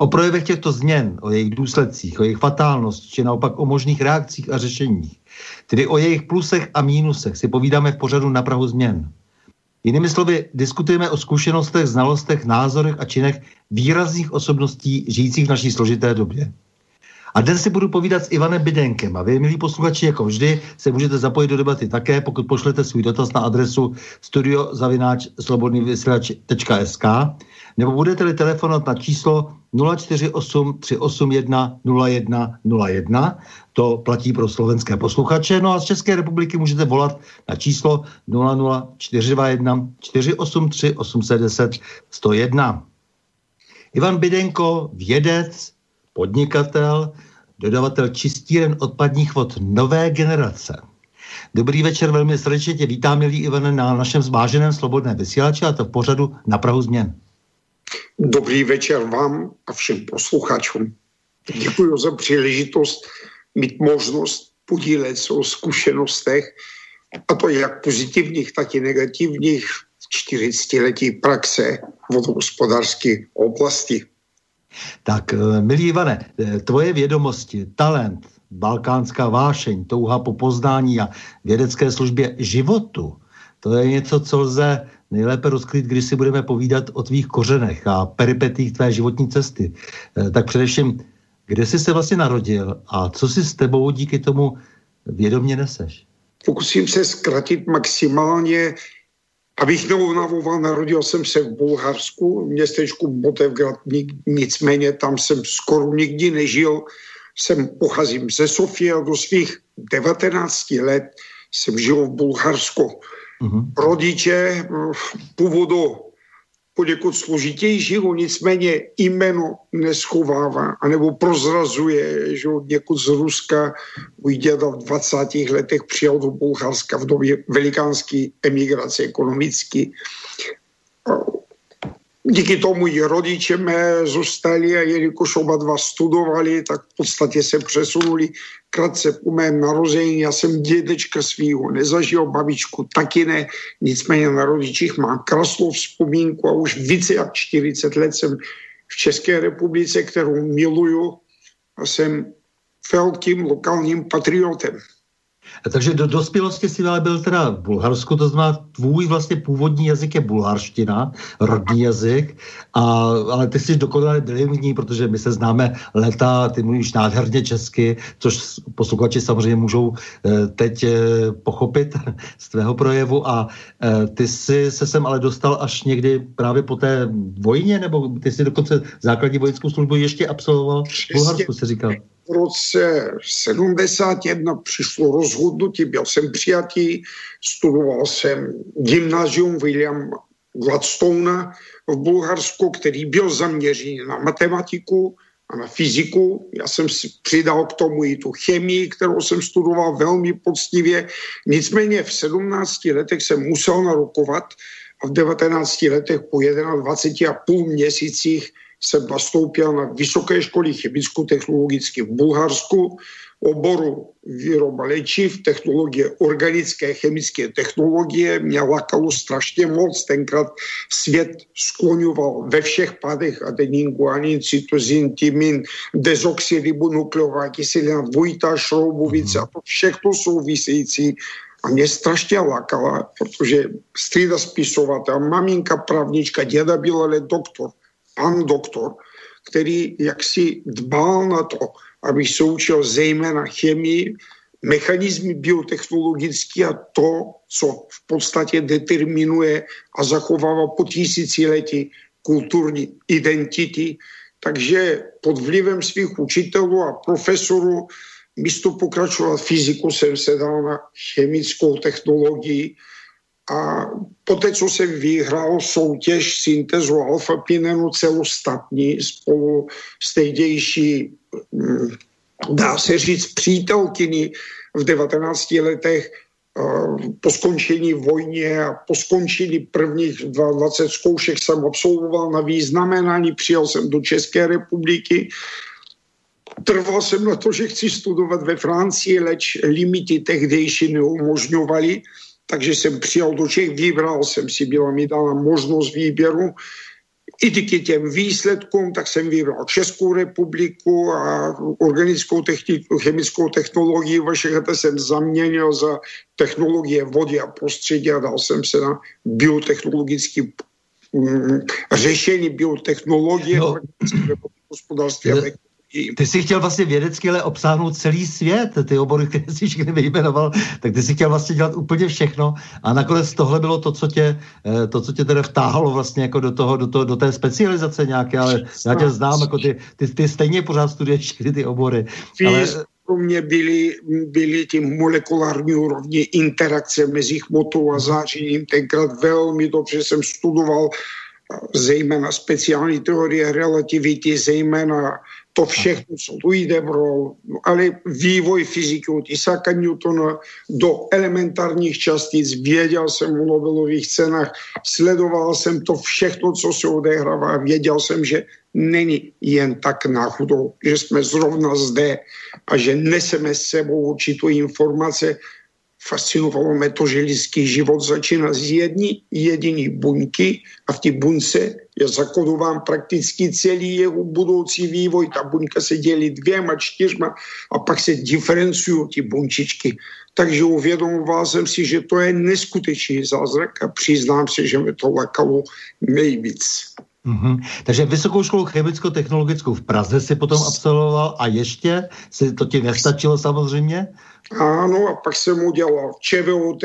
O projevech těchto změn, o jejich důsledcích, o jejich fatálnosti, či naopak o možných reakcích a řešeních, tedy o jejich plusech a mínusech, si povídáme v pořadu na Prahu změn. Jinými slovy, diskutujeme o zkušenostech, znalostech, názorech a činech výrazných osobností žijících v naší složité době. A dnes si budu povídat s Ivanem Bidenkem. A vy, milí posluchači, jako vždy, se můžete zapojit do debaty také, pokud pošlete svůj dotaz na adresu studiozavináč.slobodnývysílač.sk nebo budete-li telefonovat na číslo 048 381 0101, to platí pro slovenské posluchače, no a z České republiky můžete volat na číslo 00421 483 810 101. Ivan Bidenko, vědec, podnikatel, dodavatel čistíren odpadních vod nové generace. Dobrý večer, velmi srdečně tě vítám, milý Ivane, na našem zváženém slobodné vysílači a to v pořadu na Prahu změn. Dobrý večer vám a všem posluchačům. Děkuji za příležitost mít možnost podílet se o zkušenostech, a to jak pozitivních, tak i negativních v 40 letí praxe vodohospodářské oblasti. Tak, eh, milý Ivane, eh, tvoje vědomosti, talent, balkánská vášeň, touha po poznání a vědecké službě životu, to je něco, co lze nejlépe rozkrýt, když si budeme povídat o tvých kořenech a peripetích tvé životní cesty. Eh, tak především, kde jsi se vlastně narodil a co si s tebou díky tomu vědomě neseš? Pokusím se zkratit maximálně Abych neunavoval, narodil jsem se v Bulharsku, v městečku Botevgrad, nicméně tam jsem skoro nikdy nežil. Jsem pocházím ze Sofie a do svých 19 let jsem žil v Bulharsku. Mm-hmm. Rodiče původu poněkud složitějšího, nicméně jméno neschovává, anebo prozrazuje, že od někud z Ruska můj děda v 20. letech přijal do Bulharska v době velikánské emigrace ekonomické díky tomu i rodiče mé zůstali a jelikož oba dva studovali, tak v podstatě se přesunuli krátce po mém narození. Já jsem dědečka svýho nezažil, babičku taky ne, nicméně na rodičích mám krásnou vzpomínku a už více jak 40 let jsem v České republice, kterou miluju a jsem velkým lokálním patriotem. Takže do dospělosti si ale byl teda v Bulharsku, to znamená tvůj vlastně původní jazyk je bulharština, rodný jazyk, a, ale ty jsi dokonale bilingvní, protože my se známe leta, ty mluvíš nádherně česky, což posluchači samozřejmě můžou e, teď e, pochopit z tvého projevu a e, ty jsi se sem ale dostal až někdy právě po té vojně, nebo ty jsi dokonce základní vojenskou službu ještě absolvoval v Bulharsku, se říkal. V roce 71 přišlo rozhodnutí, byl jsem přijatý, studoval jsem gymnázium William Gladstone v Bulharsku, který byl zaměřený na matematiku a na fyziku. Já jsem si přidal k tomu i tu chemii, kterou jsem studoval velmi poctivě. Nicméně v 17 letech jsem musel narukovat a v 19 letech po 21 a půl měsících jsem nastoupil na Vysoké školy chemicko-technologické v Bulharsku, oboru výroba léčiv, technologie organické, chemické technologie. Mě lakalo strašně moc. Tenkrát svět skloňoval ve všech padech adeninku, anin, cytozin, timin, dezoxyribonukleová kyselina, dvojitá šroubovice a to všechno související a mě strašně lakala, protože strýda spisovatel, maminka pravnička, děda byl ale doktor, pan doktor, který jaksi dbal na to, aby se učil zejména chemii, mechanizmy biotechnologické a to, co v podstatě determinuje a zachovává po tisíciletí kulturní identity. Takže pod vlivem svých učitelů a profesorů místo pokračovat fyziku jsem se dal na chemickou technologii a poté, co jsem vyhrál soutěž syntezu alfa-pinenu celostatní spolu s tehdejší, mm, dá se říct, přítelkyni v 19 letech po skončení vojně a po skončení prvních 20 zkoušek jsem absolvoval na významenání, přijel jsem do České republiky, trval jsem na to, že chci studovat ve Francii, leč limity tehdejší neumožňovaly takže jsem přijal do Čech, vybral jsem si, byla mi dána možnost výběru. I díky těm výsledkům, tak jsem vybral Českou republiku a organickou techniku, chemickou technologii Vašehata jsem zaměnil za technologie vody a prostředí a dal jsem se na biotechnologický mm, řešení biotechnologie no. hospodářství a ty jsi chtěl vlastně vědecky ale obsáhnout celý svět, ty obory, které jsi všechny vyjmenoval, tak ty jsi chtěl vlastně dělat úplně všechno a nakonec tohle bylo to, co tě, eh, to, co tě teda vtáhlo vlastně jako do, toho, do, toho, do té specializace nějaké, ale já tě znám, jako ty, ty, ty stejně pořád studuješ všechny ty obory. Ale... Pro mě byly, byly ty molekulární úrovně interakce mezi hmotou a zářením. Tenkrát velmi dobře jsem studoval zejména speciální teorie relativity, zejména to všechno, tu jde bro, ale vývoj fyziky od Isaaca Newtona do elementárních častic, věděl jsem o Nobelových cenách, sledoval jsem to všechno, co se odehrává, věděl jsem, že není jen tak náhodou, že jsme zrovna zde a že neseme s sebou určitou informace, fascinovalo mě to, že lidský život začíná z jední jediné buňky a v té buňce je zakodován prakticky celý jeho budoucí vývoj. Ta buňka se dělí dvěma, čtyřma a pak se diferencují ty bunčičky. Takže uvědomoval jsem si, že to je neskutečný zázrak a přiznám se, že mi to lakalo nejvíc. Mm-hmm. Takže Vysokou školu chemicko-technologickou v Praze si potom absolvoval a ještě si to ti nestačilo samozřejmě? Ano, a pak jsem udělal v ČVOT,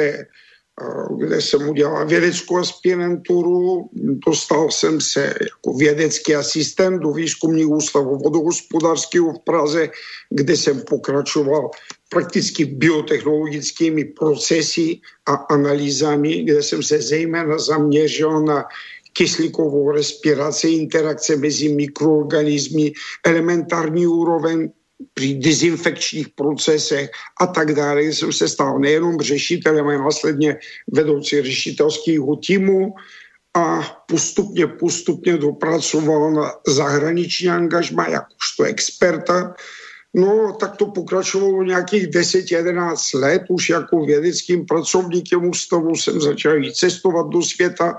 kde jsem udělal vědeckou aspiranturu. Dostal jsem se jako vědecký asistent do výzkumných ústavu vodohospodářského v Praze, kde jsem pokračoval prakticky biotechnologickými procesy a analýzami, kde jsem se zejména zaměřil na kyslíkovou respiraci, interakce mezi mikroorganismy, elementární úroveň při dezinfekčních procesech a tak dále. Jsem se stal nejenom řešitelem, ale následně vedoucí řešitelského týmu a postupně, postupně dopracoval na zahraniční angažma jakožto experta. No, tak to pokračovalo nějakých 10-11 let. Už jako vědeckým pracovníkem ústavu jsem začal jít cestovat do světa.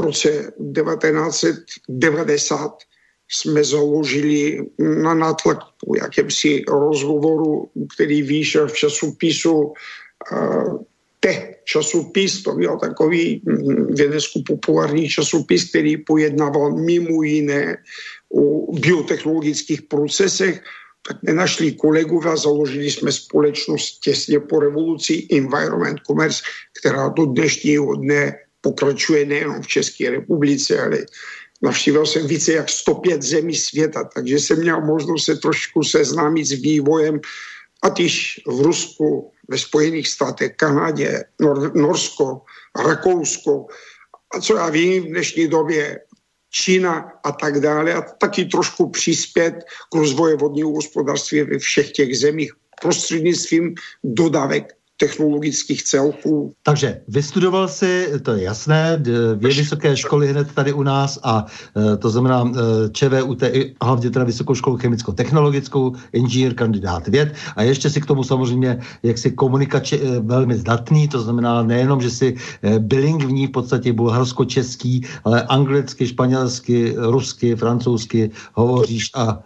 Roce 1990 jsme založili na nátlak po jakémsi rozhovoru, který vyšel v časopisu uh, te časopis, to byl takový mm, vědecko-populární časopis, který pojednával mimo jiné o biotechnologických procesech, tak nenašli kolegové a založili jsme společnost těsně po revoluci Environment Commerce, která do dnešního dne pokračuje nejen v České republice, ale Navštívil jsem více jak 105 zemí světa, takže jsem měl možnost se trošku seznámit s vývojem a tyž v Rusku, ve Spojených státech, Kanadě, Nor- Norsko, Rakousko a co já vím v dnešní době Čína a tak dále a taky trošku přispět k rozvoji vodního hospodářství ve všech těch zemích prostřednictvím dodávek technologických celků. Takže vystudoval si, to je jasné, dvě vysoké školy hned tady u nás a e, to znamená e, ČVUT, hlavně teda Vysokou školu chemicko-technologickou, inženýr, kandidát věd a ještě si k tomu samozřejmě jaksi komunikače e, velmi zdatný, to znamená nejenom, že si bilingvní v podstatě bulharsko-český, ale anglicky, španělsky, rusky, francouzsky hovoříš a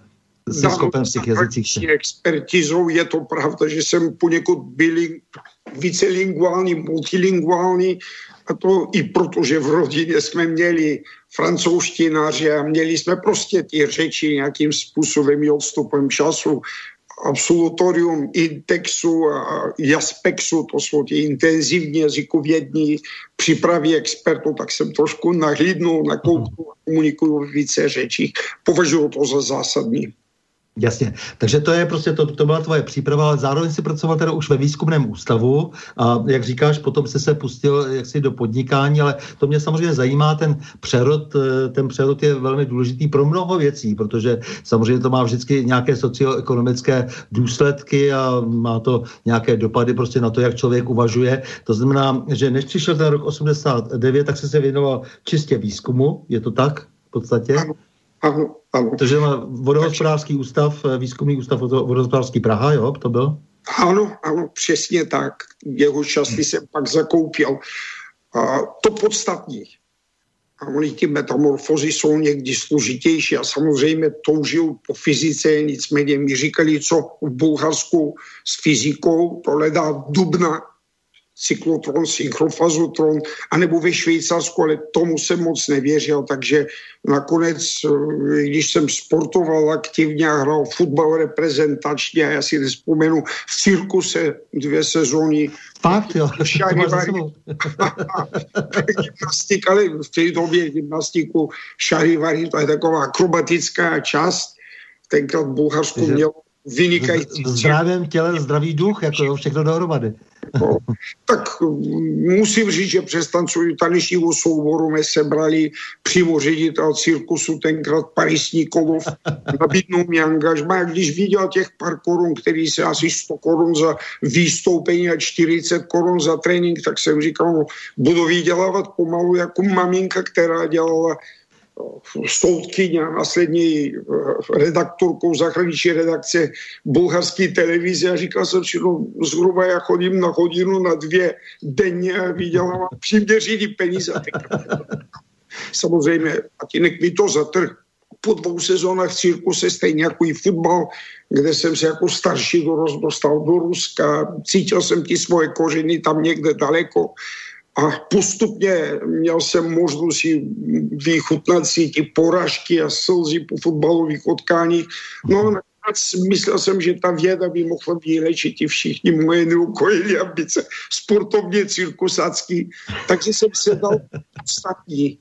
jsi schopen v těch jazycích. expertizou je to pravda, že jsem poněkud byl vícelinguální, multilinguální a to i proto, že v rodině jsme měli francouzštináře a měli jsme prostě ty řeči nějakým způsobem i odstupem času. Absolutorium Intexu a Jaspexu, to jsou ty intenzivní jazykovědní přípravy expertů, tak jsem trošku nahlídnul, nakouknul a komunikuju více řečích. Považuji to za zásadní. Jasně, takže to je prostě, to, to byla tvoje příprava, ale zároveň si pracoval teda už ve výzkumném ústavu a jak říkáš, potom jsi se pustil jaksi do podnikání, ale to mě samozřejmě zajímá, ten přerod, eh, ten přerod je velmi důležitý pro mnoho věcí, protože samozřejmě to má vždycky nějaké socioekonomické důsledky a má to nějaké dopady prostě na to, jak člověk uvažuje. To znamená, že než přišel ten rok 89, tak jsi se věnoval čistě výzkumu, je to tak v podstatě? Ano. Ano, ano. Takže má vodohospodářský ústav, eh, výzkumný ústav vodohospodářský Praha, jo, to byl? Ano, ano, přesně tak. Jeho časy hmm. jsem pak zakoupil. A to podstatní. A oni ty metamorfozy jsou někdy složitější a samozřejmě toužil po fyzice, nicméně mi říkali, co v Bulharsku s fyzikou, to ledá dubna cyklotron, synchrofazotron, anebo ve Švýcarsku, ale tomu jsem moc nevěřil, takže nakonec, eh, když jsem sportoval aktivně a hrál fotbal reprezentačně, a já si nespomenu, v cirkuse dvě sezóny. Fakt, jo. Gymnastik, ale v té době gymnastiku šarivary, to je taková akrobatická část. Tenkrát v Bulharsku měl vynikající... V zdravém těle zdravý duch, jako jo, všechno dohromady. No, tak musím říct, že přes tanečního souboru jsme sebrali přímo ředitel cirkusu, tenkrát Paris Nikolov, nabídnul mi angažma. A když viděl těch pár korun, který se asi 100 korun za vystoupení a 40 korun za trénink, tak jsem říkal, no, budu vydělávat pomalu jako maminka, která dělala soudkyně a následně redaktorkou zahraniční redakce bulharské televize a říkal jsem si, no zhruba já chodím na hodinu, na dvě denně a vydělávám přiměřený peníze. Samozřejmě, Atinek mi to zatrh po dvou sezónách cirkuse, stejně jako i fotbal, kde jsem se jako starší dorost dostal do Ruska, cítil jsem ty svoje kořeny tam někde daleko a postupně měl jsem možnost si vychutnat si ty poražky a slzy po fotbalových utkáních. No a nakonec myslel jsem, že ta věda by mohla vylečit i všichni moje neukojení ambice sportovně cirkusacký. Takže jsem se dal ostatní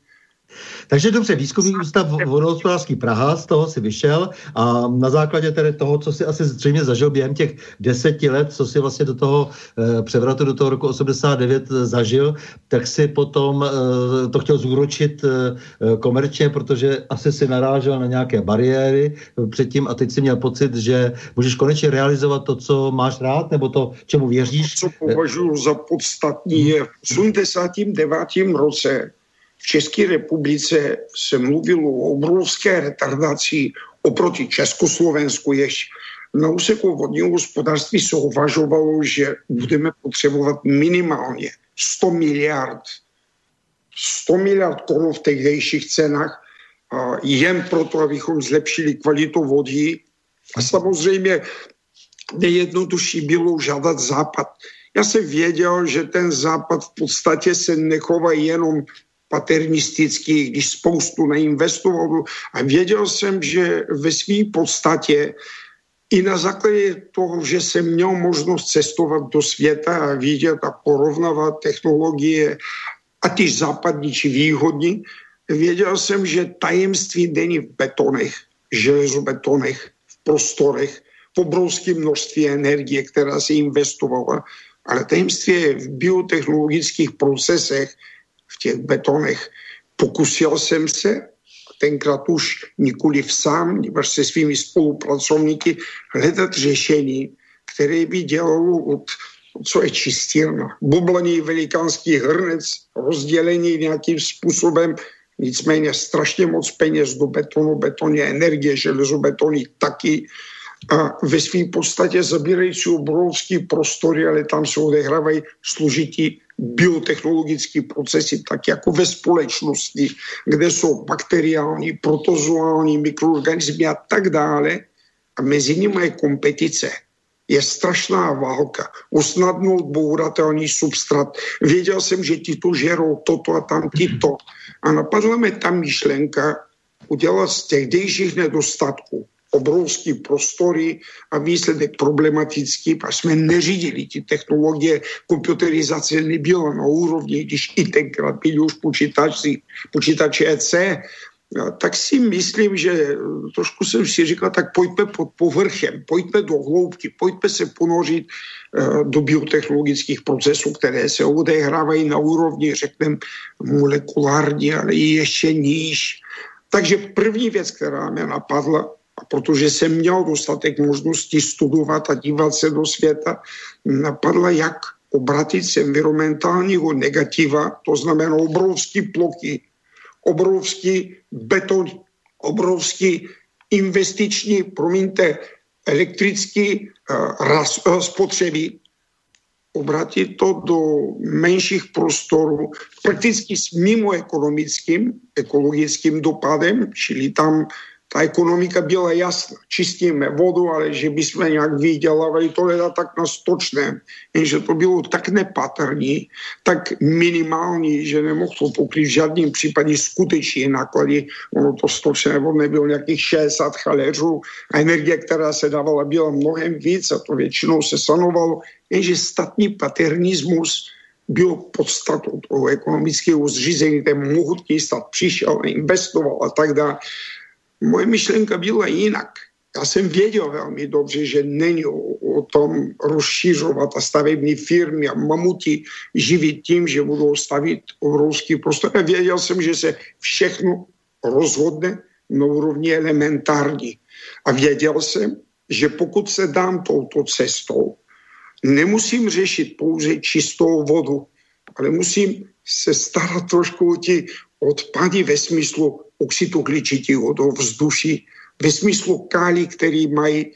takže dobře, výzkumný ústav vodohospodářský Praha, z toho si vyšel a na základě tedy toho, co si asi zřejmě zažil během těch deseti let, co si vlastně do toho e, převratu do toho roku 89 zažil, tak si potom e, to chtěl zúročit e, komerčně, protože asi si narážel na nějaké bariéry předtím a teď si měl pocit, že můžeš konečně realizovat to, co máš rád, nebo to, čemu věříš. To, co považuji za podstatní, je v 89. roce v České republice se mluvilo o obrovské retardaci oproti Československu, jež na úseku vodního hospodářství se uvažovalo, že budeme potřebovat minimálně 100 miliard 100 miliard korun v tehdejších cenách jen proto, abychom zlepšili kvalitu vody. A samozřejmě nejjednodušší bylo žádat západ. Já jsem věděl, že ten západ v podstatě se nechová jenom paternistický, když spoustu neinvestoval. A věděl jsem, že ve své podstatě i na základě toho, že jsem měl možnost cestovat do světa a vidět a porovnávat technologie, a ty západní či východní, věděl jsem, že tajemství není v betonech, železobetonech, v prostorech, v obrovském množství energie, která se investovala, ale tajemství je v biotechnologických procesech, těch betonech. Pokusil jsem se, tenkrát už nikoli sám, nebo se svými spolupracovníky, hledat řešení, které by dělalo od co je čistilna. Bublení velikánský hrnec, rozdělení nějakým způsobem, nicméně strašně moc peněz do betonu, betoně energie, železobetony taky, a ve své podstatě zabírající obrovský prostory, ale tam se odehrávají složití biotechnologické procesy, tak jako ve společnosti, kde jsou bakteriální, protozoální mikroorganismy a tak dále. A mezi nimi je kompetice. Je strašná válka. Usnadnout bouratelný substrat. Věděl jsem, že ti to žerou toto a tam to. A napadla mi ta myšlenka udělat z tehdejších nedostatků obrovský prostory a výsledek problematický, protože jsme neřídili ty technologie, komputerizace nebyla na úrovni, když i tenkrát byli už počítači, počítače EC, tak si myslím, že trošku jsem si říkal, tak pojďme pod povrchem, pojďme do hloubky, pojďme se ponořit eh, do biotechnologických procesů, které se odehrávají na úrovni, řekneme, molekulární, ale i ještě níž. Takže první věc, která mě napadla, a protože jsem měl dostatek možností studovat a dívat se do světa, napadla, jak obratit z environmentálního negativa, to znamená obrovský plochy, obrovský beton, obrovský investiční, promiňte, elektrický uh, uh, spotřeby, obratit to do menších prostorů, prakticky s mimoekonomickým, ekologickým dopadem, čili tam ta ekonomika byla jasná. Čistíme vodu, ale že by jsme nějak vydělávali, to je tak na stočném. Jenže to bylo tak nepatrný, tak minimální, že nemohlo pokryt v žádném případě skutečné náklady. Ono to stočné vodné bylo nějakých 60 chaléřů a energie, která se dávala, byla mnohem víc a to většinou se sanovalo. Jenže statní paternismus byl podstatou toho ekonomického zřízení, ten mohutný stát přišel, investoval a tak dále moje myšlenka byla jinak. Já jsem věděl velmi dobře, že není o, o tom rozšířovat a stavební firmy a mamuti živit tím, že budou stavit obrovský prostor. A věděl jsem, že se všechno rozhodne na úrovni elementární. A věděl jsem, že pokud se dám touto cestou, nemusím řešit pouze čistou vodu, ale musím se starat trošku o ty odpady ve smyslu oxidu hličitého do vzduší, ve smyslu kálí, který mají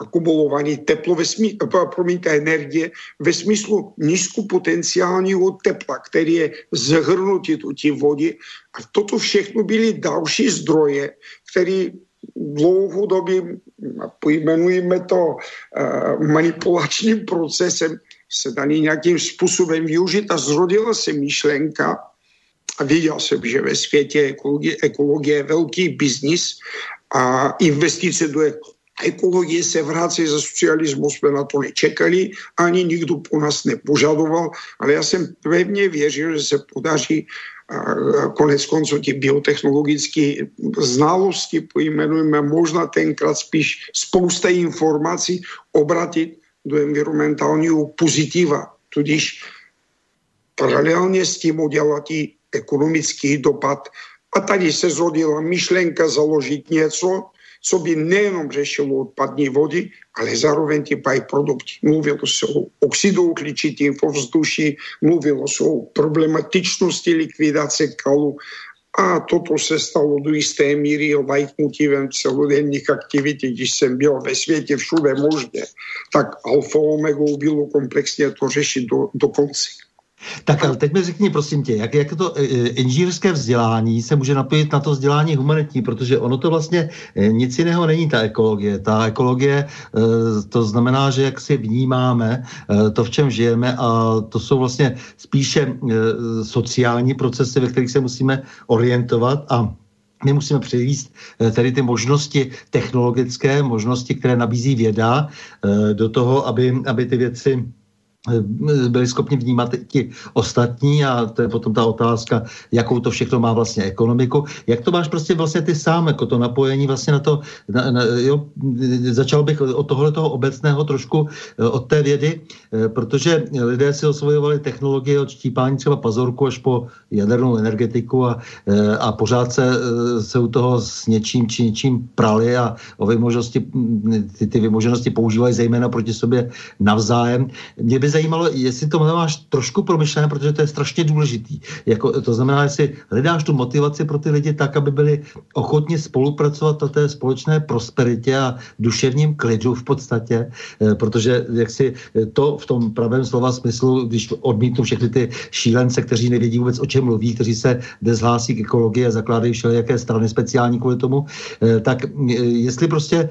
akumulovaný teplo, ve smyslu, promiňte, energie, ve smyslu nízkopotenciálního tepla, který je zahrnutý do té vody. A toto všechno byly další zdroje, které dlouhodobým, pojmenujeme to uh, manipulačním procesem, se dali nějakým způsobem využít a zrodila se myšlenka, a věděl jsem, že ve světě ekologie, ekologie je velký biznis a investice do ekologie se vrací ze socialismu, jsme na to nečekali, ani nikdo po nás nepožadoval, ale já jsem pevně věřil, že se podaří konec konců ty biotechnologické znalosti, pojmenujeme možná tenkrát spíš spousta informací, obratit do environmentálního pozitiva. Tudíž paralelně s tím udělat i ekonomický dopad. A tady se zrodila myšlenka založit něco, co by nejenom řešilo odpadní vody, ale zároveň ty produkty. Mluvilo se o oxidu uhličitým v ovzduší, mluvilo se o problematičnosti likvidace kalu a toto se stalo do jisté míry leitmotivem celodenních aktivit, když jsem byl ve světě všude možně, tak alfa omegou bylo komplexně to řešit do, do konce. Tak ale teď mi řekni, prosím tě, jak, jak to e, inženýrské vzdělání se může napojit na to vzdělání humanitní, protože ono to vlastně e, nic jiného není ta ekologie. Ta ekologie, to znamená, že jak si vnímáme to, v čem žijeme a to jsou vlastně spíše sociální procesy, ve kterých se musíme orientovat a my musíme převíst tedy ty možnosti technologické, možnosti, které nabízí věda, do toho, aby, aby ty věci byli schopni vnímat ti ostatní a to je potom ta otázka, jakou to všechno má vlastně ekonomiku. Jak to máš prostě vlastně ty sám, jako to napojení vlastně na to, na, na, jo, začal bych od tohle toho obecného trošku eh, od té vědy, eh, protože lidé si osvojovali technologie od štípání třeba pazorku až po jadernou energetiku a, eh, a pořád se, se u toho s něčím či něčím prali a o vymožnosti, ty, ty vymoženosti používají zejména proti sobě navzájem. Mě by zajímalo, jestli to máš trošku promyšlené, protože to je strašně důležitý. Jako, to znamená, jestli hledáš tu motivaci pro ty lidi tak, aby byli ochotni spolupracovat na té společné prosperitě a duševním klidu v podstatě, eh, protože jak si eh, to v tom pravém slova smyslu, když odmítnu všechny ty šílence, kteří nevědí vůbec o čem mluví, kteří se dezhlásí k ekologii a zakládají všelijaké strany speciální kvůli tomu, eh, tak jestli prostě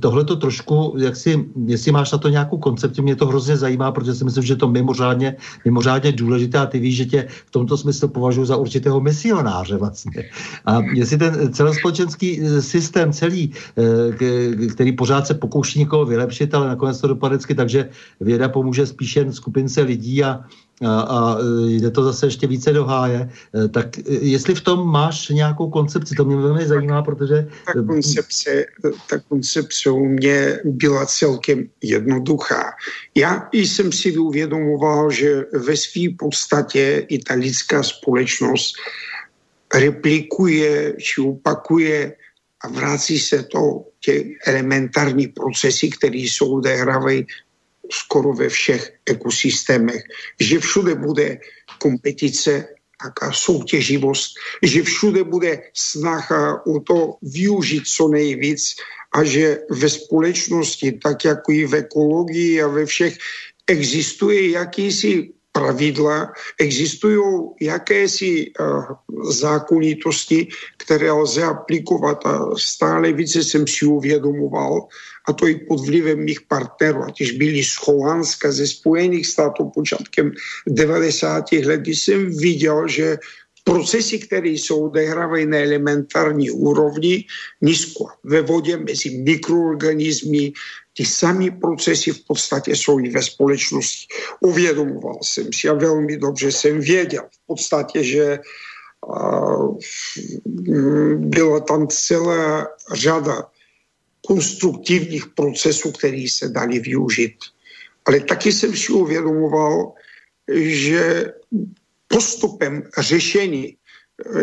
tohle to trošku, jak si, jestli máš na to nějakou koncepci, mě to hrozně zajímá, protože si myslím, že to mimořádně, mimořádně důležité a ty víš, že tě v tomto smyslu považuji za určitého misionáře vlastně. A jestli ten celospolečenský eh, systém celý, eh, který pořád se pokouší někoho vylepšit, ale nakonec to dopadne takže věda pomůže spíše skupince lidí a, a, a jde to zase ještě více do háje, e, tak e, jestli v tom máš nějakou koncepci, to mě velmi zajímá, protože... Ta koncepce, ta koncepce u mě byla celkem jednoduchá. Já jsem si uvědomoval, že ve své podstatě i ta lidská společnost replikuje či opakuje a vrací se to těch elementární procesy, které jsou odehrávají skoro ve všech ekosystémech, že všude bude kompetice, taká soutěživost, že všude bude snaha o to využít co nejvíc a že ve společnosti, tak jako i v ekologii a ve všech, existuje jakýsi pravidla, existují jakési uh, zákonitosti, které lze aplikovat a stále více jsem si uvědomoval, a to i pod vlivem mých partnerů, ať už byli z Holandska, ze Spojených států počátkem 90. let, kdy jsem viděl, že procesy, které jsou odehrávají na elementární úrovni, nízko ve vodě mezi mikroorganismy, ty samé procesy v podstatě jsou i ve společnosti. Uvědomoval jsem si a velmi dobře jsem věděl v podstatě, že byla tam celá řada konstruktivních procesů, které se dali využít. Ale taky jsem si uvědomoval, že postupem řešení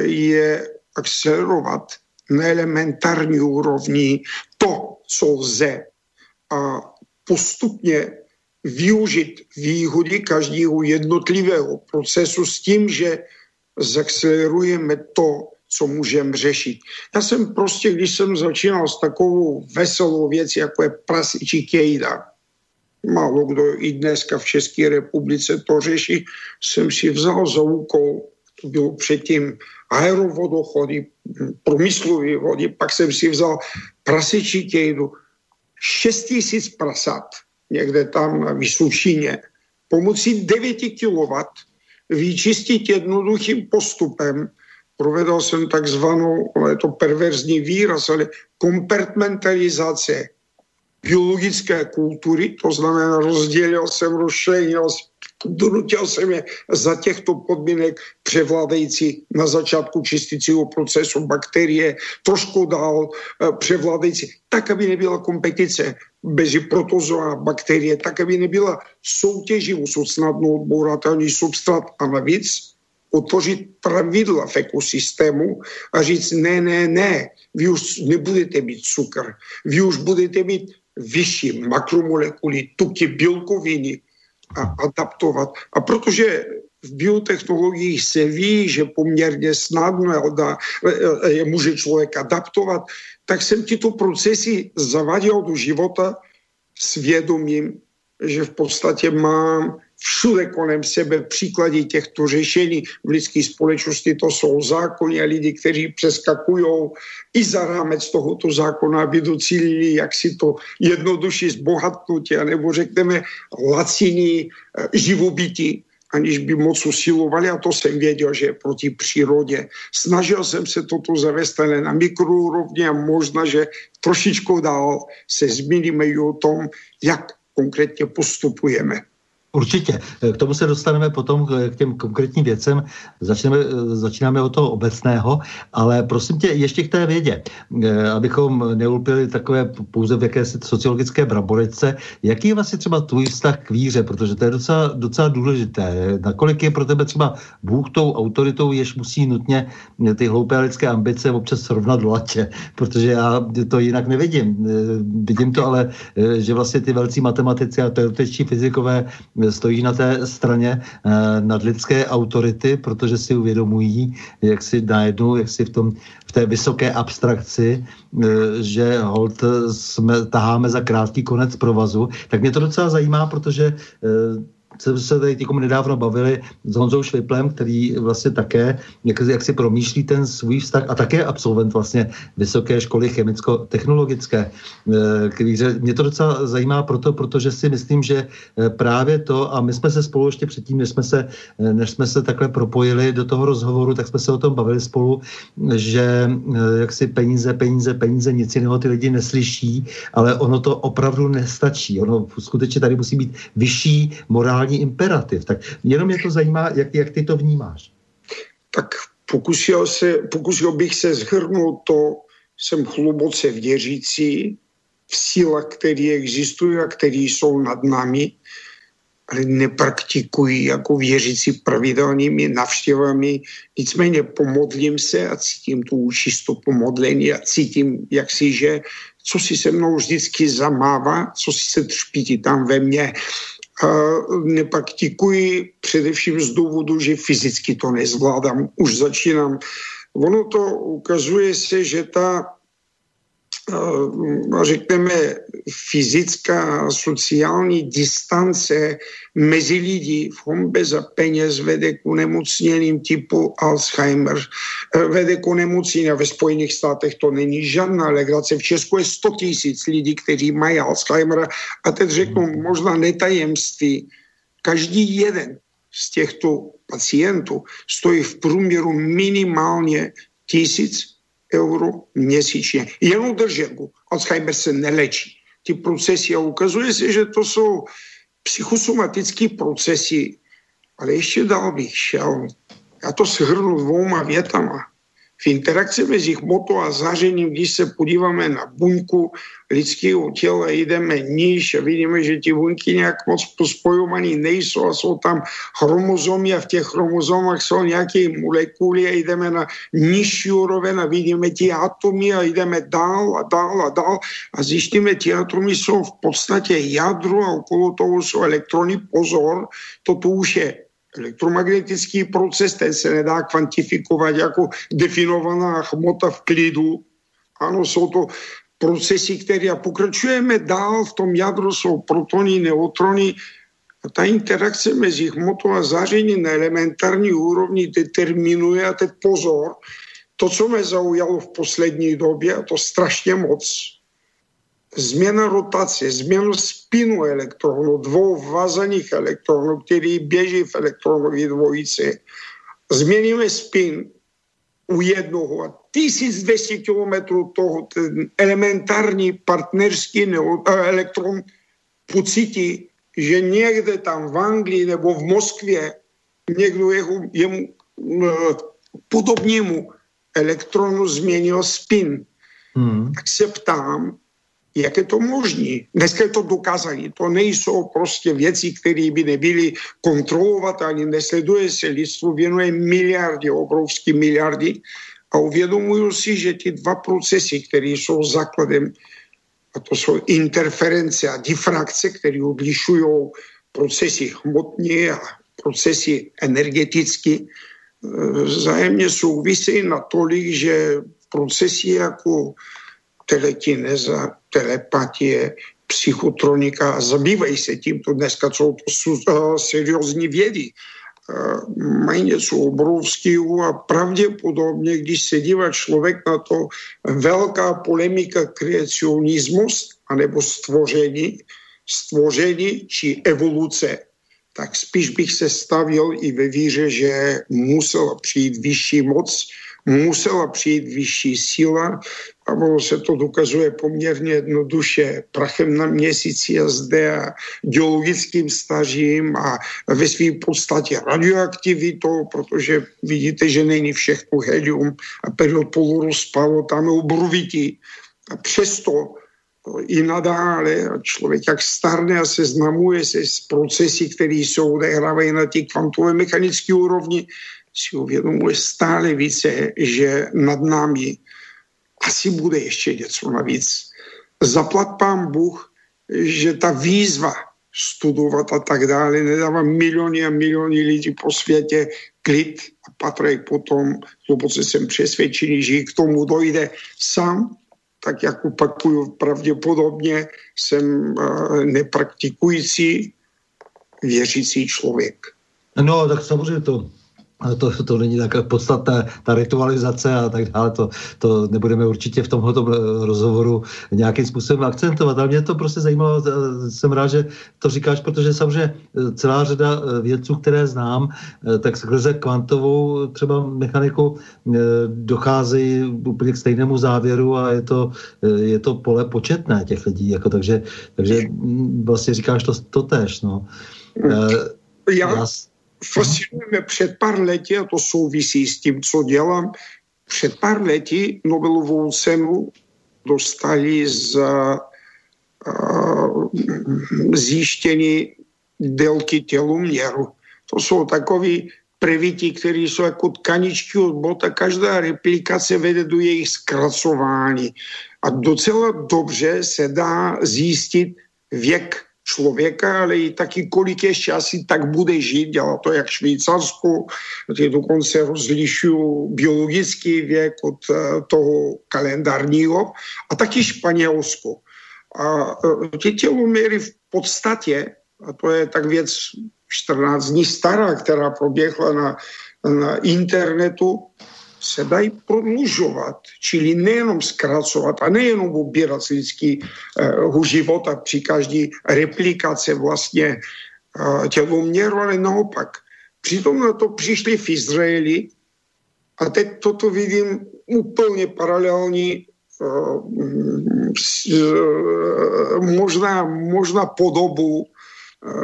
je akcelerovat na elementární úrovni to, co lze a postupně využít výhody každého jednotlivého procesu s tím, že zakcelerujeme to, co můžeme řešit. Já jsem prostě, když jsem začínal s takovou veselou věcí, jako je prasičí kejda, málo kdo i dneska v České republice to řeší, jsem si vzal za úkol, to bylo předtím aerovodochody, průmyslové vody, pak jsem si vzal prasičí kejdu, 6 tisíc prasat, někde tam na Vysušině, pomocí 9 kW vyčistit jednoduchým postupem provedl jsem takzvanou, je to perverzní výraz, ale kompartmentalizace biologické kultury, to znamená rozdělil jsem, rozšlenil, donutil jsem je za těchto podmínek převládající na začátku čistícího procesu bakterie, trošku dál eh, převládající, tak, aby nebyla kompetice mezi protozoa bakterie, tak, aby nebyla soutěživost snadno odbouratelný substrat a navíc utvořit pravidla v ekosystému a říct ne, ne, ne, vy už nebudete mít cukr, vy už budete mít vyšší makromolekuly, tuky, bílkoviny a adaptovat. A protože v biotechnologiích se ví, že poměrně snadno dá, je může člověk adaptovat, tak jsem tyto procesy zavadil do života s vědomím, že v podstatě mám všude kolem sebe příklady těchto řešení v lidské společnosti. To jsou zákony a lidi, kteří přeskakují i za rámec tohoto zákona, aby docílili jak si to jednodušší zbohatnutí, nebo řekneme laciní eh, živobytí aniž by moc usilovali a to jsem věděl, že je proti přírodě. Snažil jsem se toto zavést ale na mikroúrovni a možná, že trošičku dál se zmíníme i o tom, jak konkrétně postupujeme Určitě. K tomu se dostaneme potom k těm konkrétním věcem. Začneme, začínáme od toho obecného, ale prosím tě, ještě k té vědě, eh, abychom neulpili takové pouze v jakési sociologické braborice. Jaký je vlastně třeba tvůj vztah k víře, protože to je docela, docela důležité. Nakolik je pro tebe třeba Bůh tou autoritou, jež musí nutně ty hloupé lidské ambice občas srovnat do latě, protože já to jinak nevidím. Eh, vidím to ale, eh, že vlastně ty velcí matematici a teoretičtí fyzikové stojí na té straně eh, nadlidské autority, protože si uvědomují, jak si najednou, jak si v, tom, v té vysoké abstrakci, eh, že hold jsme, taháme za krátký konec provazu, tak mě to docela zajímá, protože jsme se tady těkomu nedávno bavili s Honzou Šviplem, který vlastně také, jak, jak si promýšlí ten svůj vztah a také absolvent vlastně vysoké školy chemicko-technologické. Eh, který, mě to docela zajímá proto, protože si myslím, že eh, právě to, a my jsme se spolu ještě předtím, než jsme se, eh, než jsme se takhle propojili do toho rozhovoru, tak jsme se o tom bavili spolu, že jak si peníze, peníze, peníze, nic jiného ty lidi neslyší, ale ono to opravdu nestačí. Ono skutečně tady musí být vyšší morální morální imperativ. Tak jenom mě to zajímá, jak, jak ty to vnímáš. Tak pokusil, se, pokusil bych se zhrnout to, jsem hluboce věřící v sílách, které existují a které jsou nad námi, ale nepraktikují jako věřící pravidelnými navštěvami. Nicméně pomodlím se a cítím tu čistou pomodlení a cítím, jak si, že co si se mnou vždycky zamává, co si se třpítí tam ve mně, nepraktikuji především z důvodu, že fyzicky to nezvládám. Už začínám. Ono to ukazuje se, že ta Eh, řekneme, fyzická sociální distance mezi lidi v za peněz vede k nemocněným typu Alzheimer, eh, vede k nemocnění a ve Spojených státech to není žádná legrace. V Česku je 100 tisíc lidí, kteří mají Alzheimer a teď řeknu možná netajemství. Každý jeden z těchto pacientů stojí v průměru minimálně tisíc euro měsíčně. Jenom drženku. Alzheimer se nelečí. Ty procesy a ukazuje se, že to jsou psychosomatické procesy. Ale ještě dál bych šel. Já to shrnu dvouma větama v interakci mezi hmotou a zářením, když se podíváme na buňku lidského těla, jdeme níž a vidíme, že ty buňky nějak moc pospojované nejsou a jsou tam chromozomy a v těch chromozomách jsou nějaké molekuly a jdeme na nižší úroveň a vidíme ty atomy a jdeme dál a dál a dál a zjistíme, ty atomy jsou v podstatě jádro a okolo toho jsou elektrony. Pozor, toto už je Elektromagnetický proces, ten se nedá kvantifikovat jako definovaná hmota v klidu. Ano, jsou to procesy, které pokračujeme dál, v tom jádru jsou protony, neutrony, a ta interakce mezi hmotou a zářením na elementární úrovni determinuje, a teď pozor, to, co mě zaujalo v poslední době, a to strašně moc, změna rotace, změnu spinu elektronů, dvou vázaných elektronů, který běží v elektronové dvojici. Změníme spin u jednoho a 1200 km toho ten elementární partnerský elektron pocítí, že někde tam v Anglii nebo v Moskvě někdo jeho, jemu podobnému elektronu změnil spin. Hmm. Tak se ptám, jak je to možné. Dneska je to dokázané. To nejsou prostě věci, které by nebyly kontrolovat, ani nesleduje se. Lidstvo věnuje miliardy, obrovské miliardy a uvědomuju si, že ty dva procesy, které jsou základem, a to jsou interference a difrakce, které odlišují procesy hmotní a procesy energetické, vzájemně souvisí natolik, že procesy jako telekineza, telepatie, psychotronika a zabývají se tímto dneska, jsou to uh, seriózní vědy. Uh, mají něco obrovského a pravděpodobně, když se dívá člověk na to, velká polemika kreacionismus anebo stvoření, stvoření či evoluce, tak spíš bych se stavil i ve víře, že musela přijít vyšší moc, musela přijít vyšší síla a ono se to dokazuje poměrně jednoduše prachem na měsíci a zde a geologickým stažím a ve své podstatě radioaktivitou, protože vidíte, že není všechno helium a period polurozpadu tam je obrovitý. A přesto i nadále člověk jak starne a seznamuje se s procesy, které jsou odehrávají na té kvantové mechanické úrovni, si uvědomuje stále více, že nad námi asi bude ještě něco navíc. Zaplat pán Bůh, že ta výzva studovat a tak dále nedává miliony a miliony lidí po světě klid a patří potom, hluboce jsem přesvědčený, že k tomu dojde sám, tak jak opakuju, pravděpodobně jsem uh, nepraktikující věřící člověk. No, tak samozřejmě to to, to není tak podstatné, ta ritualizace a tak dále, to, to nebudeme určitě v tomhle rozhovoru nějakým způsobem akcentovat, ale mě to prostě zajímalo, jsem rád, že to říkáš, protože samozřejmě celá řada vědců, které znám, tak skrze kvantovou třeba mechaniku docházejí úplně k stejnému závěru a je to, je to pole početné těch lidí, jako takže, takže vlastně říkáš to, to tež, no. Já, Já fascinuje před pár lety, a to souvisí s tím, co dělám, před pár lety Nobelovou cenu dostali za uh, zjištění délky teloměru. To jsou takový previty, které jsou jako tkaničky od bota. Každá replikace vede do jejich zkracování. A docela dobře se dá zjistit věk člověka, ale i taky kolik ještě asi tak bude žít. Dělá to jak Švýcarsku, ty dokonce rozlišují biologický věk od eh, toho kalendárního a taky Španělsko. A eh, ty těloměry v podstatě, a to je tak věc 14 dní stará, která proběhla na, na internetu, se dají prodlužovat, čili nejenom zkracovat a nejenom ubírat z lidského života při každé replikace vlastně eh, těloměru, ale naopak. Přitom na to přišli v Izraeli a teď toto vidím úplně paralelní eh, eh, možná, možná podobu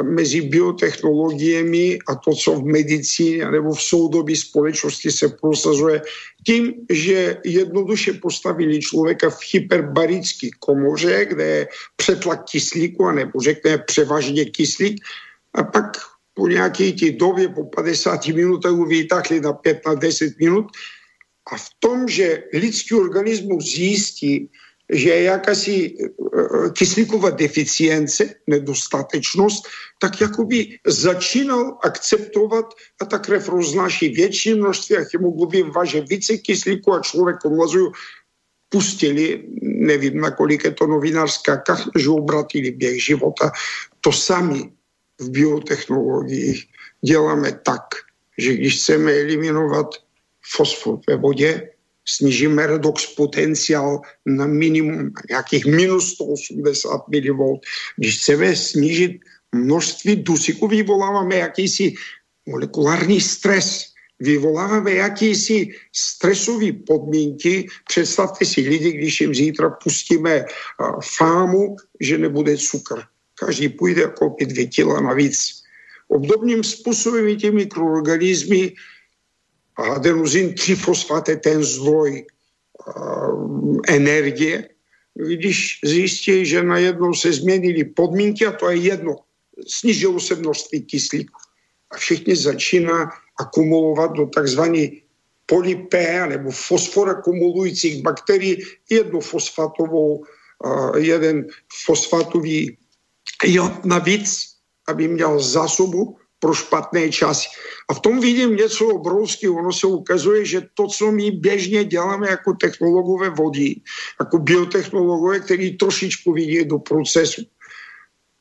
mezi biotechnologiemi a to, co v medicíně nebo v soudobí společnosti se prosazuje tím, že jednoduše postavili člověka v hyperbarické komoře, kde je přetlak kyslíku, anebo řekne převažně kyslík, a pak po nějaké té době, po 50 minutách vytáhli na 5 na 10 minut. A v tom, že lidský organismus zjistí, že je jakási eh, kyslíková deficience, nedostatečnost, tak jakoby začínal akceptovat a ta krev roznáší větší množství a hemoglobin váže více kyslíku a člověk omlazují pustili, nevím, nakolik je to novinářská, že obratili běh života. To sami v biotechnologiích děláme tak, že když chceme eliminovat fosfor ve vodě, snížíme redox potenciál na minimum nějakých minus 180 mV. Když chceme snížit množství dusíku, vyvoláváme jakýsi molekulární stres, vyvoláváme jakýsi stresové podmínky. Představte si lidi, když jim zítra pustíme fámu, že nebude cukr. Každý půjde koupit dvě kila navíc. Obdobným způsobem i ty mikroorganismy adenozin trifosfat ten zdroj energie, když zjistí, že najednou se změnily podmínky a to je jedno, snížilo se množství kyslíku. A všichni začíná akumulovat do takzvané polypé nebo fosforakumulujících bakterií jednu fosfatovou, jeden fosfatový jod navíc, aby měl zásobu pro špatné časy. A v tom vidím něco obrovského. Ono se ukazuje, že to, co my běžně děláme jako technologové vody, jako biotechnologové, který trošičku vidí do procesu,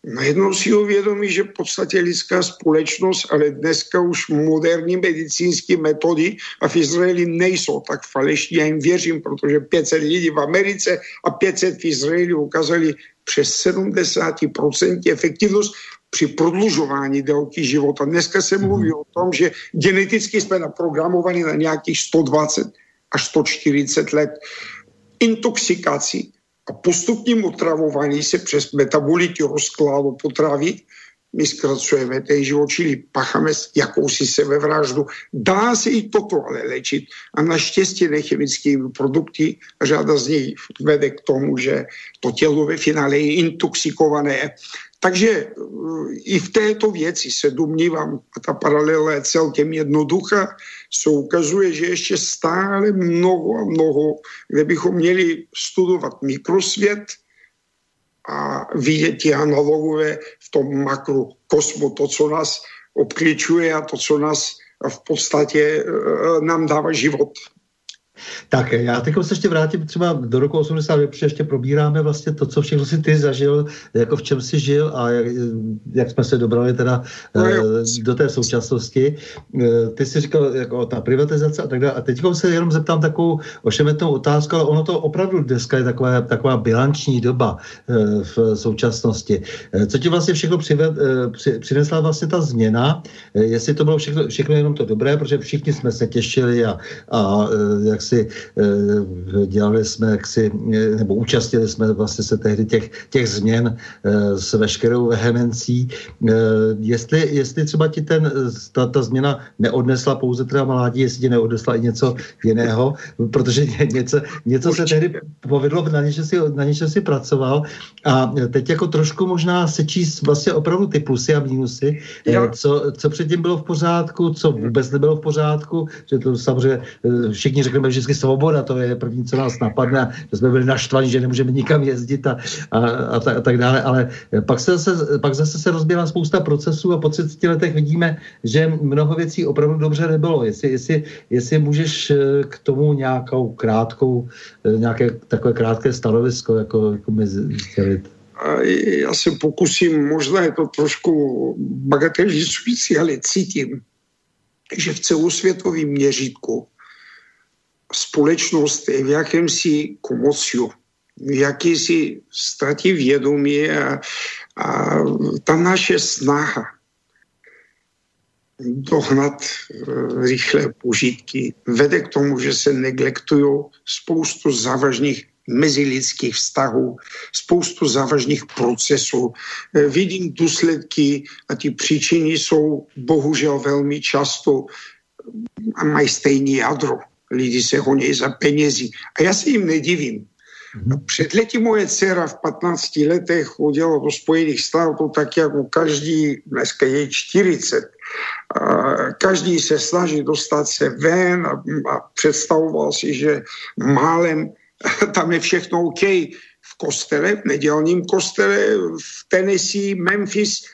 najednou si uvědomí, že v podstatě lidská společnost, ale dneska už moderní medicínské metody a v Izraeli nejsou tak falešní. Já jim věřím, protože 500 lidí v Americe a 500 v Izraeli ukázali přes 70% efektivnost při prodlužování délky života. Dneska se mluví mm. o tom, že geneticky jsme naprogramovaní na nějakých 120, až 140 let intoxikací a postupním otravování se přes metabolity rozkladu potravy my zkracujeme ten život, čili pacháme jakousi sebevraždu. Dá se i toto ale léčit a naštěstí nechemické produkty, řada z nich vede k tomu, že to tělo ve finále je intoxikované. Takže eh, i v této věci se domnívám, a ta paralela je celkem jednoduchá, se ukazuje, že ještě stále mnoho a mnoho, kde bychom měli studovat mikrosvět, a vidět ty analogové v tom makrokosmu, to, co nás obklíčuje a to, co nás v podstatě eh, nám dává život. Tak já teď se ještě vrátím třeba do roku 82, protože ještě probíráme vlastně to, co všechno si ty zažil, jako v čem jsi žil a jak, jak jsme se dobrali teda no, uh, do té současnosti. Uh, ty jsi říkal jako ta privatizace a tak dále. A teď se jenom zeptám takovou ošemetnou otázku, ale ono to opravdu dneska je taková, taková bilanční doba v současnosti. Co ti vlastně všechno přived, při, přinesla vlastně ta změna? Jestli to bylo všechno, všechno jenom to dobré, protože všichni jsme se těšili a, a jak si eh, dělali jsme jaksi, eh, nebo účastnili jsme vlastně se tehdy těch, těch změn eh, s veškerou vehemencí. Jestli, jestli třeba ti ten, ta, ta změna neodnesla pouze teda mládí, jestli ti neodnesla i něco jiného, protože něco, něco se tehdy povedlo, na něčem si, na něčem si pracoval. A teď jako trošku možná sečíst vlastně opravdu ty plusy a mínusy, co, co předtím bylo v pořádku, co vůbec nebylo v pořádku, že to samozřejmě všichni řekneme, vždycky svoboda, to je první, co nás napadne, že jsme byli naštvaní, že nemůžeme nikam jezdit a, a, a, ta, a tak dále, ale pak, se zase, pak zase se rozběhla spousta procesů a po 30 letech vidíme, že mnoho věcí opravdu dobře nebylo. Jestli, jestli, jestli můžeš eh, k tomu nějakou krátkou, eh, nějaké takové krátké stanovisko jako, jako mi sdělit. Já se pokusím, možná je to trošku bagatelizující, ale cítím, že v celosvětovém měřítku společnost je v jakémsi komociu, v jakési ztratě vědomí a, a ta naše snaha dohnat uh, rychlé požitky vede k tomu, že se neglektují spoustu závažných mezilidských vztahů, spoustu závažných procesů. E, vidím důsledky a ty příčiny jsou bohužel velmi často a mají stejný jádro lidi se honí za penězi. A já se jim nedivím. Mhm. Před lety moje dcera v 15 letech chodila do Spojených států tak jako každý, dneska je 40, každý se snaží dostat se ven a, a představoval si, že málem tam je všechno OK. V kostele, v nedělním kostele, v Tennessee, Memphis,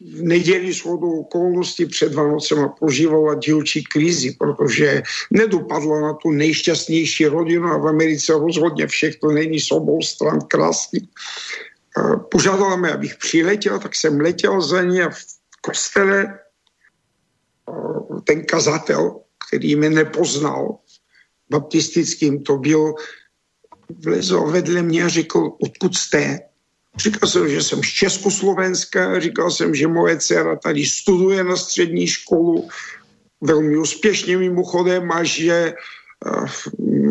v neděli shodou okolností před Vánocem prožívala dílčí krizi, protože nedopadla na tu nejšťastnější rodinu a v Americe rozhodně všechno není s obou stran krásný. Požádala mě, abych přiletěl, tak jsem letěl za ní a v kostele ten kazatel, který mě nepoznal, baptistickým to byl, vlezl vedle mě a řekl, odkud jste? Říkal jsem, že jsem z Československa, říkal jsem, že moje dcera tady studuje na střední školu, velmi úspěšně mimochodem a že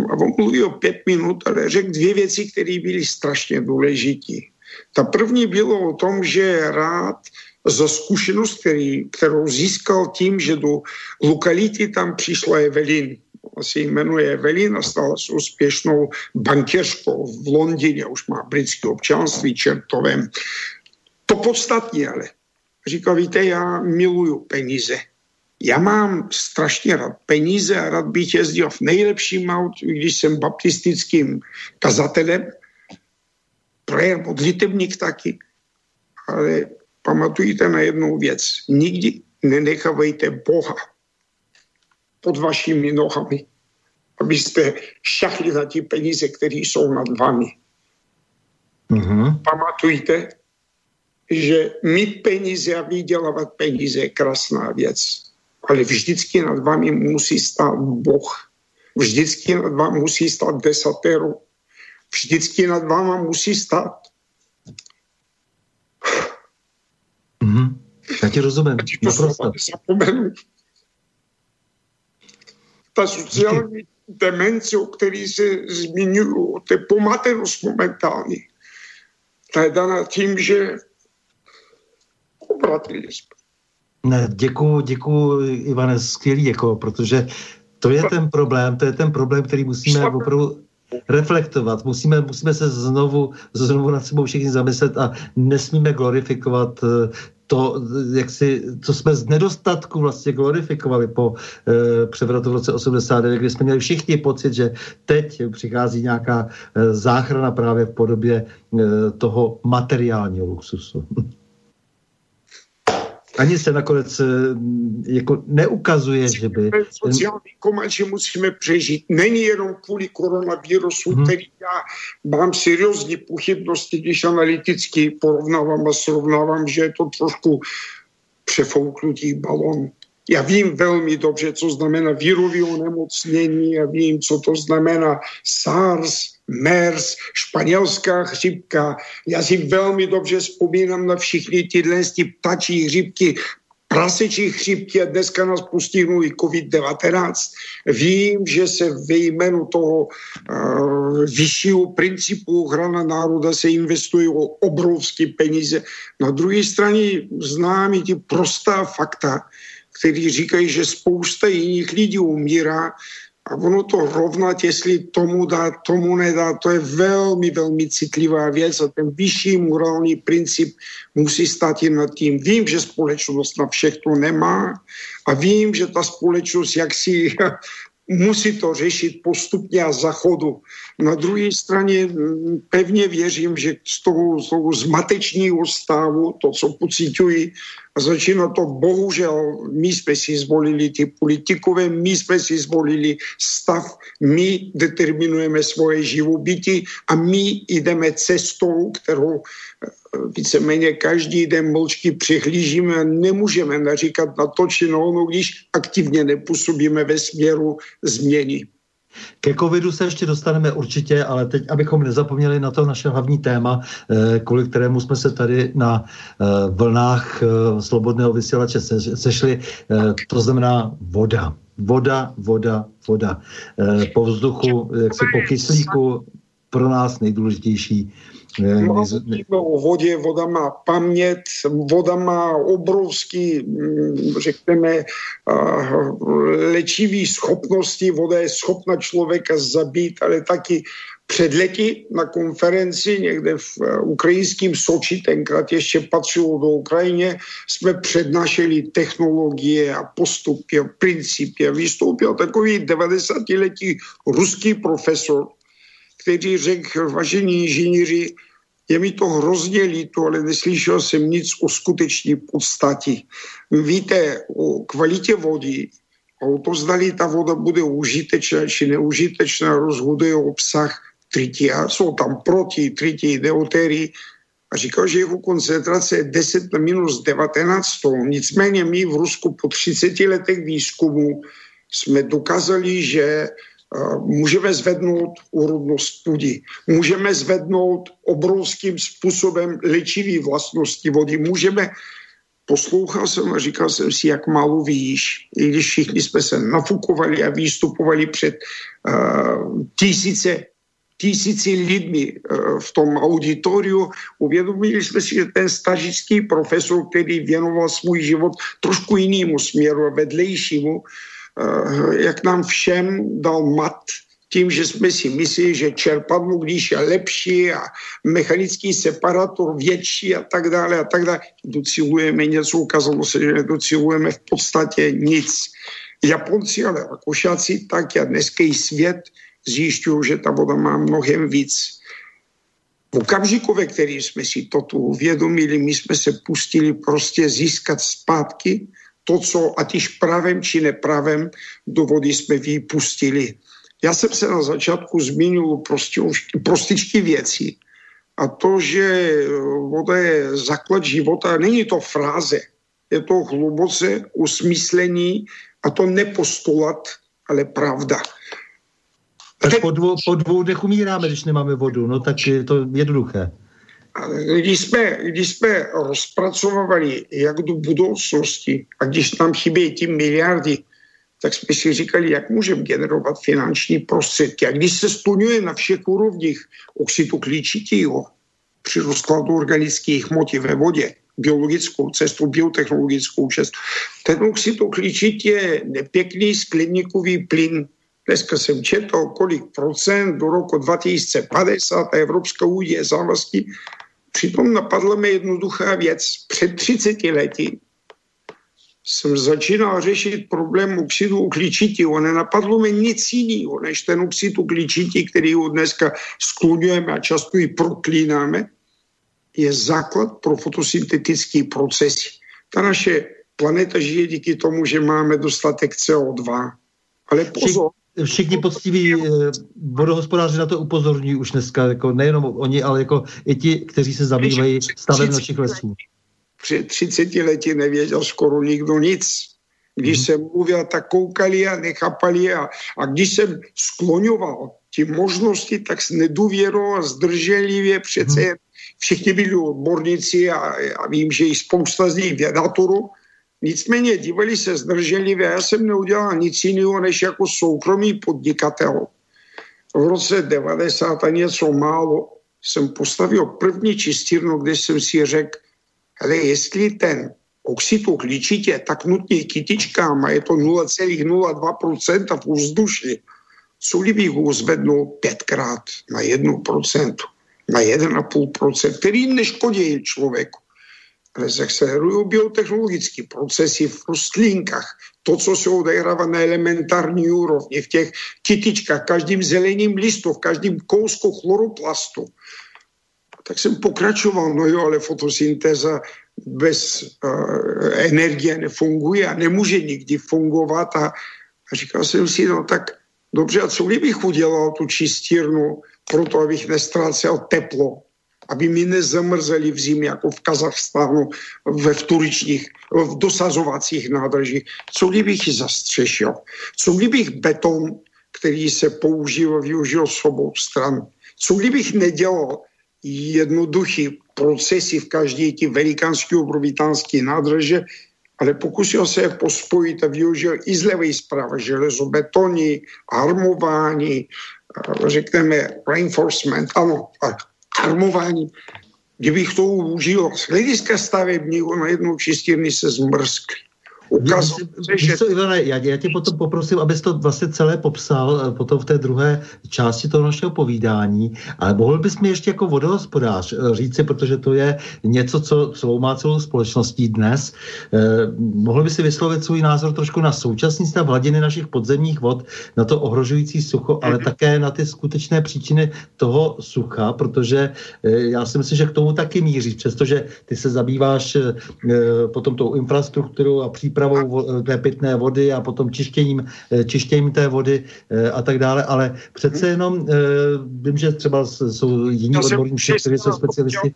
a on o pět minut, ale řekl dvě věci, které byly strašně důležité. Ta první bylo o tom, že je rád za zkušenost, který, kterou získal tím, že do lokality tam přišla Evelyn se jmenuje Evelina, stala se úspěšnou bankéřkou v Londýně, už má britské občanství čertovém. To podstatně ale. Říkal, víte, já miluju peníze. Já mám strašně rád peníze a rád bych jezdil v nejlepším autě, když jsem baptistickým kazatelem. Prayer modlitebník taky. Ale pamatujte na jednu věc. Nikdy nenechávejte Boha pod vašimi nohami, abyste šahli na ty peníze, které jsou nad vami. Mm-hmm. Pamatujte, že mít peníze a vydělávat peníze je krásná věc. Ale vždycky nad vámi musí stát Boh. Vždycky nad vámi musí stát desatero. Vždycky nad váma musí stát. Mm-hmm. Já ti rozumím. Zapomenu ta sociální, demence, o které se zmiňují, to je pomatenost momentální. Ta je daná tím, že obratili jsme. Ne, děkuju, děkuju, Ivane, skvělý, jako, protože to je ten problém, to je ten problém, který musíme opravdu reflektovat. Musíme, musíme se znovu, znovu nad sebou všichni zamyslet a nesmíme glorifikovat eh, to, jak si, co jsme z nedostatku vlastně glorifikovali po e, převratu v roce 89, kdy jsme měli všichni pocit, že teď přichází nějaká e, záchrana právě v podobě e, toho materiálního luxusu. ani se nakonec eh, jako neukazuje, že by... Sociální komand, že musíme přežít. Není jenom kvůli koronavirusu, hmm. který já mám seriózní pochybnosti, když analyticky porovnávám a srovnávám, že je to trošku přefouknutý balon. Já vím velmi dobře, co znamená virový onemocnění, já vím, co to znamená SARS, MERS, španělská chřipka. Já si velmi dobře vzpomínám na všechny tyhle ptačí chřipky, prasečí chřipky a dneska nás postihnou i COVID-19. Vím, že se ve jménu toho uh, vyššího principu ochrana národa se investují o obrovské peníze. Na druhé straně znám ty prostá fakta, který říkají, že spousta jiných lidí umírá a ono to rovnat, jestli tomu dá, tomu nedá, to je velmi, velmi citlivá věc a ten vyšší morální princip musí stát i nad tím. Vím, že společnost na všechno nemá a vím, že ta společnost jaksi musí to řešit postupně a zachodu. Na druhé straně pevně věřím, že z toho, z toho zmatečního stavu, to, co pocitují, a začíná to bohužel, my jsme si zvolili ty politikové, my jsme si zvolili stav, my determinujeme svoje živobytí a my jdeme cestou, kterou víceméně každý den mlčky přihlížíme nemůžeme naříkat na to či na ono, když aktivně nepůsobíme ve směru změny. Ke covidu se ještě dostaneme určitě, ale teď, abychom nezapomněli na to naše hlavní téma, eh, kvůli kterému jsme se tady na eh, vlnách eh, slobodného vysílače sešli, to znamená voda. Voda, voda, voda. Po vzduchu, jaksi po kyslíku, pro nás nejdůležitější Mluvíme o vodě, voda má paměť, voda má obrovský, mm, řekněme, léčivý schopnosti, voda je schopna člověka zabít, ale taky před lety na konferenci někde v e, ukrajinském Soči, tenkrát ještě patřilo do Ukrajině, jsme přednášeli technologie a postupy a principy a vystoupil takový 90-letý ruský profesor, který řekl, vážení inženýři, je mi to hrozně líto, ale neslyšel jsem nic o skutečné podstatě. Víte o kvalitě vody a o to, zdali ta voda bude užitečná či neužitečná, rozhoduje obsah tritia. Jsou tam proti, triti, deuterii. A říkal, že jeho koncentrace je 10 na minus 19 ton. Nicméně my v Rusku po 30 letech výzkumu jsme dokázali, že můžeme zvednout úrodnost půdy, můžeme zvednout obrovským způsobem léčivý vlastnosti vody, můžeme poslouchal jsem a říkal jsem si, jak málo víš, i když všichni jsme se nafukovali a vystupovali před uh, tisíce tisíci lidmi uh, v tom auditoriu. Uvědomili jsme si, že ten stažický profesor, který věnoval svůj život trošku jinému směru a vedlejšímu, Eh, jak nám všem dal mat tím, že jsme si mysleli, že čerpadlo, když je lepší a mechanický separátor větší a tak dále a tak dále. Docilujeme něco, ukázalo se, že nedocilujeme v podstatě nic. Japonci, ale Rakušáci tak a dneska i svět zjišťují, že ta voda má mnohem víc. V okamžiku, ve který jsme si toto uvědomili, my jsme se pustili prostě získat zpátky to, co ať již pravem či nepravem do vody jsme vypustili. Já jsem se na začátku zmínil prostě prostičky věcí. A to, že voda je základ života, není to fráze, je to hluboce usmyslení a to nepostulat, ale pravda. Tak po dvou, po dvou dech umíráme, když nemáme vodu, no tak je to jednoduché když jsme, když jsme rozpracovali, jak do budoucnosti, a když nám chybí ty miliardy, tak jsme si říkali, jak můžeme generovat finanční prostředky. A když se splňuje na všech úrovních oxidu klíčitýho při rozkladu organických hmoty ve vodě, biologickou cestu, biotechnologickou cestu, ten oxid klíčitý je nepěkný skleníkový plyn. Dneska jsem četl, kolik procent do roku 2050 Evropská unie závazky. Přitom napadla mi jednoduchá věc. Před 30 lety jsem začínal řešit problém oxidu ukličití. Nenapadlo mi nic jiného, než ten oxid ukličití, který ho dneska skloňujeme a často i proklínáme, je základ pro fotosyntetický procesy. Ta naše planeta žije díky tomu, že máme dostatek CO2. Ale pozor, všichni poctiví eh, vodohospodáři na to upozorňují už dneska, jako nejenom oni, ale jako i ti, kteří se zabývají stavem našich lesů před 30 lety nevěděl skoro nikdo nic. Když hmm. jsem mluvil, tak koukali a nechápali a, a když jsem skloňoval ty možnosti, tak s nedůvěrou a zdrženlivě přece hmm. všichni byli odborníci a, a vím, že i spousta z nich vědatoru. Nicméně dívali se zdrženlivě. Já jsem neudělal nic jiného, než jako soukromý podnikatel. V roce 90 a něco málo jsem postavil první čistírnu, kde jsem si řekl, ale jestli ten oxid uhličitě tak nutně kytičkám a je to 0,02% v co kdybych ho zvednul pětkrát na 1%, na 1,5%, který neškodí člověku. Ale zaakcelerují biotechnologické procesy v rostlinkách. To, co se odehrává na elementární úrovni, v těch kytičkách, každým zeleným listu, v každém kousku chloroplastu, tak jsem pokračoval, no jo, ale fotosyntéza bez uh, energie nefunguje a nemůže nikdy fungovat a, a říkal jsem si, no tak dobře, a co kdybych udělal tu čistírnu proto, abych nestrácel teplo, aby mi nezamrzeli v zimě, jako v Kazachstánu, ve vturičních, v dosazovacích nádržích. Co kdybych ji zastřešil? Co kdybych beton, který se používá, využil s obou stran? Co kdybych nedělal jednoduchý procesy v každé ty velikánské obrovitánské nádrže, ale pokusil se je pospojit a využil i z levé zprávy železobetony, armování, řekneme reinforcement, ano, armování. Kdybych to užil z hlediska stavebního, najednou čistírny se zmrskly ukazuje, že... Co, Ivane, já, já tě potom poprosím, abys to vlastně celé popsal eh, potom v té druhé části toho našeho povídání, ale mohl bys mi ještě jako vodohospodář eh, říci, protože to je něco, co sloumá celou společností dnes, eh, mohl by si vyslovit svůj názor trošku na současný stav hladiny našich podzemních vod, na to ohrožující sucho, ale mm-hmm. také na ty skutečné příčiny toho sucha, protože eh, já si myslím, že k tomu taky míří, přestože ty se zabýváš eh, potom tou infrastrukturou a přípravou přípravou té pitné vody a potom čištěním, eh, čištěním té vody eh, a tak dále, ale přece jenom eh, vím, že třeba jsou jiní odborníci, kteří jsou specialisti.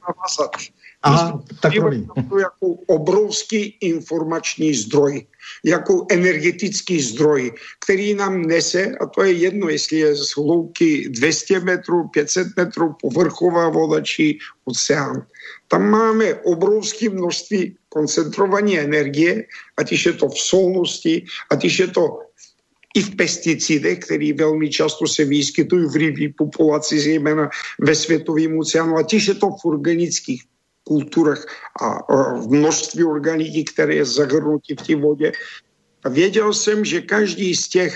Aha, tak jako obrovský informační zdroj, jako energetický zdroj, který nám nese, a to je jedno, jestli je z hloubky 200 metrů, 500 metrů povrchová voda či oceán. Tam máme obrovské množství koncentrované energie, ať je to v solnosti, ať je to i v pesticidech, které velmi často se vyskytují v rybí populaci, zejména ve světovém oceánu, ať je to v organických kulturách a v množství organiky, které je zahrnutí v té vodě. A věděl jsem, že každý z těch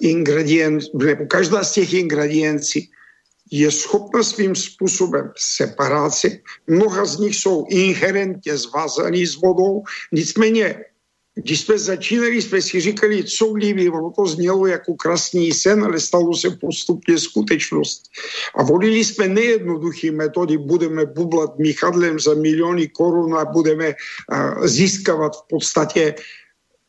ingredient, nebo každá z těch ingrediencí je schopna svým způsobem separace. Mnoha z nich jsou inherentně zvázaný s vodou, nicméně když jsme začínali, jsme si říkali, co kdyby, ono to znělo jako krásný sen, ale stalo se postupně skutečnost. A volili jsme nejednoduché metody, budeme bublat Michadlem za miliony korun a budeme získávat v podstatě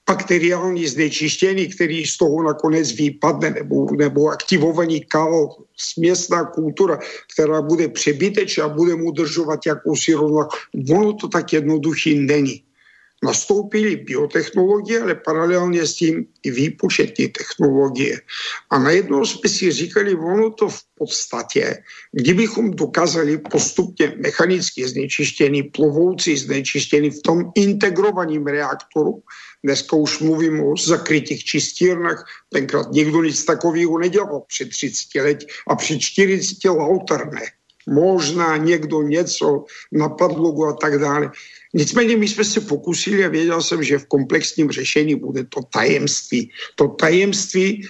bakteriální znečištění, který z toho nakonec vypadne, nebo, nebo aktivovaný kal, směsná kultura, která bude přebytečná a bude mu udržovat jakousi rovnováhu. Ono to tak jednoduchý není. Nastoupily biotechnologie, ale paralelně s tím i výpočetní technologie. A najednou jsme si říkali, ono to v podstatě, kdybychom dokázali postupně mechanicky znečištěný, plovoucí znečištěný v tom integrovaném reaktoru, Dneska už mluvím o zakrytých čistírnách. Tenkrát nikdo nic takového nedělal před 30 let a před 40 lauter ne. Možná někdo něco na padlogu a tak dále. Nicméně my jsme se pokusili a věděl jsem, že v komplexním řešení bude to tajemství. To tajemství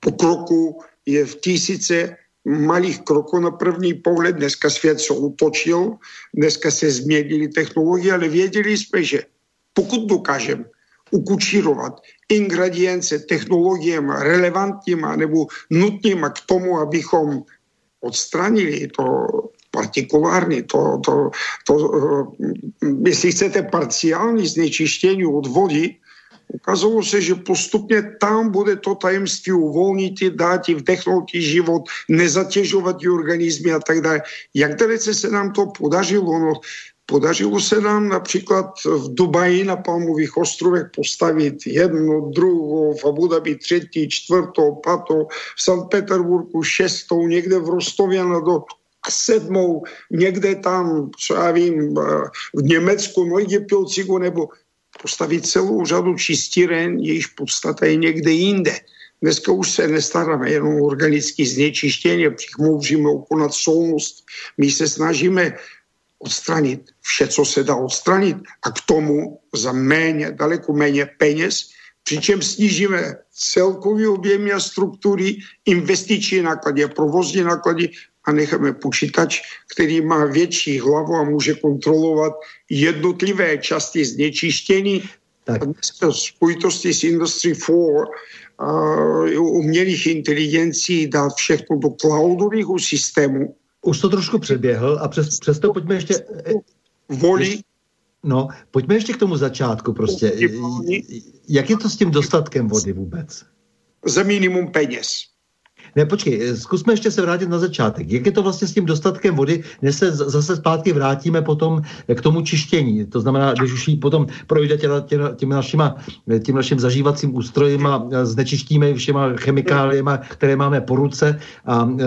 pokroku je v tisíce malých kroků na první pohled. Dneska svět se utočil, dneska se změnily technologie, ale věděli jsme, že pokud dokážeme ukučírovat ingredience technologiemi relevantníma nebo nutnýma k tomu, abychom odstranili to partikulární, to, to, to, uh, jestli chcete parciální znečištění od vody, Ukázalo se, že postupně tam bude to tajemství uvolnit, dát vdechnout život, nezatěžovat organismy a tak dále. Jak dalece se nám to podařilo? No, Podařilo se nám například v Dubaji na Palmových ostrovech postavit jednu, druhou, v Abu Dhabi třetí, čtvrtou, patou, v Sankt Peterburgu šestou, někde v Rostově na do sedmou, někde tam, co já vím, v Německu, no Pilcigu, nebo postavit celou řadu čistíren, jejíž podstata je někde jinde. Dneska už se nestaráme jenom o organické znečištění, můžeme ukonat solnost. My se snažíme odstranit vše, co se dá odstranit a k tomu za méně, daleko méně peněz, přičem snížíme celkový objem a struktury, investiční náklady a provozní náklady a necháme počítač, který má větší hlavu a může kontrolovat jednotlivé části znečištění. Tak. V spojitosti s Industry 4 uh, umělých inteligencí dát všechno do cloudových systémů, už to trošku přeběhl a přes, přesto pojďme ještě... Volí. No, pojďme ještě k tomu začátku prostě. Jak je to s tím dostatkem vody vůbec? Za minimum peněz. Ne, počkej, zkusme ještě se vrátit na začátek. Jak je to vlastně s tím dostatkem vody, než se zase zpátky vrátíme potom k tomu čištění. To znamená, když už ji potom projde těla, těla, těmi našima, tím naším zažívacím ústrojem a znečištíme všema chemikáliemi, které máme po ruce a e,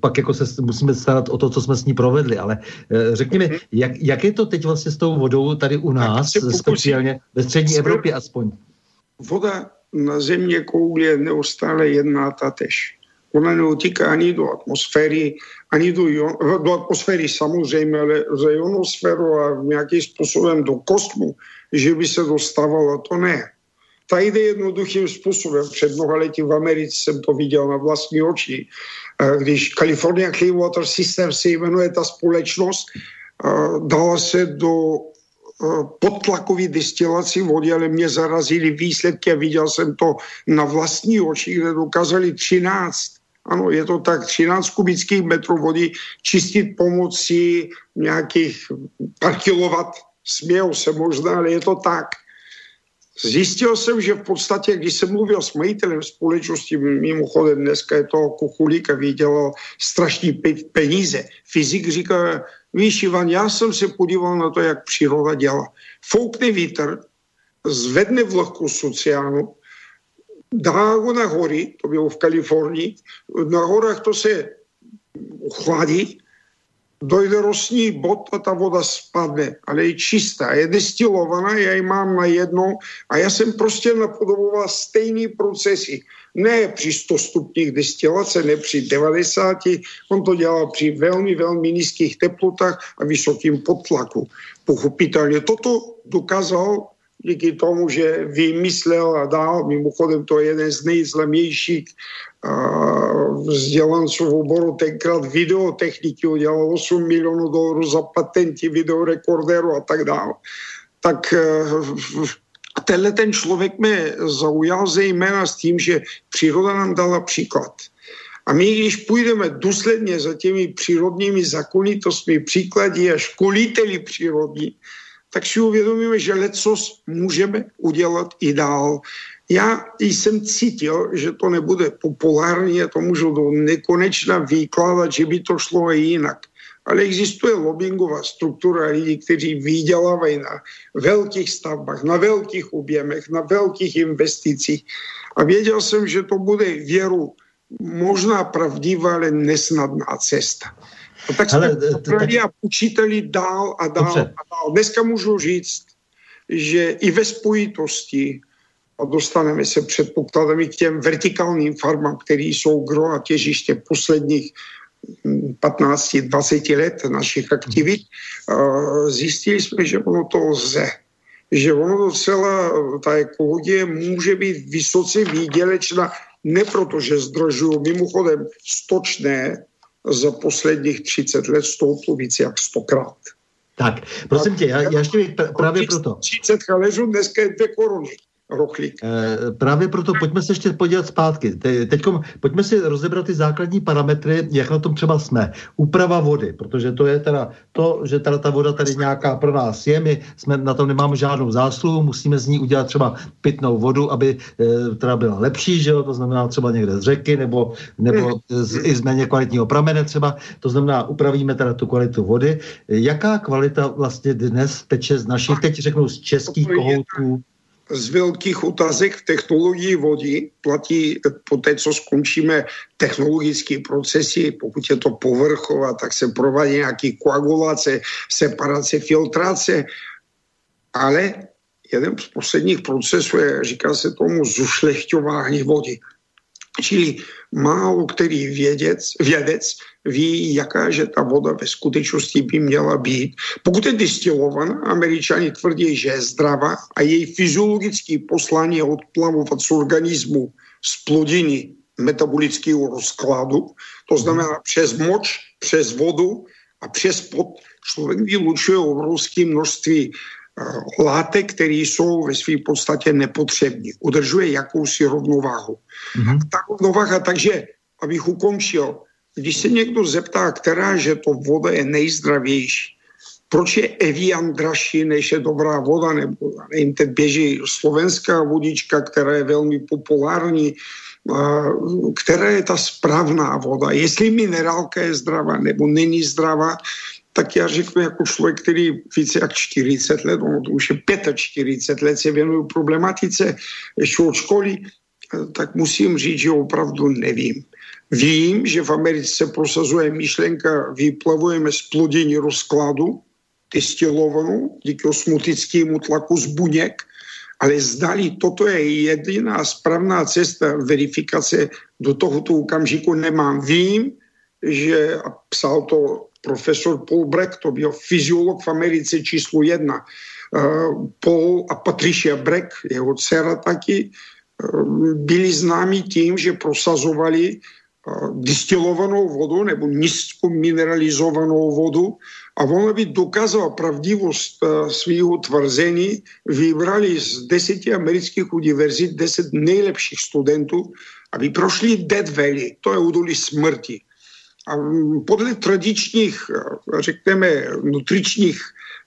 pak jako se musíme starat o to, co jsme s ní provedli. Ale e, řekněme, mhm. jak, jak je to teď vlastně s tou vodou tady u nás, speciálně ve střední Evropě aspoň? Voda na země kouli je neustále jedna ta tež ona neutíká ani do atmosféry, ani do, do atmosféry samozřejmě, ale za ionosféru a nějakým způsobem do kosmu, že by se dostávala, to ne. Ta jde jednoduchým způsobem. Před mnoha lety v Americe jsem to viděl na vlastní oči, když California Clean Water System se jmenuje ta společnost, dala se do podtlakový destilaci vody, ale mě zarazili výsledky a viděl jsem to na vlastní oči, kde dokázali 13 ano, je to tak 13 kubických metrů vody čistit pomocí nějakých pár kilovat. Smějou se možná, ale je to tak. Zjistil jsem, že v podstatě, když jsem mluvil s majitelem společnosti, mimochodem dneska je to Kuchulík a vydělal strašný peníze. Fyzik říká, víš Ivan, já jsem se podíval na to, jak příroda dělá. Foukne vítr, zvedne vlhkost sociálu, ho na hory, to bylo v Kalifornii, na horách to se chladí, dojde rostní bod a ta voda spadne, ale je čistá, je destilovaná, já ji mám na jedno a já jsem prostě napodoboval stejný procesy. Ne při 100 stupních destilace, ne při 90, on to dělal při velmi, velmi nízkých teplotách a vysokým podtlaku. Pochopitelně toto dokázal díky tomu, že vymyslel a dal, mimochodem to je jeden z nejzlemějších vzdělanců v oboru tenkrát videotechniky, udělal 8 milionů dolarů za patenty videorekorderu a tak dále. Tak eh, tenhle ten člověk mě zaujal zejména s tím, že příroda nám dala příklad. A my, když půjdeme důsledně za těmi přírodními zákonitostmi, příklady a školiteli přírodní, tak si uvědomíme, že lecos můžeme udělat i dál. Já jsem cítil, že to nebude populární, to můžu do nekonečna vykládat, že by to šlo i jinak. Ale existuje lobbyingová struktura lidí, kteří vydělávají na velkých stavbách, na velkých objemech, na velkých investicích. A věděl jsem, že to bude věru možná pravdivá, ale nesnadná cesta. No tak jsme Ale, tak... a počítali dál a dál Dobře. a dál. Dneska můžu říct, že i ve spojitosti a dostaneme se předpokladem k těm vertikálním farmám, které jsou gro a těžiště posledních 15-20 hm, let našich aktivit, zjistili jsme, že ono to lze. Že ono docela, ta ekologie může být vysoce výdělečná, ne proto, že zdražují mimochodem stočné za posledních 30 let stouplo více jak stokrát. Tak, prosím tě, já, já ještě právě proto. 30 chaleřů dneska je dvě koruny rochlík. E, právě proto pojďme se ještě podívat zpátky. Te, teďkom, pojďme si rozebrat ty základní parametry, jak na tom třeba jsme. Úprava vody, protože to je teda to, že teda ta voda tady nějaká pro nás je, my jsme na tom nemáme žádnou zásluhu, musíme z ní udělat třeba pitnou vodu, aby e, teda byla lepší, že jo? to znamená třeba někde z řeky nebo, nebo z, i z méně kvalitního pramene třeba, to znamená upravíme teda tu kvalitu vody. Jaká kvalita vlastně dnes teče z našich, teď řeknu z českých kohoutků, z velkých otázek v technologii vody platí po té, co skončíme technologické procesy, pokud je to povrchová, tak se provádí nějaký koagulace, separace, filtrace, ale jeden z posledních procesů je, říká se tomu, zušlechťování vody. Čili málo který vědec, vědec ví, jaká že ta voda ve skutečnosti by měla být. Pokud je distilovaná, američani tvrdí, že je zdravá a její fyziologické poslání je odplavovat z organismu z plodiny metabolického rozkladu, to znamená přes moč, přes vodu a přes pot člověk vylučuje obrovské množství látek, které jsou ve své podstatě nepotřební. Udržuje jakousi rovnováhu. Mm-hmm. Ta rovnováha, takže, abych ukončil, když se někdo zeptá, která že to voda je nejzdravější, proč je Evian dražší, než je dobrá voda, nebo nevím, teď běží slovenská vodička, která je velmi populární, která je ta správná voda. Jestli minerálka je zdravá nebo není zdravá, tak já řeknu jako člověk, který více jak 40 let, ono to už je 45 let se věnuju problematice školy, tak musím říct, že opravdu nevím. Vím, že v Americe prosazuje myšlenka, vyplavujeme z plodiny rozkladu, destilovanou, díky osmotickému tlaku z buněk, ale zdali toto je jediná správná cesta verifikace, do tohoto okamžiku nemám. Vím, že psal to profesor Paul Breck, to byl fyziolog v Americe číslo jedna. Uh, Paul a Patricia Breck, jeho dcera taky, uh, byli známi tím, že prosazovali uh, distilovanou vodu nebo nízko mineralizovanou vodu a on by dokázal pravdivost svého tvrzení, vybrali z deseti amerických univerzit deset nejlepších studentů, aby prošli Dead Valley, to je údolí smrti. Podle tradičních, řekněme, nutričních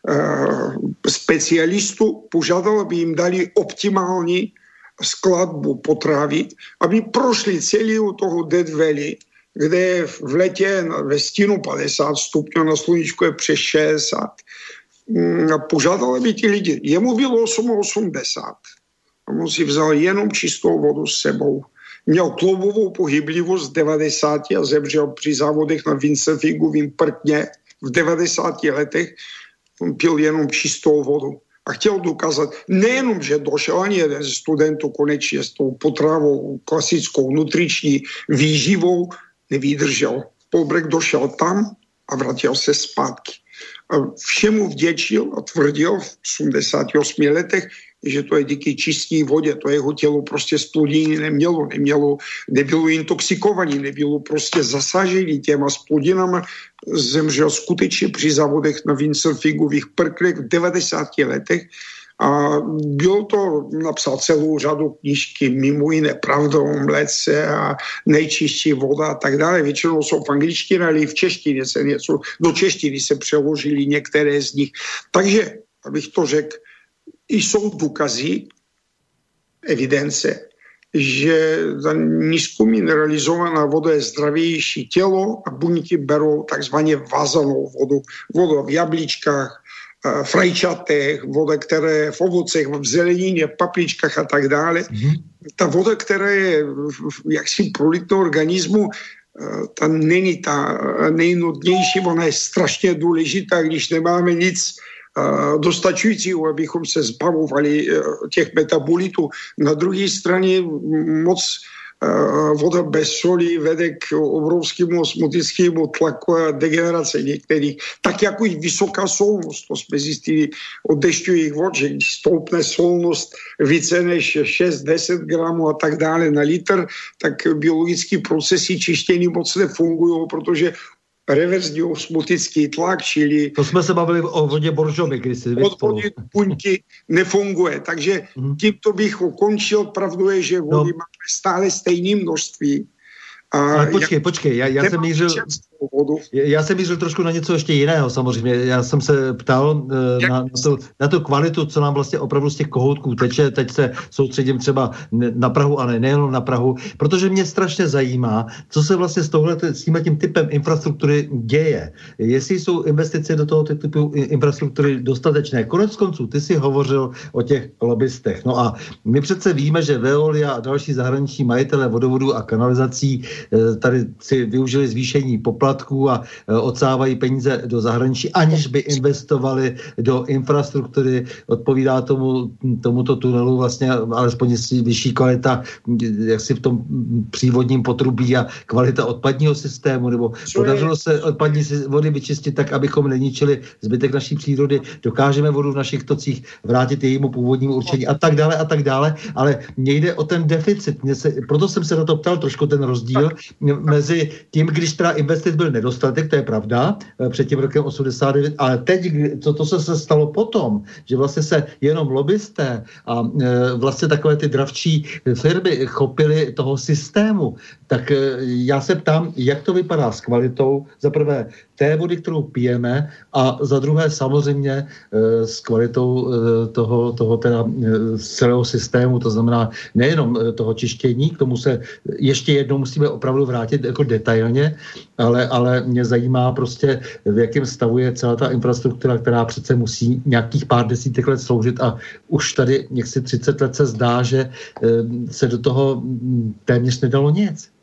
eh, specialistů požádal, aby jim dali optimální skladbu potravy, aby prošli celý toho Dead Valley, kde v letě ve stínu 50 stupňů na sluníčku je přes 60. Mm, požádal, aby ti lidi, jemu bylo 8,80. A on si vzal jenom čistou vodu s sebou měl kloubovou pohyblivost 90 a zemřel při závodech na Windsurfingovým prtně v 90 letech. Pil jenom čistou vodu a chtěl dokázat nejenom, že došel ani jeden ze studentů konečně s tou potravou klasickou nutriční výživou, nevydržel. Polbrek došel tam a vrátil se zpátky. Všemu vděčil a tvrdil v 88 letech, že to je díky čisté vodě, to jeho tělo prostě splodiny nemělo, nemělo, nebylo intoxikovaný, nebylo prostě zasažený těma splodinama, zemřel skutečně při závodech na windsurfingových prklech v 90 letech a byl to, napsal celou řadu knížky, mimo jiné Pravda o mlece a nejčistší voda a tak dále. Většinou jsou v angličtině, ale i v češtině se něco, do češtiny se přeložili některé z nich. Takže, abych to řekl, jsou důkazy, evidence, že ta nízkomineralizovaná voda je zdravější tělo a buňky berou takzvaně vázanou vodu. Vodu v jablíčkách, v rajčatech, voda, která je v ovocech, v zelenině, v papričkách a tak dále. Mm-hmm. Ta voda, která je jaksi pro organismu, ta není ta nejnutnější, ona je strašně důležitá, když nemáme nic dostačující, abychom se zbavovali těch metabolitů. Na druhé straně moc Eh, voda bez soli vede k obrovskému osmotickému tlaku a degenerace některých, tak jako i vysoká solnost. To jsme zjistili od dešťových vod, že když stoupne solnost více než 6-10 gramů a tak dále na litr, tak biologické procesy čištění moc nefungují, protože reverzní osmotický tlak, čili... To jsme se bavili o vodě Boržovi, když si Od vody buňky nefunguje, takže mm-hmm. tímto bych ukončil. Pravdu je, že vody no. máme stále stejné množství. A Ale počkej, jak... počkej, já, já jsem mířil vodu. Já jsem mířil trošku na něco ještě jiného samozřejmě. Já jsem se ptal uh, na, na, tu, na tu kvalitu, co nám vlastně opravdu z těch kohoutků teče. Teď se soustředím třeba na Prahu, ale nejen na Prahu, protože mě strašně zajímá, co se vlastně s, tohle, s tím, tím typem infrastruktury děje. Jestli jsou investice do toho typu infrastruktury dostatečné. Konec konců, ty si hovořil o těch lobbystech. No a my přece víme, že Veolia a další zahraniční majitele vodovodů a kanalizací eh, tady si využili zvýšení poplatku poplatků a e, odsávají peníze do zahraničí, aniž by investovali do infrastruktury. Odpovídá tomu, tomuto tunelu vlastně alespoň vyšší kvalita jak si v tom přívodním potrubí a kvalita odpadního systému, nebo podařilo se odpadní vody vyčistit tak, abychom neničili zbytek naší přírody, dokážeme vodu v našich tocích vrátit jejímu původnímu určení a tak dále a tak dále, ale nejde o ten deficit. Mě se, proto jsem se na to ptal trošku ten rozdíl mezi tím, když teda investic byl nedostatek, to je pravda, eh, před tím rokem 89, ale teď, co to se, se stalo potom, že vlastně se jenom lobbysté a e, vlastně takové ty dravčí firmy chopily toho systému, tak e, já se ptám, jak to vypadá s kvalitou, za prvé té vody, kterou pijeme a za druhé samozřejmě e, s kvalitou e, toho, toho teda e, celého systému, to znamená nejenom toho čištění, k tomu se ještě jednou musíme opravdu vrátit jako detailně, ale, ale mě zajímá prostě, v jakém stavu je celá ta infrastruktura, která přece musí nějakých pár desítek let sloužit a už tady si 30 let se zdá, že se do toho téměř nedalo nic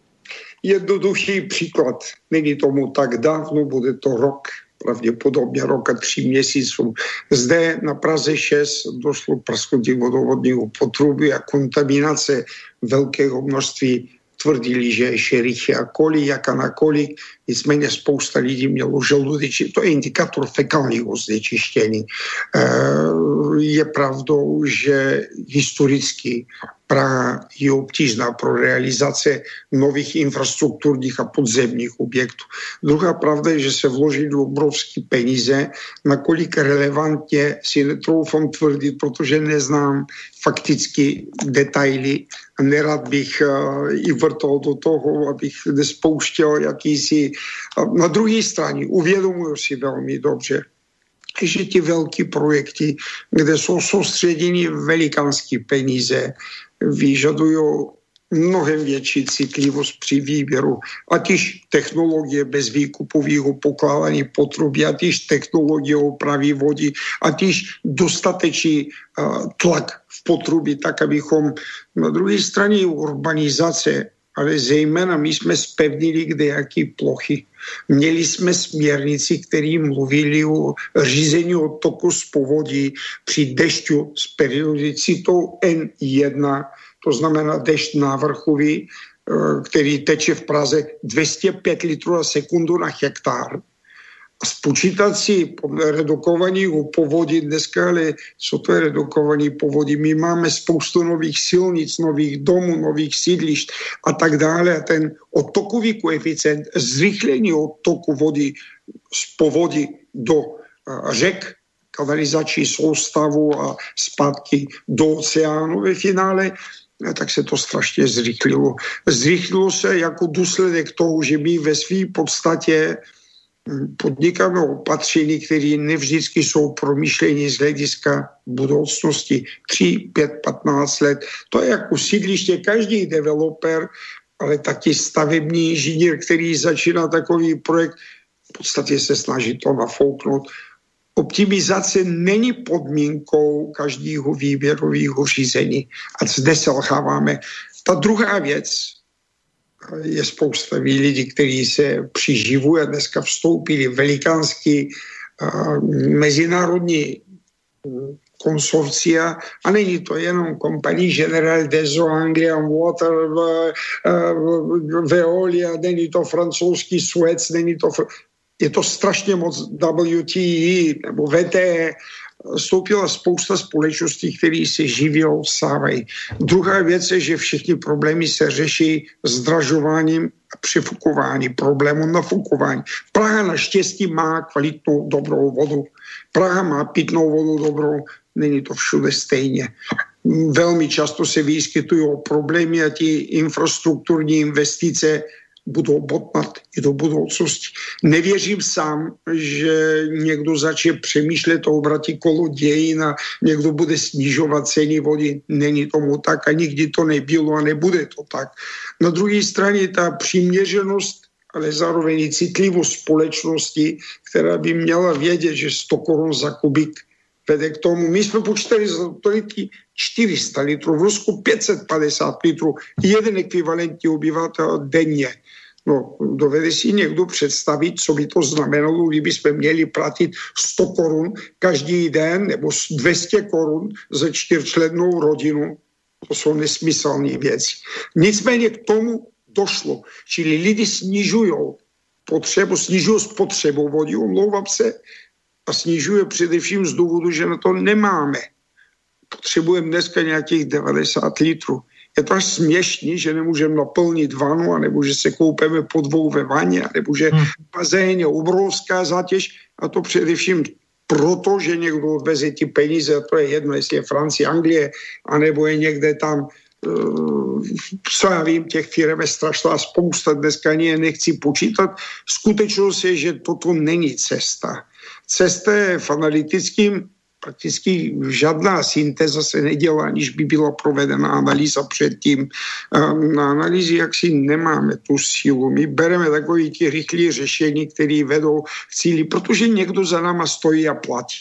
jednoduchý příklad. Není tomu tak dávno, bude to rok, pravděpodobně rok a tři měsíců. Zde na Praze 6 došlo prasknutí vodovodního potrubí a kontaminace velkého množství tvrdili, že je šerichy a koli, jak a na kolik. Nicméně spousta lidí mělo žaludeční, to je indikátor fekálního znečištění. Je pravdou, že historicky Praha je obtížná pro realizace nových infrastrukturních a podzemních objektů. Druhá pravda je, že se vloží do obrovské peníze, nakolik relevantně si netroufám tvrdit, protože neznám fakticky detaily nerad bych uh, i vrtal do toho, abych nespouštěl jakýsi... Na druhé straně uvědomuji si velmi dobře, že ty velké projekty, kde jsou soustředěny velikánské peníze, vyžadují mnohem větší citlivost při výběru, ať již technologie bez výkupového pokládání potrubí, ať již technologie opravy vody, ať již dostatečný uh, tlak v potrubí, tak abychom na druhé straně urbanizace, ale zejména my jsme spevnili kde jaký plochy. Měli jsme směrnici, které mluvili o řízení odtoku z povodí při dešťu s periodicitou N1, to znamená dešť návrchový, eh, který teče v Praze 205 litrů na sekundu na hektár. Spočítat si redukovaní povodí dneska, ale co to je redukovaní povodí? My máme spoustu nových silnic, nových domů, nových sídlišť a tak dále. A ten odtokový koeficient, zrychlení odtoku vody z povodí do řek, kanalizační soustavu a zpátky do oceánu ve finále, tak se to strašně zrychlilo. Zrychlilo se jako důsledek toho, že my ve své podstatě podnikáme opatření, které nevždycky jsou promyšlení z hlediska budoucnosti 3, 5, 15 let. To je jako sídliště každý developer, ale taky stavební inženýr, který začíná takový projekt, v podstatě se snaží to nafouknout. Optimizace není podmínkou každého výběrového řízení. A zde selháváme. Ta druhá věc, je spousta lidí, kteří se přiživují a dneska vstoupili velikánský mezinárodní konsorcia. A není to jenom kompaní General Deso, Anglian Water, Veolia, není to francouzský Suez, není to, je to strašně moc WTE nebo VTE, stoupila spousta společností, které se živí obsávají. Druhá věc je, že všechny problémy se řeší zdražováním a přifukováním, problému nafukování. Praha naštěstí má kvalitnou dobrou vodu. Praha má pitnou vodu dobrou, není to všude stejně. Velmi často se vyskytují problémy a ty infrastrukturní investice budou botnat i do budoucnosti. Nevěřím sám, že někdo začne přemýšlet o obratí kolo dějin a někdo bude snižovat ceny vody. Není tomu tak a nikdy to nebylo a nebude to tak. Na druhé straně ta přiměřenost ale zároveň i citlivost společnosti, která by měla vědět, že 100 korun za kubik vede k tomu. My jsme počítali za to 400 litrů, v Rusku 550 litrů, jeden ekvivalentní obyvatel denně. No, dovede si někdo představit, co by to znamenalo, kdyby jsme měli platit 100 korun každý den nebo 200 korun za čtyřčlennou rodinu. To jsou nesmyslné věci. Nicméně k tomu došlo. Čili lidi snižují potřebu, snižují spotřebu vody, omlouvám se, a snižuje především z důvodu, že na to nemáme. Potřebujeme dneska nějakých 90 litrů. Je to až směšný, že nemůžeme naplnit vanu, anebo že se koupeme po dvou ve vaně, nebo že hmm. bazén je obrovská zátěž a to především proto, že někdo odveze ty peníze, a to je jedno, jestli je Francie, Anglie, anebo je někde tam uh, co já vím, těch firm je strašná spousta, dneska ani je nechci počítat. Skutečnost je, že toto není cesta. Cesta je v analytickým prakticky žádná syntéza se nedělá, aniž by byla provedena analýza předtím. Na analýzi jaksi nemáme tu sílu. My bereme takové ty rychlé řešení, které vedou k cíli, protože někdo za náma stojí a platí.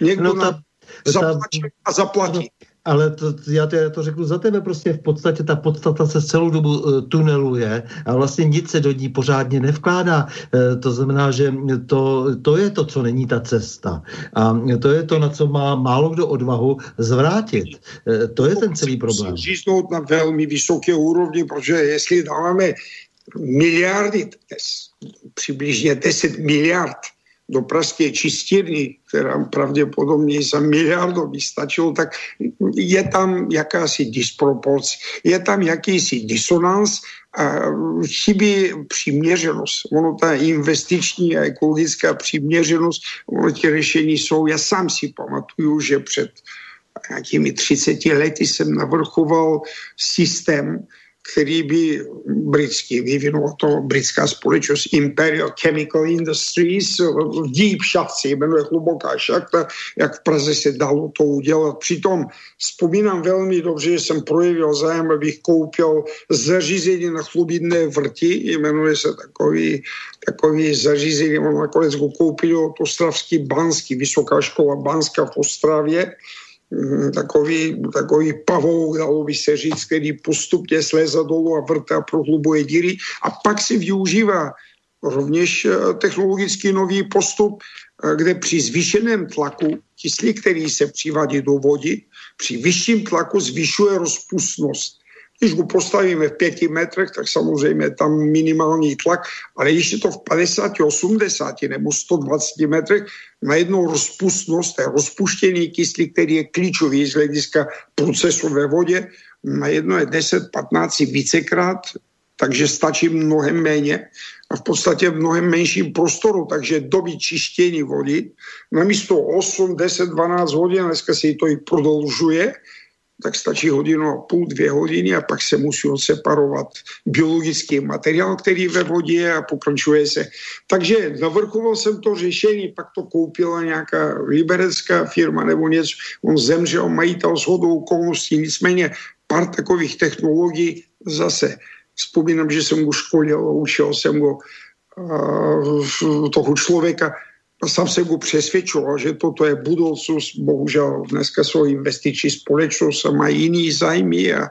Někdo no ta, zaplatí a zaplatí ale to, já, to, já to řeknu za tebe, prostě v podstatě ta podstata se celou dobu uh, tuneluje a vlastně nic se do ní pořádně nevkládá. Uh, to znamená, že to, to je to, co není ta cesta. A to je to, na co má málo kdo odvahu zvrátit. Uh, to je ten celý problém. Říznout na velmi vysoké úrovni, protože jestli dáváme miliardy, přibližně 10 miliard do pražské čistírny, která pravděpodobně za miliardu by stačilo, tak je tam jakási disproporce, je tam jakýsi disonans a chybí přiměřenost. Ono ta investiční a ekologická přiměřenost, ono ty řešení jsou, já sám si pamatuju, že před nějakými 30 lety jsem navrchoval systém, který by britský vyvinula to britská společnost Imperial Chemical Industries v Deep šachci, jmenuje hluboká šachta, jak v Praze se dalo to udělat. Přitom vzpomínám velmi dobře, že jsem projevil zájem, abych koupil zařízení na chlubidné vrti, jmenuje se takový, takový zařízení, on nakonec ho koupil od Ostravský Banský, Vysoká škola Banská v Ostravě, takový, takový pavouk, dalo by se říct, který postupně sleza dolů a vrta prohlubuje díry a pak si využívá rovněž eh, technologický nový postup, eh, kde při zvýšeném tlaku kyslík, který se přivádí do vody, při vyšším tlaku zvyšuje rozpustnost. Když ho postavíme v pěti metrech, tak samozřejmě tam minimální tlak, ale když je to v 50, 80 nebo 120 metrech, najednou rozpustnost, je rozpuštěný kyslík, který je klíčový z hlediska procesu ve vodě, najednou je 10-15 vícekrát, takže stačí mnohem méně a v podstatě v mnohem menším prostoru, takže doby čištění vody namísto 8, 10, 12 hodin, dneska se to i prodloužuje, tak stačí hodinu a půl, dvě hodiny a pak se musí odseparovat biologický materiál, který ve vodě je a pokračuje se. Takže navrchoval jsem to řešení, pak to koupila nějaká liberecká firma nebo něco, on zemřel, majitel shodou okolností, nicméně pár takových technologií zase. Vzpomínám, že jsem ho školil, učil jsem ho uh, toho člověka, sám se mu přesvědčoval, že toto je budoucnost. Bohužel dneska jsou investiční společnost a mají jiný zájmy a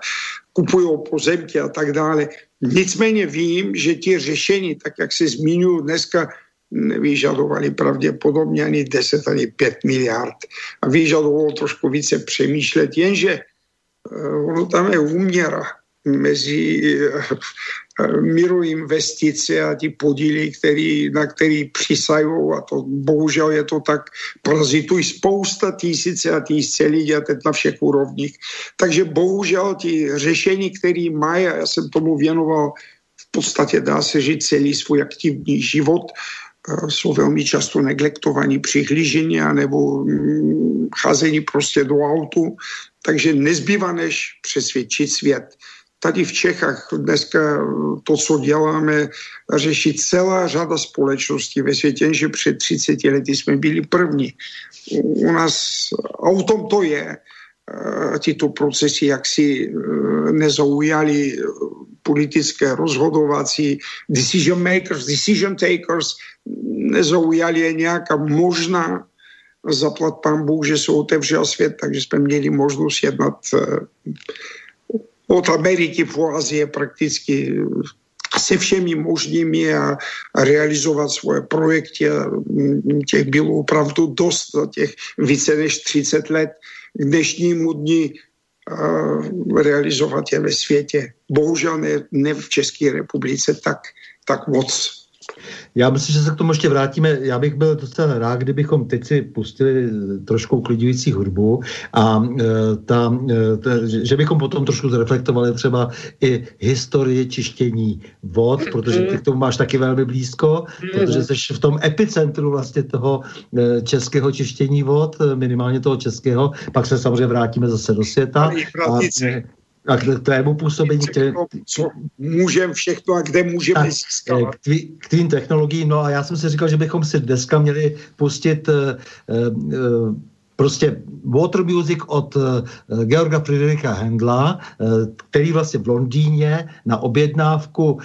kupují pozemky a tak dále. Nicméně vím, že ti řešení, tak jak se zmiňují dneska, nevyžadovali pravděpodobně ani 10, ani 5 miliard. A vyžadovalo trošku více přemýšlet, jenže eh, ono tam je úměra mezi eh, míru investice a ty podíly, který, na který přisají a to bohužel je to tak, parazitují spousta tisíce a tisíce lidí a teď na všech úrovních. Takže bohužel ty řešení, které mají, a já jsem tomu věnoval v podstatě dá se říct celý svůj aktivní život, eh, jsou velmi často neglektovaní přihlížení nebo mm, cházení prostě do autu, takže nezbývá než přesvědčit svět tady v Čechách dneska to, co děláme, řeší celá řada společností ve světě, že před 30 lety jsme byli první. U nás, a o tom to je, tyto procesy jaksi nezaujali politické rozhodovací decision makers, decision takers, nezaujali je nějaká možná zaplat pán Bůh, že se otevřel svět, takže jsme měli možnost jednat od Ameriky po Azie prakticky se všemi možnými a, realizovat svoje projekty. Těch bylo opravdu dost za těch více než 30 let k dnešnímu dni realizovat je ve světě. Bohužel ne, ne v České republice tak, tak moc. Já myslím, že se k tomu ještě vrátíme. Já bych byl docela rád, kdybychom teď si pustili trošku uklidňující hudbu a e, ta, e, ta, že bychom potom trošku zreflektovali třeba i historii čištění vod, protože ty k tomu máš taky velmi blízko, protože jsi v tom epicentru vlastně toho českého čištění vod, minimálně toho českého, pak se samozřejmě vrátíme zase do světa. A, a k tvému působení... Všechno, co můžeme všechno a kde můžeme získat. K, tvý, k tvým technologiím, no a já jsem si říkal, že bychom si dneska měli pustit uh, uh, prostě water music od uh, Georga Friedricha Hendla, uh, který vlastně v Londýně na objednávku uh,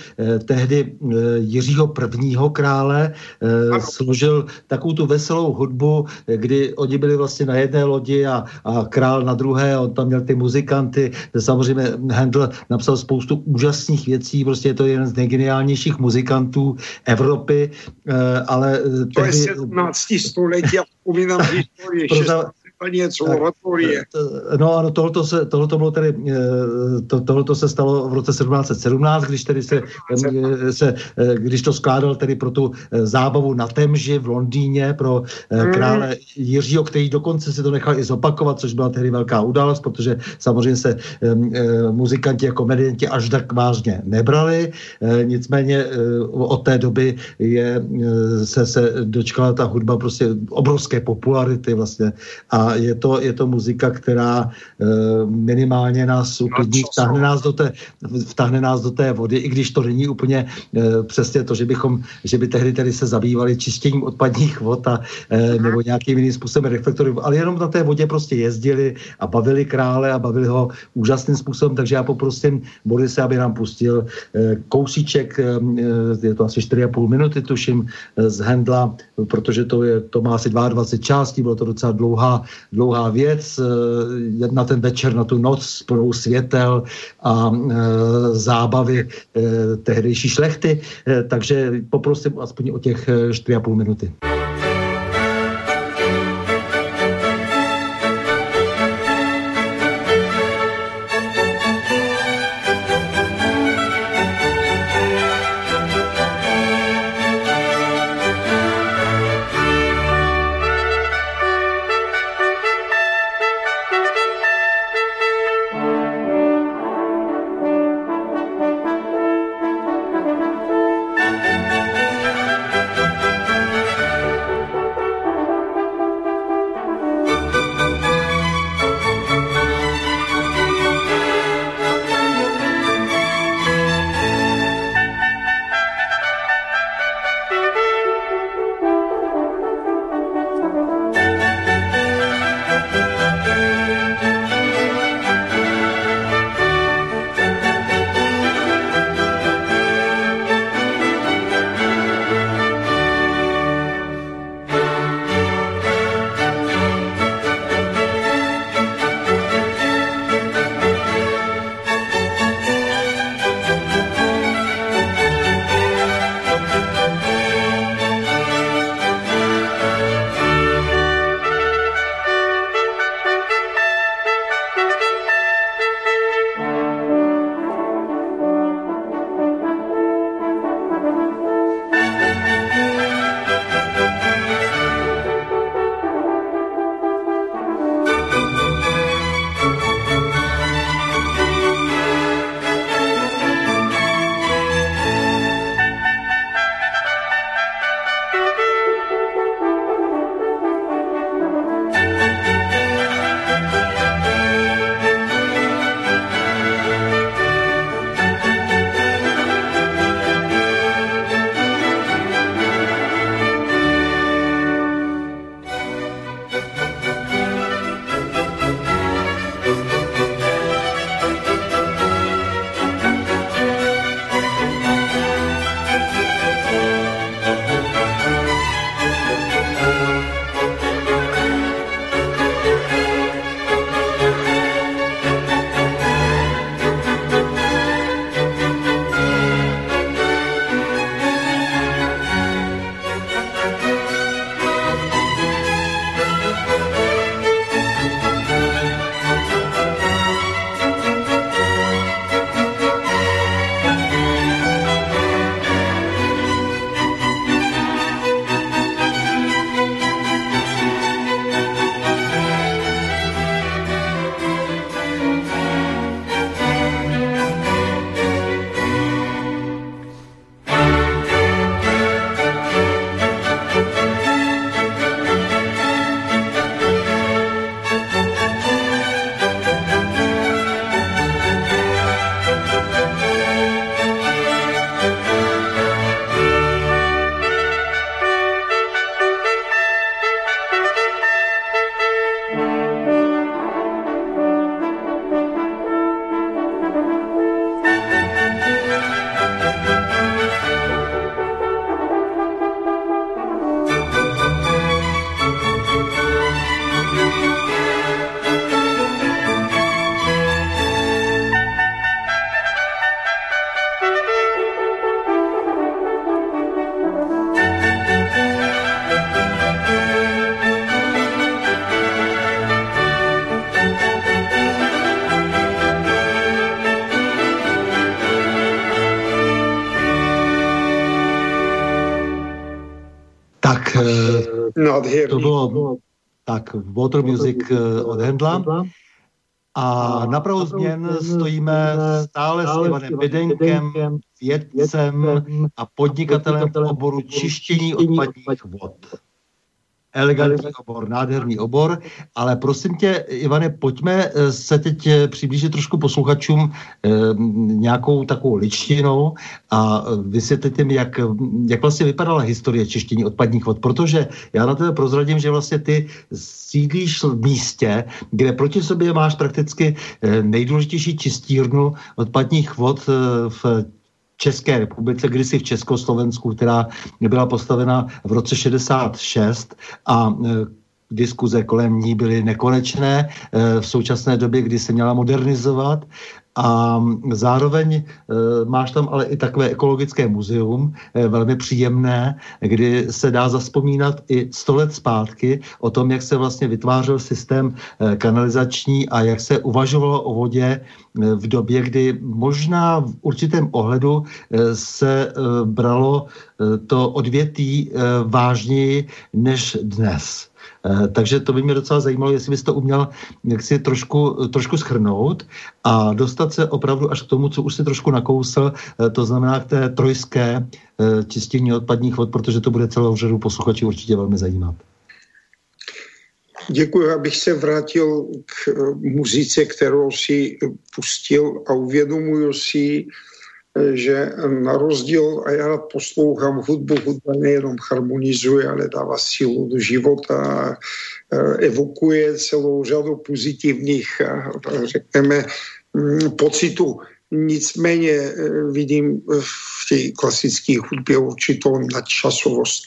tehdy uh, Jiřího prvního krále uh, složil takovou tu veselou hudbu, kdy oni byli vlastně na jedné lodi a, a král na druhé, on tam měl ty muzikanty, samozřejmě Handel napsal spoustu úžasných věcí, prostě je to jeden z nejgeniálnějších muzikantů Evropy, uh, ale... To tehdy, je 17. století a vzpomínám historii něco oratorie. No ano, tohoto se, tohoto bylo tedy, eh, to, tohoto se stalo v roce 1717, když tedy se, eh, se eh, když to skládal tedy pro tu zábavu na Temži v Londýně pro hmm. krále Jiřího, který dokonce si to nechal i zopakovat, což byla tehdy velká událost, protože samozřejmě se muzikanti jako komedianti až tak vážně nebrali, nicméně od té doby je, se, se dočkala ta hudba prostě obrovské popularity vlastně a je to, je to muzika, která e, minimálně nás uklidní, vtáhne nás, do té, vtáhne nás do té vody, i když to není úplně e, přesně to, že bychom, že by tehdy tedy se zabývali čištěním odpadních vod a, e, nebo nějakým jiným způsobem reflektory, ale jenom na té vodě prostě jezdili a bavili krále a bavili ho úžasným způsobem, takže já poprosím Borise, aby nám pustil e, kousíček, e, je to asi 4,5 minuty, tuším, e, z Hendla, protože to, je, to má asi 22 částí, bylo to docela dlouhá dlouhá věc, eh, na ten večer, na tu noc plnou světel a eh, zábavy eh, tehdejší šlechty, takže poprosím aspoň o těch 4,5 minuty. Nádherný. to bylo tak Water Music od Hendla. A na pravou změn stojíme stále s Ivanem Bedenkem, vědcem a podnikatelem v oboru čištění odpadních vod elegantní obor, nádherný obor, ale prosím tě, Ivane, pojďme eh, se teď eh, přiblížit trošku posluchačům eh, nějakou takovou ličtinou a vysvětlit jim, jak, jak vlastně vypadala historie čištění odpadních vod, protože já na tebe prozradím, že vlastně ty sídlíš v místě, kde proti sobě máš prakticky nejdůležitější čistírnu odpadních vod v České republice, kdysi v Československu, která byla postavena v roce 66 a e, diskuze kolem ní byly nekonečné e, v současné době, kdy se měla modernizovat a zároveň e, máš tam ale i takové ekologické muzeum, e, velmi příjemné, kdy se dá zaspomínat i sto let zpátky o tom, jak se vlastně vytvářel systém e, kanalizační a jak se uvažovalo o vodě e, v době, kdy možná v určitém ohledu e, se e, bralo e, to odvětví e, vážněji než dnes. Eh, takže to by mě docela zajímalo, jestli bys to uměl jak si trošku, trošku schrnout a dostat se opravdu až k tomu, co už si trošku nakousl, eh, to znamená k té trojské eh, čistění odpadních vod, protože to bude celou řadu posluchačů určitě velmi zajímat. Děkuji, abych se vrátil k muzice, kterou si pustil a uvědomuju si, že na rozdíl, a já poslouchám hudbu, hudba nejenom harmonizuje, ale dává sílu do života a evokuje celou řadu pozitivních, řekneme, mm, pocitů. Nicméně e, vidím v té klasické hudbě určitou nadčasovost.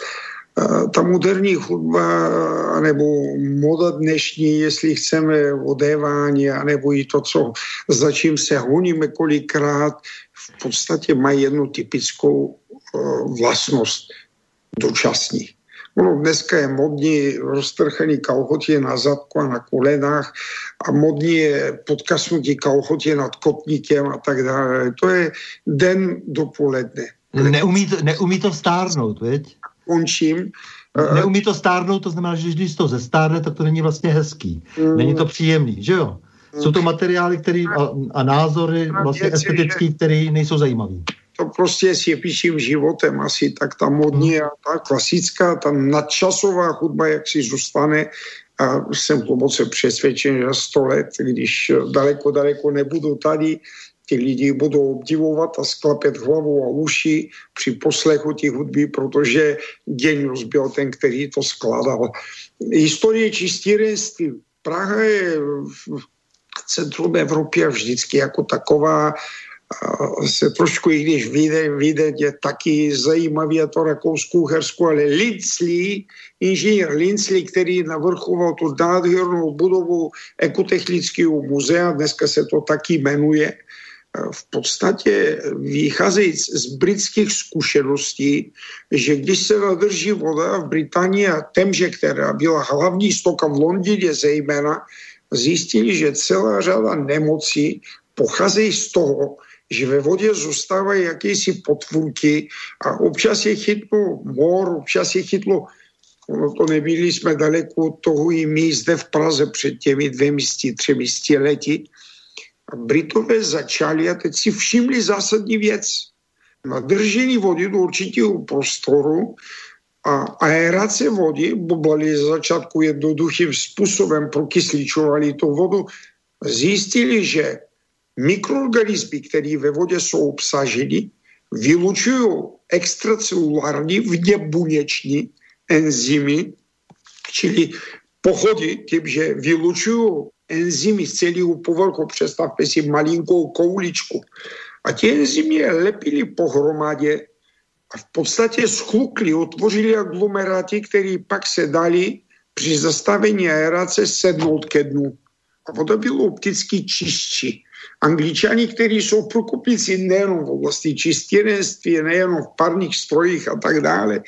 Ta moderní hudba, nebo moda dnešní, jestli chceme odévání, anebo i to, co, za čím se honíme kolikrát, v podstatě mají jednu typickou uh, vlastnost dočasní. Ono dneska je modní roztrchaný kalhoty na zadku a na kolenách a modní je podkasnutí kalhoty nad kotníkem a tak dále. To je den dopoledne. Neumí to, neumí to stárnout, veď? Končím. Neumí to stárnout, to znamená, že když to zestárne, tak to není vlastně hezký. Mm. Není to příjemný, že jo? Jsou to materiály který, a, a názory vlastně estetický, které nejsou zajímavé. To prostě s jepíším životem asi, tak ta modní hmm. a ta klasická, ta nadčasová hudba, jak si zůstane, a jsem hluboce přesvědčen, že sto let, když daleko, daleko nebudu tady, ty lidi budou obdivovat a sklapet hlavu a uši při poslechu těch hudby, protože genius byl ten, který to skladal. Historie čistírenství. Praha je centrum Evropy a vždycky jako taková se trošku, i když vyjde, vyjde je taky zajímavý a to rakouskou hersku, ale Linsley, inženýr Linsley, který navrchoval tu nádhernou budovu ekotechnického muzea, dneska se to taky jmenuje, v podstatě vycházejí z britských zkušeností, že když se nadrží voda v Británii a Temže, která byla hlavní stoka v Londýně zejména, zjistili, že celá řada nemocí pocházejí z toho, že ve vodě zůstávají jakýsi potvůrky a občas je chytlo mor, občas je chytlo ono to nebyli jsme daleko toho i my zde v Praze před těmi dvěmi, třemi lety. Britové začali a teď si všimli zásadní věc. Na držení vody do určitého prostoru a aerace vody, bublali z začátku jednoduchým způsobem, prokysličovali tu vodu, zjistili, že mikroorganismy, které ve vodě jsou obsaženy, vylučují extracelulární vněbuněční enzymy, čili pochody tím, že vylučují enzymy z celého povrchu, představte si malinkou kouličku. A ty enzymy lepili pohromadě a v podstatě schlukli, utvořili aglomeráty, které pak se dali při zastavení aerace sednout ke dnu. A voda byla opticky čistší. Angličani, kteří jsou průkopníci nejenom v oblasti čistěrenství, nejenom v parních strojích a tak dále,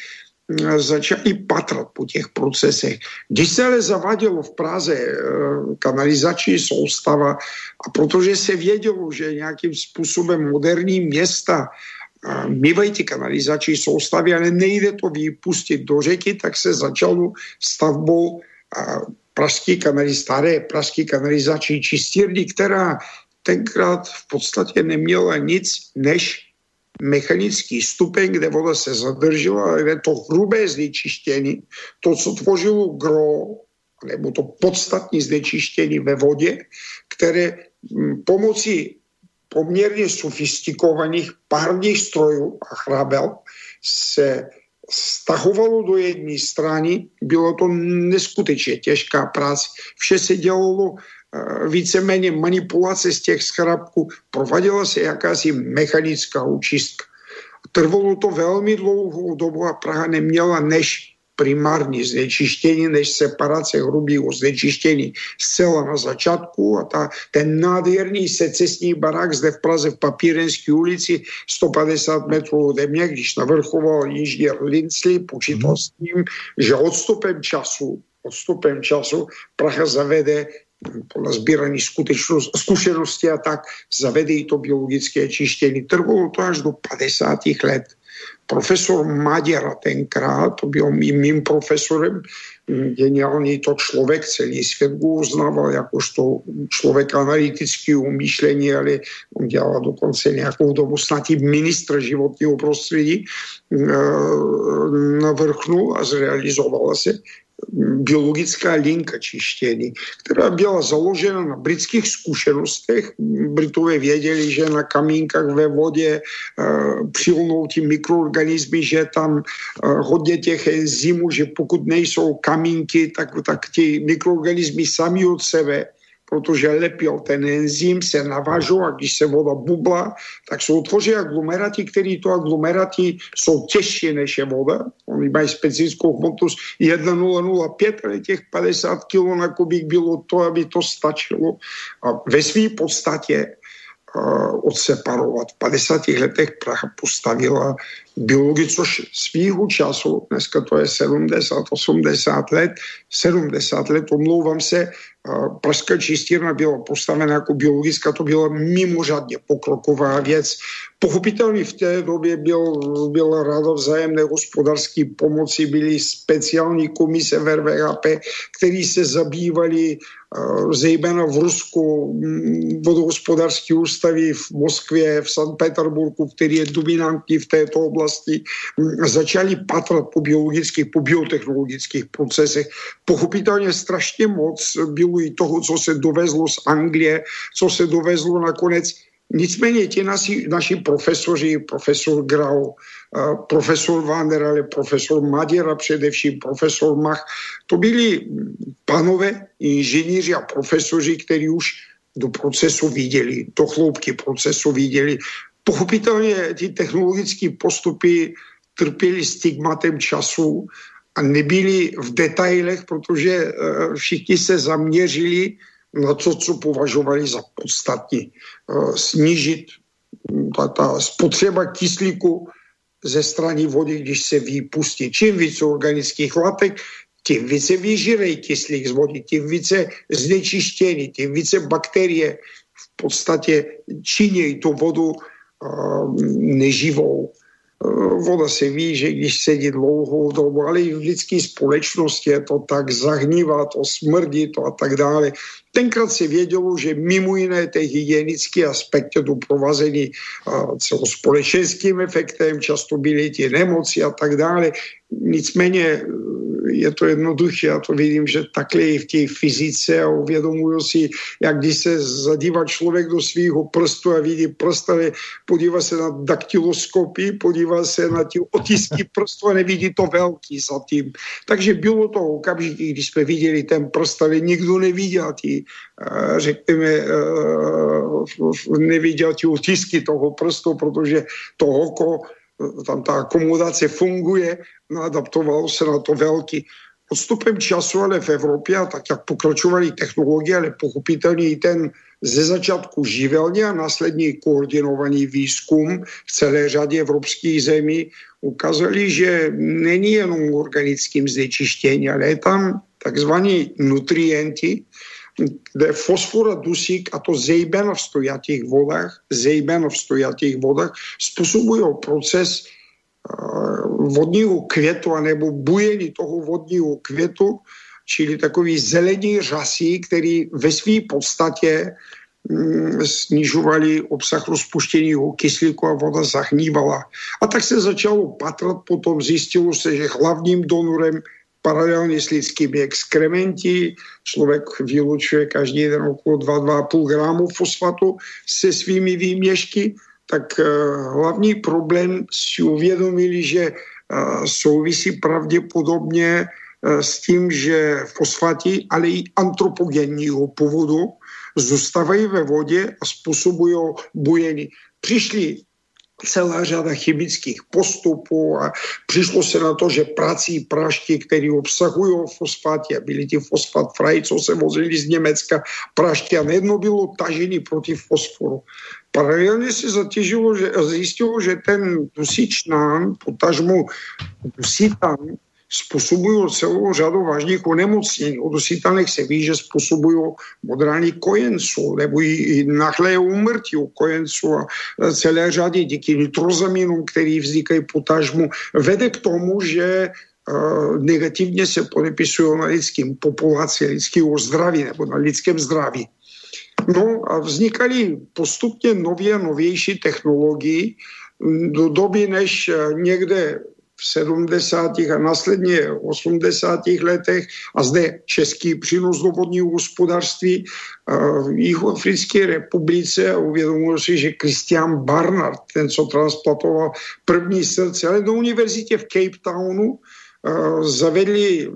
začali patrat po těch procesech. Když se ale zavádělo v Praze eh, kanalizační soustava a protože se vědělo, že nějakým způsobem moderní města mývají ty kanalizační soustavy, ale nejde to vypustit do řeky, tak se začalo stavbou pražský kanaliz, staré pražský kanalizační čistírny, která tenkrát v podstatě neměla nic než mechanický stupeň, kde voda se zadržela, ale to hrubé znečištění, to, co tvořilo gro, nebo to podstatní znečištění ve vodě, které hm, pomocí poměrně sofistikovaných párních strojů a chrabel se stahovalo do jedné strany, bylo to neskutečně těžká práce. Vše se dělalo víceméně manipulace z těch schrabků, prováděla se jakási mechanická učistka. Trvalo to velmi dlouhou dobu a Praha neměla než primární znečištění než separace hrubého znečištění. Zcela na začátku a ta, ten nádherný secesní barák zde v Praze v Papírenské ulici 150 metrů ode mě, když navrchoval inženýr Lincli, počítal s tím, že odstupem času, odstupem času Praha zavede sbíraní zkušenosti a tak zavede i to biologické čištění. Trvalo to až do 50 let profesor Maďara tenkrát, to byl mým, mým profesorem, geniální to člověk, celý svět ho uznával jakožto člověk analytického myšlení, ale on dělal dokonce nějakou dobu snad i ministr životního prostředí, eh, navrchnul a zrealizovala se biologická linka čištění, která byla založena na britských zkušenostech. Britové věděli, že na kamínkách ve vodě uh, přilnou ti mikroorganismy, že tam uh, hodně těch enzymů, že pokud nejsou kamínky, tak, tak ti mikroorganismy sami od sebe protože lepil ten enzym, se navážou a když se voda bubla, tak jsou tvoří aglomerati, které to aglomerati jsou těžší než je voda. Oni mají specifickou hmotu 1,005, ale těch 50 kg na kubík bylo to, aby to stačilo. A ve své podstatě odseparovat. V 50 letech Praha postavila biologii, což svýho času, dneska to je 70, 80 let, 70 let, omlouvám se, pražská čistírna byla postavena jako biologická, to byla mimořádně pokroková věc. Pochopitelně v té době byl, byla rada vzájemné hospodářské pomoci, byly speciální komise v RVHP, které se zabývaly zejména v Rusku mm, vodohospodářské ústavy v Moskvě, v St. Peterburgu, který je dominantní v této oblasti, mm, začali patrat po biologických, po biotechnologických procesech. Pochopitelně strašně moc bylo i toho, co se dovezlo z Anglie, co se dovezlo nakonec Nicméně ti naši, naši profesoři, profesor Grau, profesor Vander, ale profesor Maděra především, profesor Mach, to byli panové inženýři a profesoři, kteří už do procesu viděli, do chloubky procesu viděli. Pochopitelně ty technologické postupy trpěli stigmatem času nebyli v detailech, protože e, všichni se zaměřili na to, co považovali za podstatní. E, snížit ta, ta spotřeba kyslíku ze strany vody, když se vypustí. Čím více organických látek, tím více vyžírají kyslík z vody, tím více znečištění, tím více bakterie v podstatě činí tu vodu uh, neživou. Uh, voda se ví, že když sedí dlouhou dobu, ale i v lidské společnosti je to tak zahnívá, to smrdí to a tak dále. Tenkrát se vědělo, že mimo jiné ty hygienické aspekty doprovazený celospolečenským efektem, často byly ty nemoci a tak dále. Nicméně je to jednoduché, já to vidím, že takhle i v té fyzice a uvědomuju si, jak když se zadívá člověk do svého prstu a vidí prst, ale podívá se na daktyloskopy, podívá se na ty otisky prstu a nevidí to velký za tím. Takže bylo to okamžitě, když jsme viděli ten prst, ale nikdo neviděl ty, eh, řekněme, eh, neviděl ty otisky toho prstu, protože to oko tam ta akomodace funguje, no adaptovalo se na to velký. Odstupem času ale v Evropě, a tak jak pokračovaly technologie, ale pochopitelně i ten ze začátku živelně a následně koordinovaný výzkum v celé řadě evropských zemí ukázali, že není jenom organickým znečištění, ale je tam takzvaní nutrienti, kde fosfor a dusík, a to zejména v stojatých vodách, zejména v stojatých vodách, způsobují proces vodního květu anebo bujení toho vodního květu, čili takový zelený řasí, který ve své podstatě mm, snižovali obsah rozpuštěného kyslíku a voda zahnívala. A tak se začalo patrat, potom zjistilo se, že hlavním donorem paralelně s lidskými exkrementi. Člověk vylučuje každý den okolo 2-2,5 gramu fosfatu se svými výměšky, tak uh, hlavní problém si uvědomili, že uh, souvisí pravděpodobně uh, s tím, že fosfaty, ale i antropogenního původu zůstávají ve vodě a způsobují bujení. Přišli celá řada chemických postupů a přišlo se na to, že prací prašky, které obsahují fosfáty a byly ty fosfat fraj, co se vozili z Německa, prašky a nejedno bylo tažený proti fosforu. Paralelně se zatěžilo, že zjistilo, že ten dusičnán, potažmo dusitán, způsobují celou řadu vážných onemocnění. O dusítanech se ví, že způsobují modrání kojenců nebo i náhle úmrtí u kojenců a celé řady díky nitrozaminům, který vznikají potažmu, vede k tomu, že uh, negativně se podepisují na lidském populaci, lidského zdraví nebo na lidském zdraví. No a vznikaly postupně nově a novější technologie do doby, než někde v 70. a následně v 80. letech a zde český přínos do vodního hospodářství v Jihoafrické republice a uvědomil si, že Christian Barnard, ten, co transplantoval první srdce, ale do univerzitě v Cape Townu, zavedli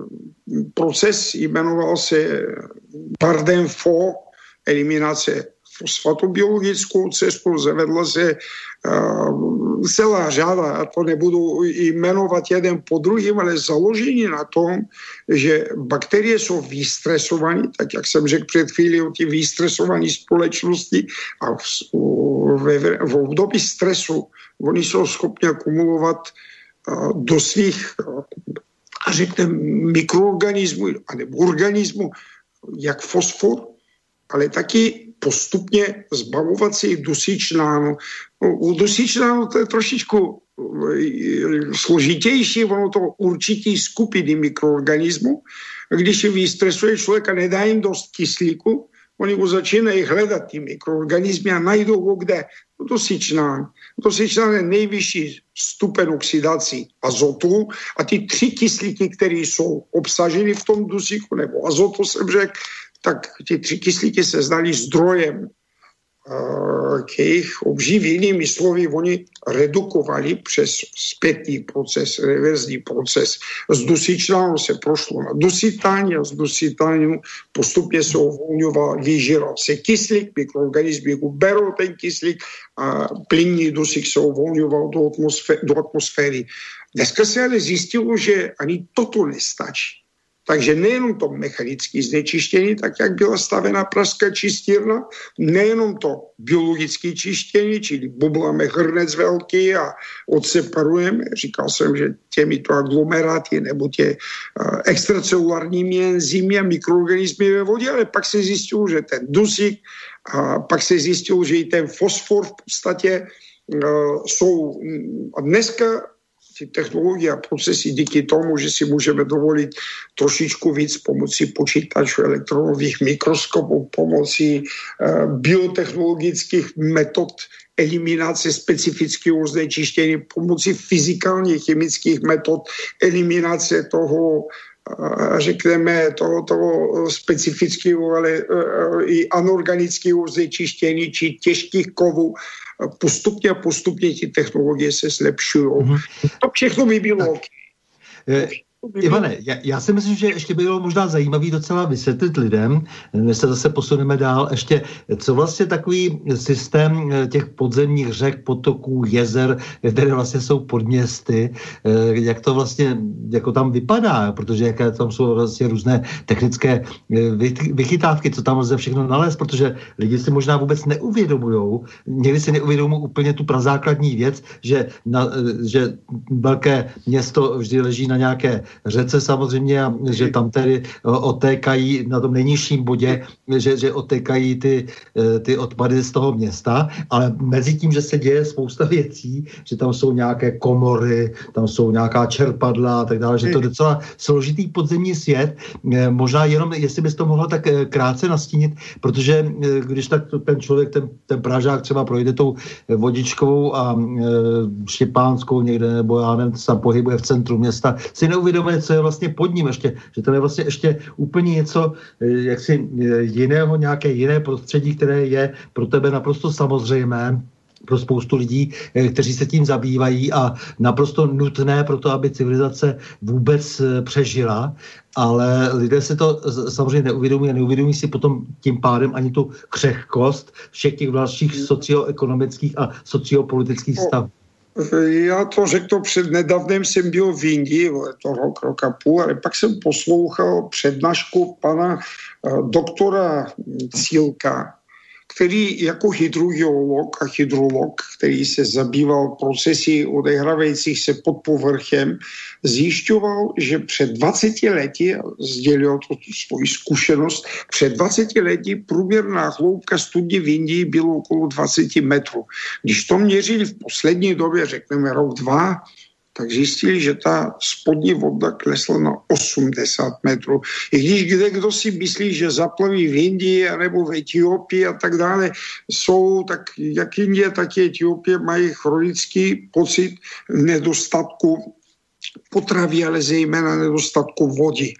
proces, jmenoval se Barden 4, eliminace fosfatobiologickou cestu, zavedla se uh, celá řada, a to nebudu jmenovat jeden po druhém, ale založení na tom, že bakterie jsou vystresované, tak jak jsem řekl před chvíli o té vystresované společnosti a v, v, v období stresu oni jsou schopni akumulovat do svých uh, řekneme mikroorganismů nebo organismů jak fosfor, ale taky postupně zbavovat si dusičnánu. No, u dusičnánu to je trošičku eh, složitější, ono to určitý skupiny mikroorganismů. Když je vystresuje člověk a nedá jim dost kyslíku, oni ho začínají hledat ty mikroorganismy a najdou ho kde? No dusičnán. Dusičnán je nejvyšší stupen oxidací azotu a ty tři kyslíky, které jsou obsaženy v tom dusíku, nebo azotu jsem řekl, tak ty tři kyslíky se znali zdrojem k jejich obživí. Jinými slovy, oni redukovali přes zpětný proces, reverzní proces. Z dusičnánu se prošlo na dusitání a z dusitání postupně se uvolňoval, vyžíral se kyslík, mikroorganismy berou ten kyslík a plynný dusík se uvolňoval do, atmosféry, do atmosféry. Dneska se ale zjistilo, že ani toto nestačí. Takže nejenom to mechanické znečištění, tak jak byla stavena pražská čistírna, nejenom to biologické čištění, čili bubláme hrnec velký a odseparujeme. Říkal jsem, že těmito aglomeráty nebo tě uh, extracelulárními enzymy a mikroorganismy ve vodě, ale pak se zjistilo, že ten dusík, a pak se zjistilo, že i ten fosfor v podstatě uh, jsou a dneska ty technologie a procesy díky tomu, že si můžeme dovolit trošičku víc pomocí počítačů, elektronových mikroskopů, pomocí uh, biotechnologických metod eliminace specifického znečištění, pomocí fyzikálně chemických metod eliminace toho řekneme, toho, toho specifického, ale e, e, i anorganického znečištění či těžkých kovů. Postupně a postupně ty technologie se zlepšují. Mm-hmm. To všechno by bylo. Tak. Ivane, já, já si myslím, že ještě by bylo možná zajímavý docela vysvětlit lidem, než se zase posuneme dál, ještě co vlastně takový systém eh, těch podzemních řek, potoků, jezer, které vlastně jsou podměsty, eh, jak to vlastně, jako tam vypadá, protože jaké tam jsou vlastně různé technické eh, vychytávky, co tam lze všechno nalézt, protože lidi si možná vůbec neuvědomují, někdy si neuvědomují úplně tu prazákladní věc, že, na, že velké město vždy leží na nějaké řece samozřejmě, a že tam tedy otékají na tom nejnižším bodě, že, že otékají ty, ty odpady z toho města, ale mezi tím, že se děje spousta věcí, že tam jsou nějaké komory, tam jsou nějaká čerpadla a tak dále, že to je docela složitý podzemní svět. Možná jenom, jestli bys to mohla tak krátce nastínit, protože když tak ten člověk, ten, ten Pražák třeba projde tou vodičkovou a Štěpánskou někde, nebo já nevím, se pohybuje v centru města, si neuvědomuje, co je vlastně pod ním ještě, že to je vlastně ještě úplně něco eh, jaksi eh, jiného, nějaké jiné prostředí, které je pro tebe naprosto samozřejmé, pro spoustu lidí, eh, kteří se tím zabývají a naprosto nutné pro to, aby civilizace vůbec přežila, ale lidé se to samozřejmě neuvědomují a neuvědomují si potom tím pádem ani tu křehkost všech těch dalších socioekonomických a sociopolitických stavů. Já to řekl před nedávnem jsem byl v Indii, to rok, rok a půl, ale pak jsem poslouchal přednášku pana eh, doktora Cílka, který jako hydrogeolog a hydrolog, který se zabýval procesy odehrávajících se pod povrchem, zjišťoval, že před 20 lety, sdělil to svoji zkušenost, před 20 lety průměrná hloubka studí v Indii bylo okolo 20 metrů. Když to měřili v poslední době, řekneme rok, dva, tak zjistili, že ta spodní voda klesla na 80 metrů. I když kde kdo si myslí, že zaplaví v Indii nebo v Etiopii a tak dále jsou, tak jak Indie, tak i Etiopie mají chronický pocit nedostatku potravy, ale zejména nedostatku vody.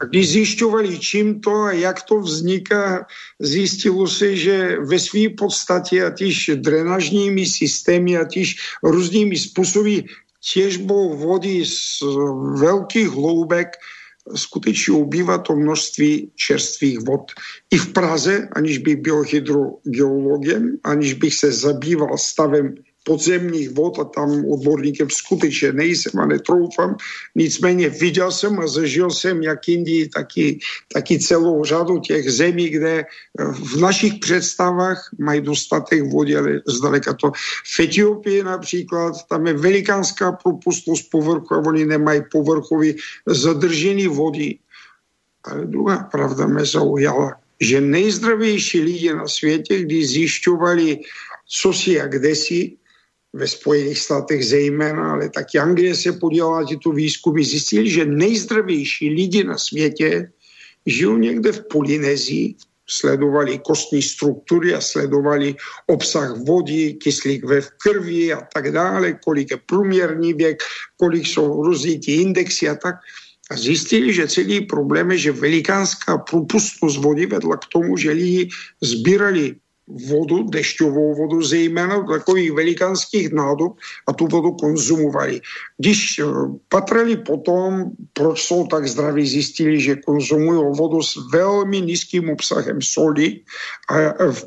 A když zjišťovali, čím to a jak to vzniká, zjistilo se, že ve své podstatě, ať drenažními systémy, ať různými způsoby těžbou vody z velkých hloubek skutečně ubývá to množství čerstvých vod. I v Praze, aniž bych byl hydrogeologem, aniž bych se zabýval stavem podzemních vod a tam odborníkem skutečně nejsem a netroufám. Nicméně viděl jsem a zažil jsem jak Indii, taky, taky celou řadu těch zemí, kde v našich představách mají dostatek vody, ale zdaleka to. V Etiopii například, tam je velikánská propustnost povrchu a oni nemají povrchový zadržený vody. Ale druhá pravda mě zaujala, že nejzdravější lidi na světě, když zjišťovali, co si a kde si, ve Spojených státech zejména, ale taky Anglie se podělala tyto výzkumy, zjistili, že nejzdravější lidi na světě žijou někde v Polynézii, sledovali kostní struktury a sledovali obsah vody, kyslík ve krvi a tak dále, kolik je průměrný věk, kolik jsou různý indexy a tak. A zjistili, že celý problém je, že velikánská průpustnost vody vedla k tomu, že lidi sbírali vodu, dešťovou vodu, zejména do takových velikánských nádob a tu vodu konzumovali. Když eh, patrali potom, proč jsou tak zdraví, zjistili, že konzumují vodu s velmi nízkým obsahem soli a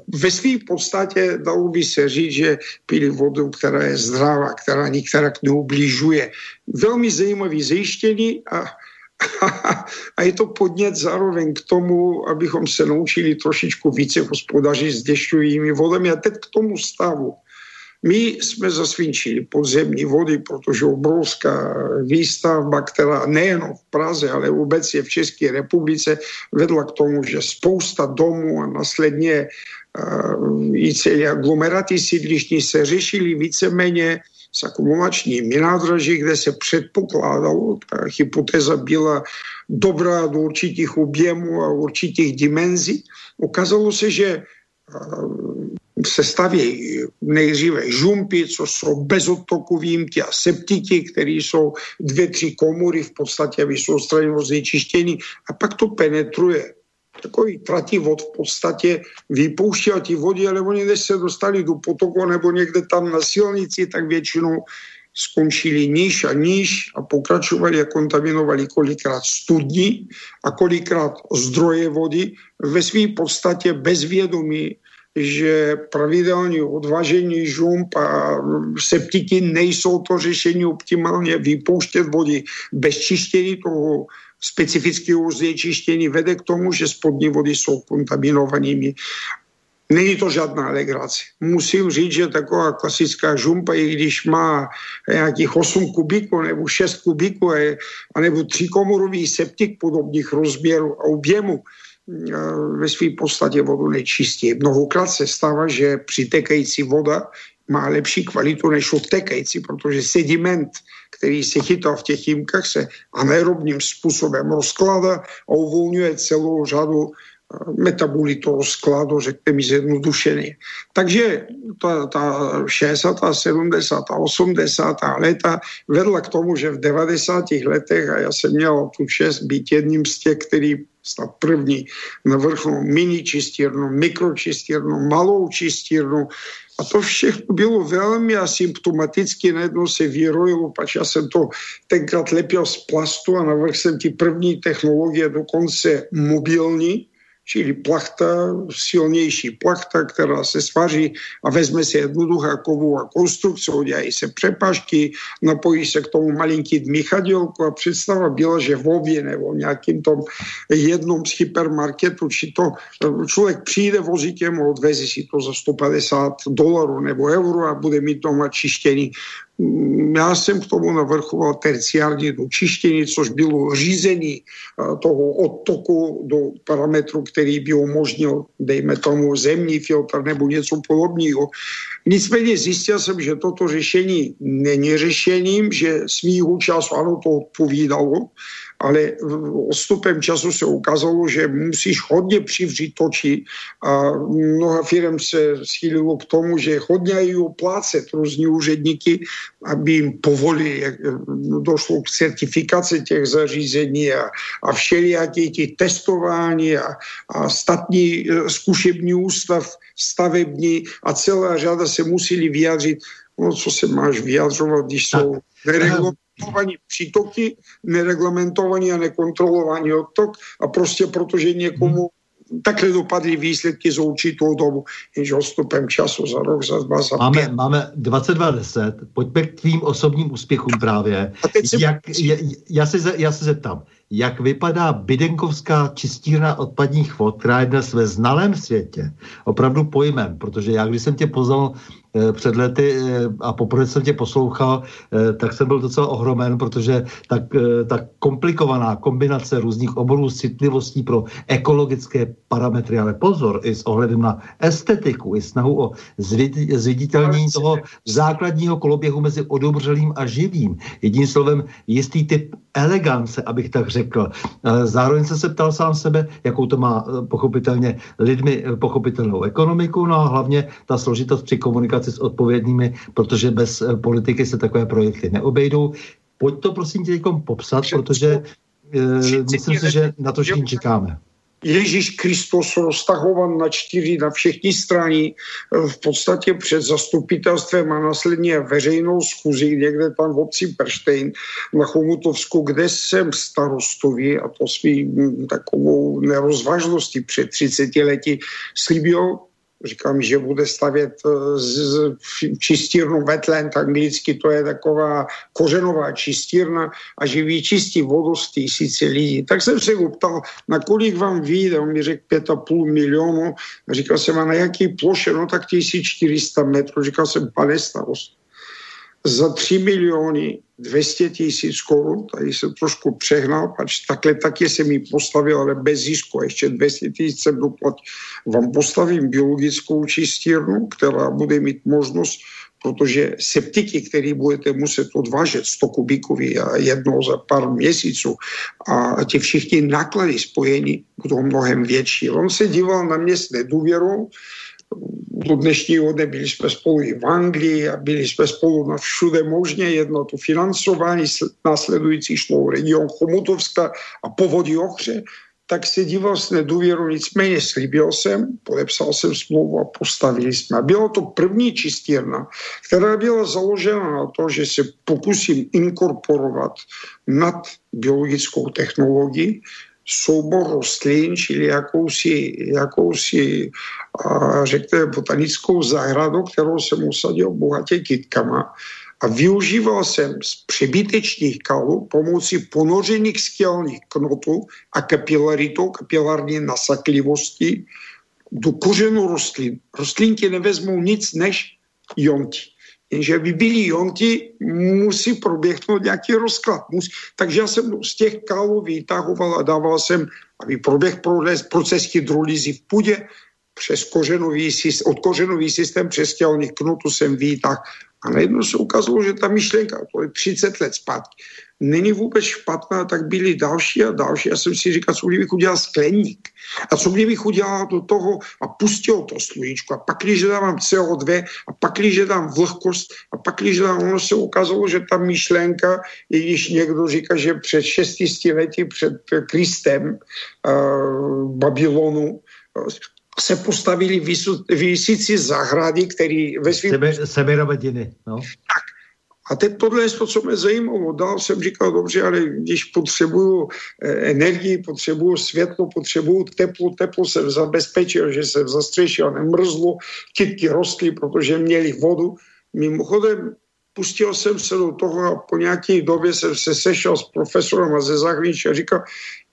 ve své podstatě dalo by se říct, že pili vodu, která je zdravá, která nikterak neubližuje. Velmi zajímavý zjištění a a je to podnět zároveň k tomu, abychom se naučili trošičku více hospodařit s dešťovými vodami. A teď k tomu stavu. My jsme zasvinčili podzemní vody, protože obrovská výstavba, která nejen v Praze, ale vůbec je v České republice, vedla k tomu, že spousta domů a následně uh, i celé aglomeraty sídlišní se řešili víceméně s akumulačními nádraží, kde se předpokládalo, ta hypotéza byla dobrá do určitých objemů a určitých dimenzí. Ukázalo se, že se staví nejdříve žumpy, co jsou bezodtoku výjimky a septiky, které jsou dvě, tři komory v podstatě, odstraněno znečištění a pak to penetruje takový vod v podstatě vypouští a ty vody, ale oni než se dostali do potoku nebo někde tam na silnici, tak většinou skončili níž a níž a pokračovali a kontaminovali kolikrát studní a kolikrát zdroje vody ve své podstatě bezvědomí, že pravidelně odvažení žump a septiky nejsou to řešení optimálně vypouštět vody. Bez čištění toho specifického znečištění vede k tomu, že spodní vody jsou kontaminovanými. Není to žádná legrace. Musím říct, že taková klasická žumpa, i když má nějakých 8 kubíků nebo 6 kubíků, anebo tříkomorový septik podobných rozměrů a objemu, eh, ve své podstatě vodu nečistí. Mnohokrát se stává, že přitekající voda má lepší kvalitu než odtekající, protože sediment, který se chytá v těch jímkách, se anaerobním způsobem rozkládá a uvolňuje celou řadu metabolitu rozkladu, řekněme zjednodušeně. Takže ta, ta 60., 70., 80. léta vedla k tomu, že v 90. letech, a já jsem měl tu čest být jedním z těch, který snad první navrchnul mini čistírnu, mikročistírnu, malou čistírnu, a to všechno bylo velmi asymptomaticky, najednou se vyrojilo, pač já jsem to tenkrát lepil z plastu a navrhl jsem ti první technologie, dokonce mobilní, čili plachta, silnější plachta, která se svaří a vezme se jednoduchá kovová konstrukce, udělají se přepažky, napojí se k tomu malinký dmíchadělko a představa byla, že v obě nebo v nějakým tom jednom z hypermarketu, či to člověk přijde vozíkem a odveze si to za 150 dolarů nebo euro a bude mít doma čištěný já jsem k tomu navrchoval terciární dočištění, což bylo řízení toho odtoku do parametru, který by umožnil, dejme tomu, zemní filtr nebo něco podobného. Nicméně zjistil jsem, že toto řešení není řešením, že svýho času ano to odpovídalo, ale odstupem času se ukázalo, že musíš hodně přivřít oči a mnoha firm se schýlilo k tomu, že hodně i oplácet různí úředníky, aby jim povolili, jak došlo k certifikaci těch zařízení a, a všelijaké těch testování a, a statní e, zkušební ústav stavební a celá řada se museli vyjádřit, no co se máš vyjadřovat, když jsou neregulovaní přítoky, nereglamentovaný a nekontrolovaný odtok a prostě protože někomu takhle dopadly výsledky za určitou dobu, jenže odstupem času za rok, za dva, za máme, pět. Máme 22.10, pojďme k tvým osobním úspěchům právě. Jak, je, já, se, já se zeptám, jak vypadá Bidenkovská čistírna odpadních vod, která je dnes ve znalém světě, opravdu pojmem, protože já, když jsem tě poznal před lety eh, a poprvé jsem tě poslouchal, eh, tak jsem byl docela ohromen, protože tak, tak komplikovaná kombinace různých oborů citlivostí pro ekologické parametry, ale pozor, i s ohledem na estetiku, i snahu o zviditelnění toho základního koloběhu mezi odobřelým a živým. Jedním slovem, jistý typ elegance, abych tak řekl. Zároveň se se ptal sám sebe, jakou to má pochopitelně lidmi pochopitelnou ekonomiku, no a hlavně ta složitost při komunikaci spolupráci s odpovědnými, protože bez eh, politiky se takové projekty neobejdou. Pojď to prosím tě popsat, protože uh, myslím si, že na to všichni čekáme. Ježíš Kristus roztahovan na čtyři, na všechny strany, eh, v podstatě před zastupitelstvem a následně veřejnou schůzi někde tam v obci Prštejn na Chomutovsku, kde jsem starostovi a to svým takovou nerozvážností před 30 lety slíbil říkám, že bude stavět eh, z, z, čistírnu wetland, anglicky to je taková kořenová čistírna a že vyčistí vodu z tisíce lidí. Tak jsem se uptal, na kolik vám vyjde, on mi řekl pět a půl milionu, říkal jsem, a na jaký ploše, no tak 1400 metrů, říkal jsem, pane starost. Za 3 miliony 200 tisíc korun, tady jsem trošku přehnal, pač takhle taky jsem mi postavil, ale bez zisku, ještě 200 tisíc jsem doplatil. Vám postavím biologickou čistírnu, která bude mít možnost protože septiky, které budete muset odvážet 100 kubíkový a jednou za pár měsíců a ty všichni náklady spojení budou mnohem větší. On se díval na mě s nedůvěrou, do dnešního dne byli jsme spolu i v Anglii a byli jsme spolu na všude možně, jedno to financování, následující šlo region Chomutovska a povodí Ochře, tak se díval s nedůvěrou, nicméně slíbil jsem, podepsal jsem smlouvu a postavili jsme. Bylo to první čistírna, která byla založena na to, že se pokusím inkorporovat nad biologickou technologii soubor rostlin, čili jakousi, jakousi řekněme, botanickou zahradu, kterou jsem usadil bohatě kytkama a využíval jsem z přebytečných kalů pomocí ponořených skelních knotů a kapilaritou, kapilární nasaklivosti do kořenu rostlin. Rostlinky nevezmou nic než jonty. Jenže aby byly jonty, musí proběhnout nějaký rozklad. Musí. Takže já jsem z těch kálů vytahoval a dával jsem, aby proběh proces hydrolyzy v půdě, přes kořenový systém, od kořenový systém přes tělních knutů jsem výtah. A najednou se ukázalo, že ta myšlenka, to je 30 let zpátky, není vůbec špatná, tak byly další a další. Já jsem si říkal, co kdybych udělal skleník a co kdybych udělal do toho a pustil to sluníčko a pak, když dávám CO2 a pak, když dám vlhkost a pak, když dám, ono se ukázalo, že ta myšlenka, i když někdo říká, že před 600 lety před Kristem uh, Babylonu se postavili vysící zahrady, který ve svým... Sebe, seberovediny, no. Tak, a teď tohle je to, co mě zajímalo. Dál jsem říkal, dobře, ale když potřebuju eh, energii, potřebuju světlo, potřebuju teplo, teplo jsem zabezpečil, že jsem zastřešil, nemrzlo, kytky rostly, protože měli vodu. Mimochodem, pustil jsem se do toho a po nějaké době jsem se sešel s profesorem a ze zahraničí a říkal,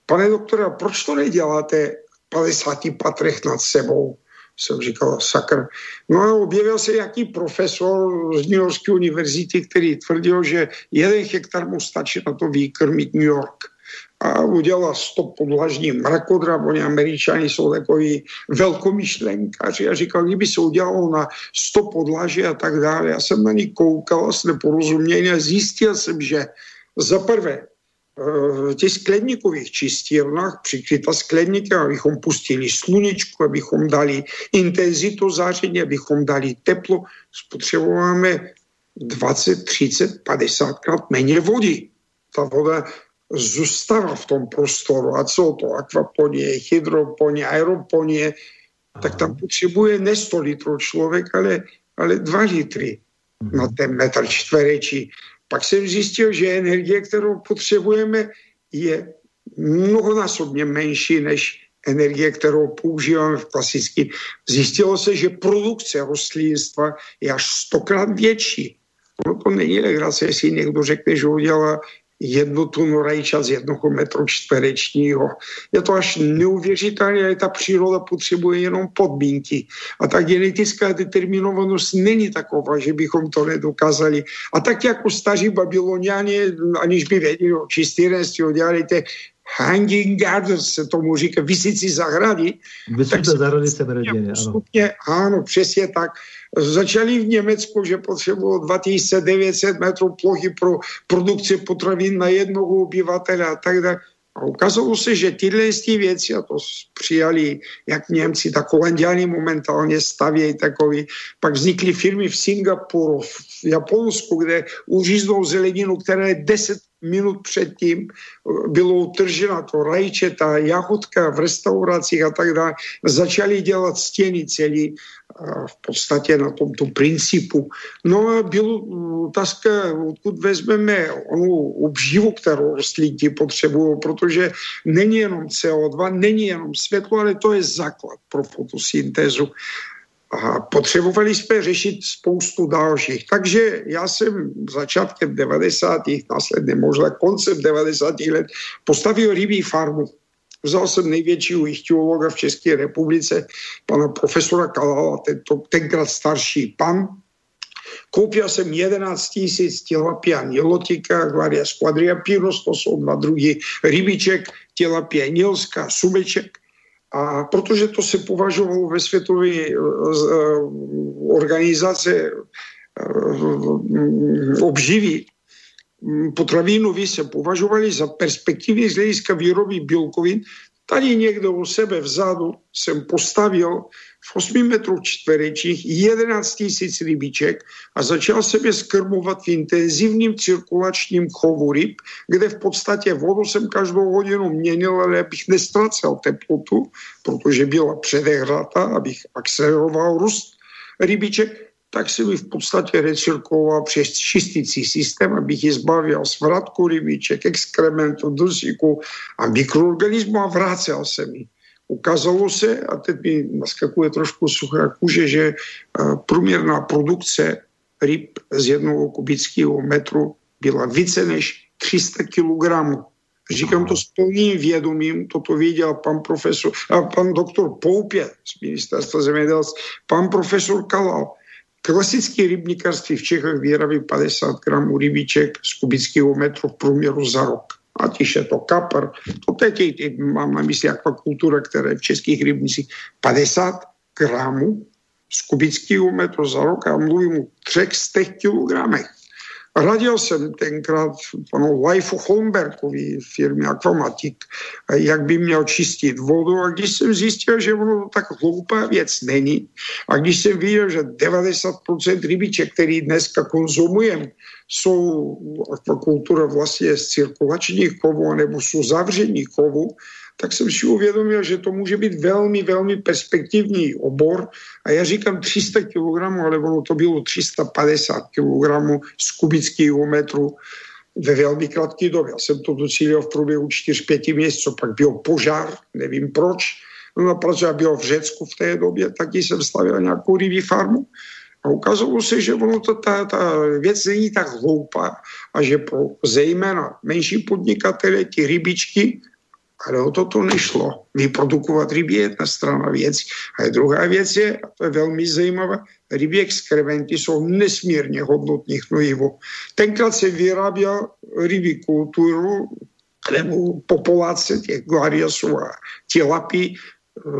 pane doktore, proč to neděláte 50 patrech nad sebou? Jsem říkal, sakr. No a objevil se jaký profesor z New Yorkské univerzity, který tvrdil, že jeden hektar mu stačí na to výkrmit New York. A udělal 100 podlažní mrakodrap, oni američani jsou takový velkomyšlenkáři a říkal, kdyby se udělalo na 100 podlaží a tak dále. Já jsem na ní koukal s neporozuměním a zjistil jsem, že za prvé v těch skleníkových čistírnách přikryta skleníky, abychom pustili sluníčko, abychom dali intenzitu záření, abychom dali teplo, spotřebujeme 20, 30, 50 krát méně vody. Ta voda zůstává v tom prostoru. A co to? Akvaponie, hydroponie, aeroponie. Aha. Tak tam potřebuje ne 100 litrů člověk, ale, ale 2 litry mhm. na ten metr čtvereční. Pak jsem zjistil, že energie, kterou potřebujeme, je mnohonásobně menší než energie, kterou používáme v klasicky. Zjistilo se, že produkce rostlinstva je až stokrát větší. No to není legrace, jestli někdo řekne, že udělá jednu tunu rajčat z jednoho metru čtverečního. Je to až neuvěřitelné, ta příroda potřebuje jenom podmínky. A ta genetická determinovanost není taková, že bychom to nedokázali. A tak jako staří babyloniani, aniž by věděli o čistírenství, udělali ty hanging gardens, se tomu říká, vysící zahrady. Vysuté zahrady se ano. ano, přesně tak Začali v Německu, že potřebovalo 2900 metrů plochy pro produkci potravin na jednoho obyvatele a tak dále. A ukázalo se, že tyhle věci, a to přijali jak Němci, tak Holandiani momentálně stavějí takový. Pak vznikly firmy v Singapuru, v Japonsku, kde uříznou zeleninu, která je 10 minut předtím bylo utržena to rajče, ta jahodka v restauracích a tak dále. Začali dělat stěny celý v podstatě na tomto principu. No a byl otázka, odkud vezmeme onu obživu, kterou rostlinky potřebují, protože není jenom CO2, není jenom světlo, ale to je základ pro fotosyntézu. A potřebovali jsme řešit spoustu dalších. Takže já jsem začátkem 90. následně možná koncem 90. let postavil rybí farmu Vzal jsem největšího ichtiologa v České republice, pana profesora Kalala, tento, tenkrát starší pan. Koupil jsem 11 tisíc tilapia nilotika, Glaria squadriapinus, to jsou dva druhy rybiček, tilapia nilská, subeček. A protože to se považovalo ve světové uh, organizace uh, obživy, potravinový se považovali za perspektivy z hlediska výroby bílkovin. Tady někdo u sebe vzadu jsem postavil v 8 metrů čtverečních 11 tisíc rybiček a začal sebe skrmovat v intenzivním cirkulačním chovu ryb, kde v podstatě vodu jsem každou hodinu měnil, ale abych nestracel teplotu, protože byla předehrata, abych akceleroval růst rybiček tak si mi v podstatě recirkuloval přes čistící systém, abych ji zbavil svratku rybiček, exkrementu, dusíku a mikroorganismu a vracel se mi. Ukázalo se, a teď mi naskakuje trošku suchá kůže, že eh, průměrná produkce ryb z jednoho kubického metru byla více než 300 kg. Říkám to s plným vědomím, toto věděl pan profesor, a pan doktor Poupě z ministerstva zemědělství, pan profesor Kalal. Klasické rybníkarství v Čechách vyrábí 50 gramů rybíček z kubického metru v průměru za rok. Ať je to kapr, to teď mám na mysli akvakultura, která je v českých rybnicích 50 gramů z kubického metru za rok a mluvím o 300 kilogramech. Radil jsem tenkrát panu Leifu Holmbergovi firmě Aquamatic, jak by měl čistit vodu. A když jsem zjistil, že ono tak hloupá věc není a když jsem viděl, že 90% rybiček, který dneska konzumujeme, jsou akvakultura vlastně z cirkulačních chovů nebo jsou zavření chovů, tak jsem si uvědomil, že to může být velmi, velmi perspektivní obor. A já říkám 300 kg, ale ono to bylo 350 kg z kubického metru ve velmi krátké době. Já jsem to docílil v průběhu 4-5 měsíců, pak byl požár, nevím proč. No protože byl v Řecku v té době, taky jsem stavil nějakou rybí farmu. A ukázalo se, že ono to, ta, ta věc není tak hloupá a že pro zejména menší podnikatele ty rybičky ale o toto nešlo. Vyprodukovat ryby je jedna strana věc. A druhá věc je, a to je velmi zajímavé, rybí exkrementy jsou nesmírně hodnotných hnojivo. Tenkrát se vyráběl rybí kulturu, nebo populace těch glariasů a tilapí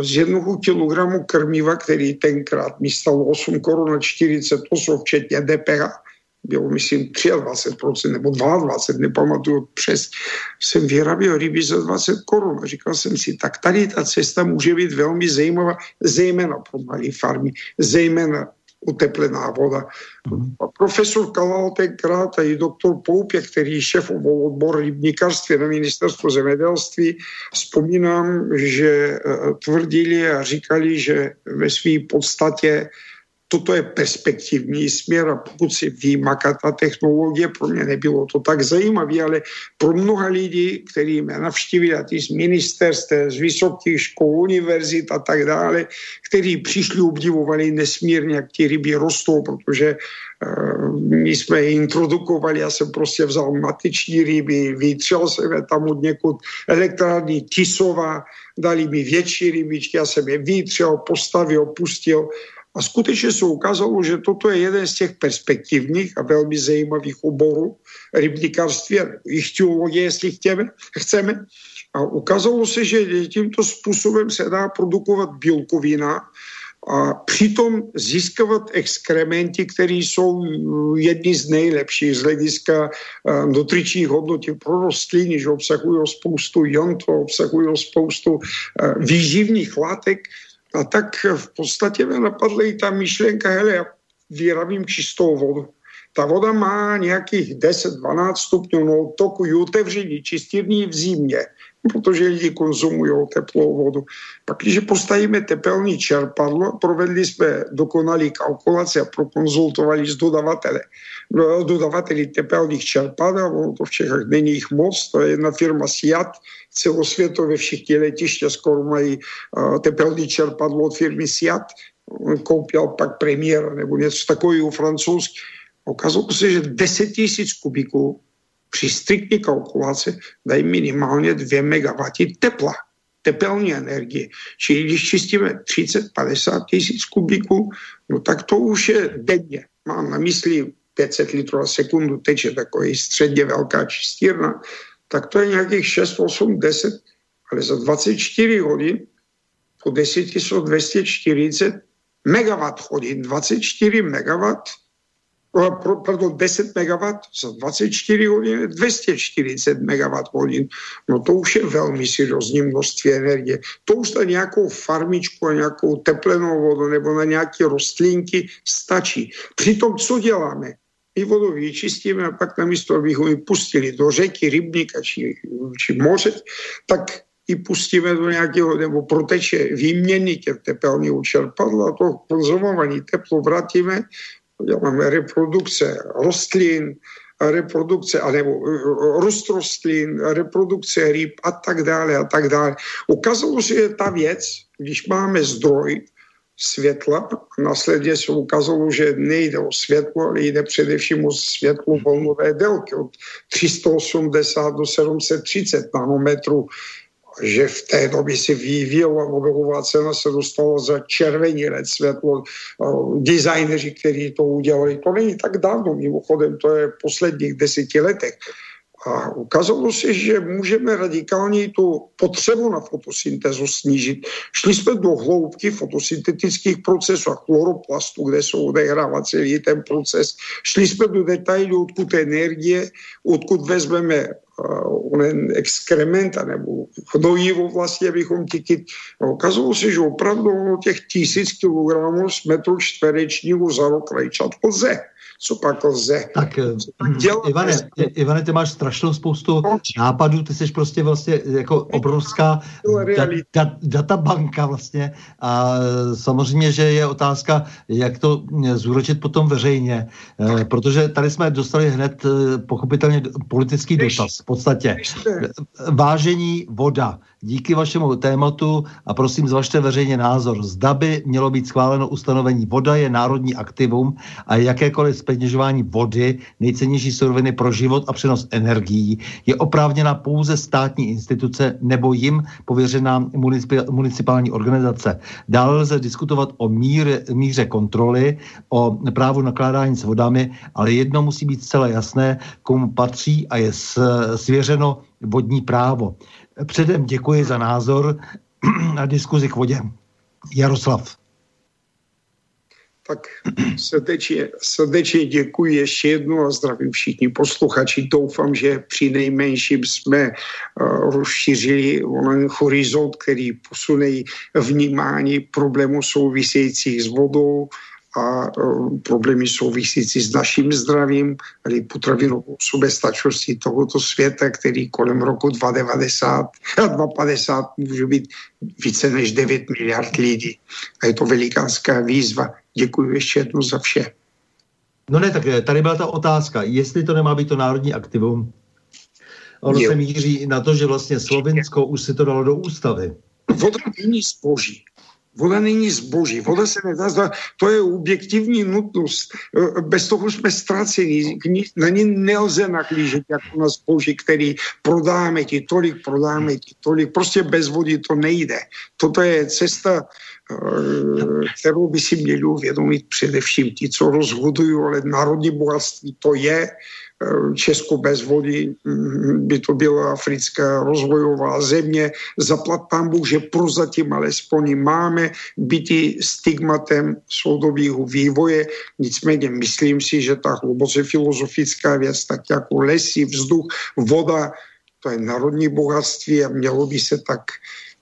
z jednoho kilogramu krmiva, který tenkrát mi stalo 8 korun a 48, včetně DPH, bylo myslím 23% nebo 22%, nepamatuju přes, jsem vyráběl ryby za 20 korun. A říkal jsem si, tak tady ta cesta může být velmi zajímavá, zejména pro malé farmy, zejména uteplená voda. Mm. A profesor Kalal tenkrát a i doktor Poupě, který šéfoval odbor rybníkarství na ministerstvu zemědělství, vzpomínám, že eh, tvrdili a říkali, že ve své podstatě toto je perspektivní směr a pokud si vymaká ta technologie, pro mě nebylo to tak zajímavé, ale pro mnoha lidí, kteří mě navštívili, a ty z ministerstv, z vysokých škol, univerzit a tak dále, kteří přišli, obdivovali nesmírně, jak ty ryby rostou, protože uh, my jsme je introdukovali, já jsem prostě vzal mateční ryby, vytřel jsem je tam od někud elektrárny Tisova, dali mi větší rybičky, já jsem je vytřel, postavil, pustil a skutečně se ukázalo, že toto je jeden z těch perspektivních a velmi zajímavých oborů rybníkarství a ichtiologie, jestli chceme, chceme. A ukázalo se, že tímto způsobem se dá produkovat bílkovina a přitom získávat exkrementy, které jsou jedny z nejlepších z hlediska uh, nutričních hodnot pro rostliny, že obsahují spoustu jontu, obsahují spoustu uh, výživných látek, a tak v podstatě mě napadla i ta myšlenka, hele, já vyrábím čistou vodu. Ta voda má nějakých 10-12 stupňů, no toku ji otevření čistírní v zimě, protože lidi konzumují teplou vodu. Pak, když postavíme tepelný čerpadlo, provedli jsme dokonalý kalkulace a prokonzultovali s dodavateli. No, dodavateli tepelných čerpadel, to v Čechách není jich moc, to je jedna firma Siat, celosvětově všichni letiště skoro mají tepelný čerpadlo od firmy Siat, koupil pak premiér nebo něco takového francouzský. Ukázalo se, že 10 tisíc kubiků při striktní kalkulaci dají minimálně 2 MW tepla, tepelní energie. Čili když čistíme 30-50 tisíc kubiků, no tak to už je denně. Mám na mysli 500 litrů a sekundu teče takový středně velká čistírna, tak to je nějakých 6, 8, 10, ale za 24 hodin po 10 jsou 240 megawatt hodin, 24 megawatt, pardon, 10 megawatt za 24 hodin 240 megawatt hodin. No to už je velmi seriózní množství energie. To už na nějakou farmičku a nějakou teplenou vodu nebo na nějaké rostlinky stačí. Přitom co děláme? my vodu vyčistíme a pak namísto, abychom ji pustili do řeky, rybníka či, či moře, tak i pustíme do nějakého, nebo proteče výměny těch tepelného a to konzumované teplo vrátíme, reprodukce rostlin, reprodukce, anebo růst rostlin, reprodukce ryb a tak dále a tak dále. Ukázalo se, že ta věc, když máme zdroj, světla. Následně se ukázalo, že nejde o světlo, ale jde především o světlo volnové délky od 380 do 730 nanometrů že v té době se vyvíjela Nobelová cena, se dostala za červený red světlo. Designeři, kteří to udělali, to není tak dávno, mimochodem, to je v posledních deseti letech. A ukázalo se, že můžeme radikálně tu potřebu na fotosyntézu snížit. Šli jsme do hloubky fotosyntetických procesů a chloroplastu, kde se odehrává celý ten proces. Šli jsme do detailů, odkud energie, odkud vezmeme onen exkrementa nebo hnojivo vlastně, abychom těky... No, ukázalo se, že opravdu těch tisíc kilogramů z metru čtverečního za rok rajčat lze co pak lze. Tak dělat? Ivane, Ivane, ty máš strašnou spoustu nápadů, ty jsi prostě vlastně jako obrovská da, da, databanka vlastně. A samozřejmě, že je otázka, jak to zúročit potom veřejně, eh, protože tady jsme dostali hned eh, pochopitelně politický dotaz v podstatě. Vážení voda díky vašemu tématu a prosím zvažte veřejně názor. Zda by mělo být schváleno ustanovení voda je národní aktivum a jakékoliv speněžování vody, nejcennější suroviny pro život a přenos energií, je oprávněna pouze státní instituce nebo jim pověřená municipální organizace. Dále lze diskutovat o míře, míře kontroly, o právu nakládání s vodami, ale jedno musí být zcela jasné, komu patří a je svěřeno vodní právo. Předem děkuji za názor a diskuzi k vodě. Jaroslav. Tak srdečně, srdečně děkuji ještě jednou a zdravím všichni posluchači. Doufám, že při nejmenším jsme uh, rozšířili onen horizont, který posune vnímání problémů souvisejících s vodou, a problémy souvisící s naším zdravím, ale potravinovou sobestačností tohoto světa, který kolem roku 2090 a 2050 může být více než 9 miliard lidí. A je to velikánská výzva. Děkuji ještě jednou za vše. No ne, tak tady byla ta otázka, jestli to nemá být to národní aktivum. Ono je. se míří na to, že vlastně Slovinsko už si to dalo do ústavy. Voda není zboží. Voda není zboží, voda se nedá, to je objektivní nutnost. E, bez toho jsme ztraceni, na ní nelze naklížet jako na zboží, který prodáme ti tolik, prodáme ti tolik. Prostě bez vody to nejde. Toto je cesta, e, kterou by si měli uvědomit především ti, co rozhodují, ale národní bohatství to je Česko bez vody mm, by to byla africká rozvojová země. Zaplat tam Bůh, že prozatím alespoň máme bytí stigmatem soudobího vývoje. Nicméně myslím si, že ta hluboce filozofická věc, tak jako lesy, vzduch, voda, to je národní bohatství a mělo by se tak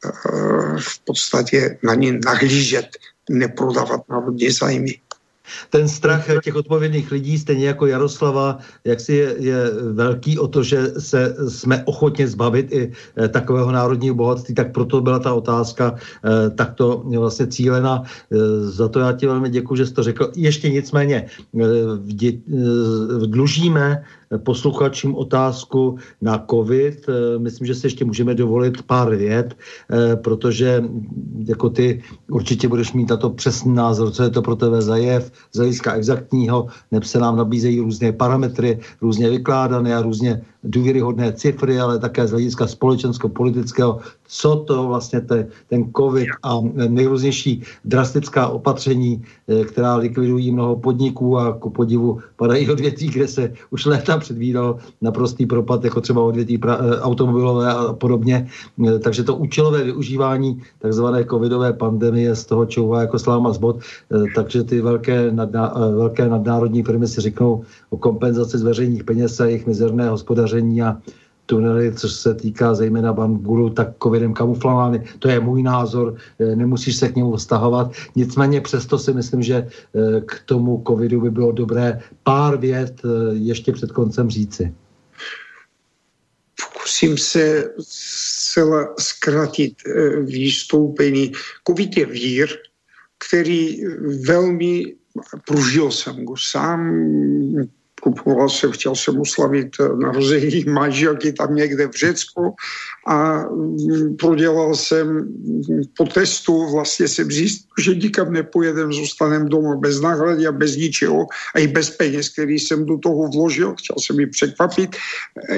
uh, v podstatě na ně nahlížet, neprodávat národní zájmy ten strach těch odpovědných lidí, stejně jako Jaroslava, jak si je, je velký o to, že se jsme ochotně zbavit i eh, takového národního bohatství, tak proto byla ta otázka eh, takto vlastně cílena. Eh, za to já ti velmi děkuji, že jsi to řekl. Ještě nicméně dlužíme posluchačům otázku na COVID. Eh, myslím, že si ještě můžeme dovolit pár vět, eh, protože jako ty určitě budeš mít na to přesný názor, co je to pro tebe za jev, z hlediska exaktního, neb se nám nabízejí různé parametry, různě vykládané a různě důvěryhodné cifry, ale také z hlediska společensko-politického, co to vlastně te, ten COVID a nejrůznější drastická opatření, eh, která likvidují mnoho podniků a ku podivu padají odvětví, kde se už léta předvídal naprostý propad, jako třeba odvětví pra, eh, automobilové a podobně. Eh, takže to účelové využívání takzvané covidové pandemie z toho čouvá jako sláma z bod, takže ty velké, nadná, velké nadnárodní firmy si řeknou o kompenzaci z veřejných peněz a jejich mizerné hospodaření a tunely, co se týká zejména Banguru, tak covidem kamuflovány. To je můj názor, eh, nemusíš se k němu vztahovat. Nicméně přesto si myslím, že eh, k tomu covidu by bylo dobré pár vět eh, ještě před koncem říci. Pokusím se zcela zkrátit výstoupení. Covid je vír, který velmi, prožil jsem go sám, kupoval jsem, chtěl jsem oslavit narození manželky tam někde v Řecku a mm, prodělal jsem po testu, vlastně jsem zjistil, že nikam nepojedem, zůstanem doma bez náhrady a bez ničeho a i bez peněz, který jsem do toho vložil, chtěl jsem ji překvapit.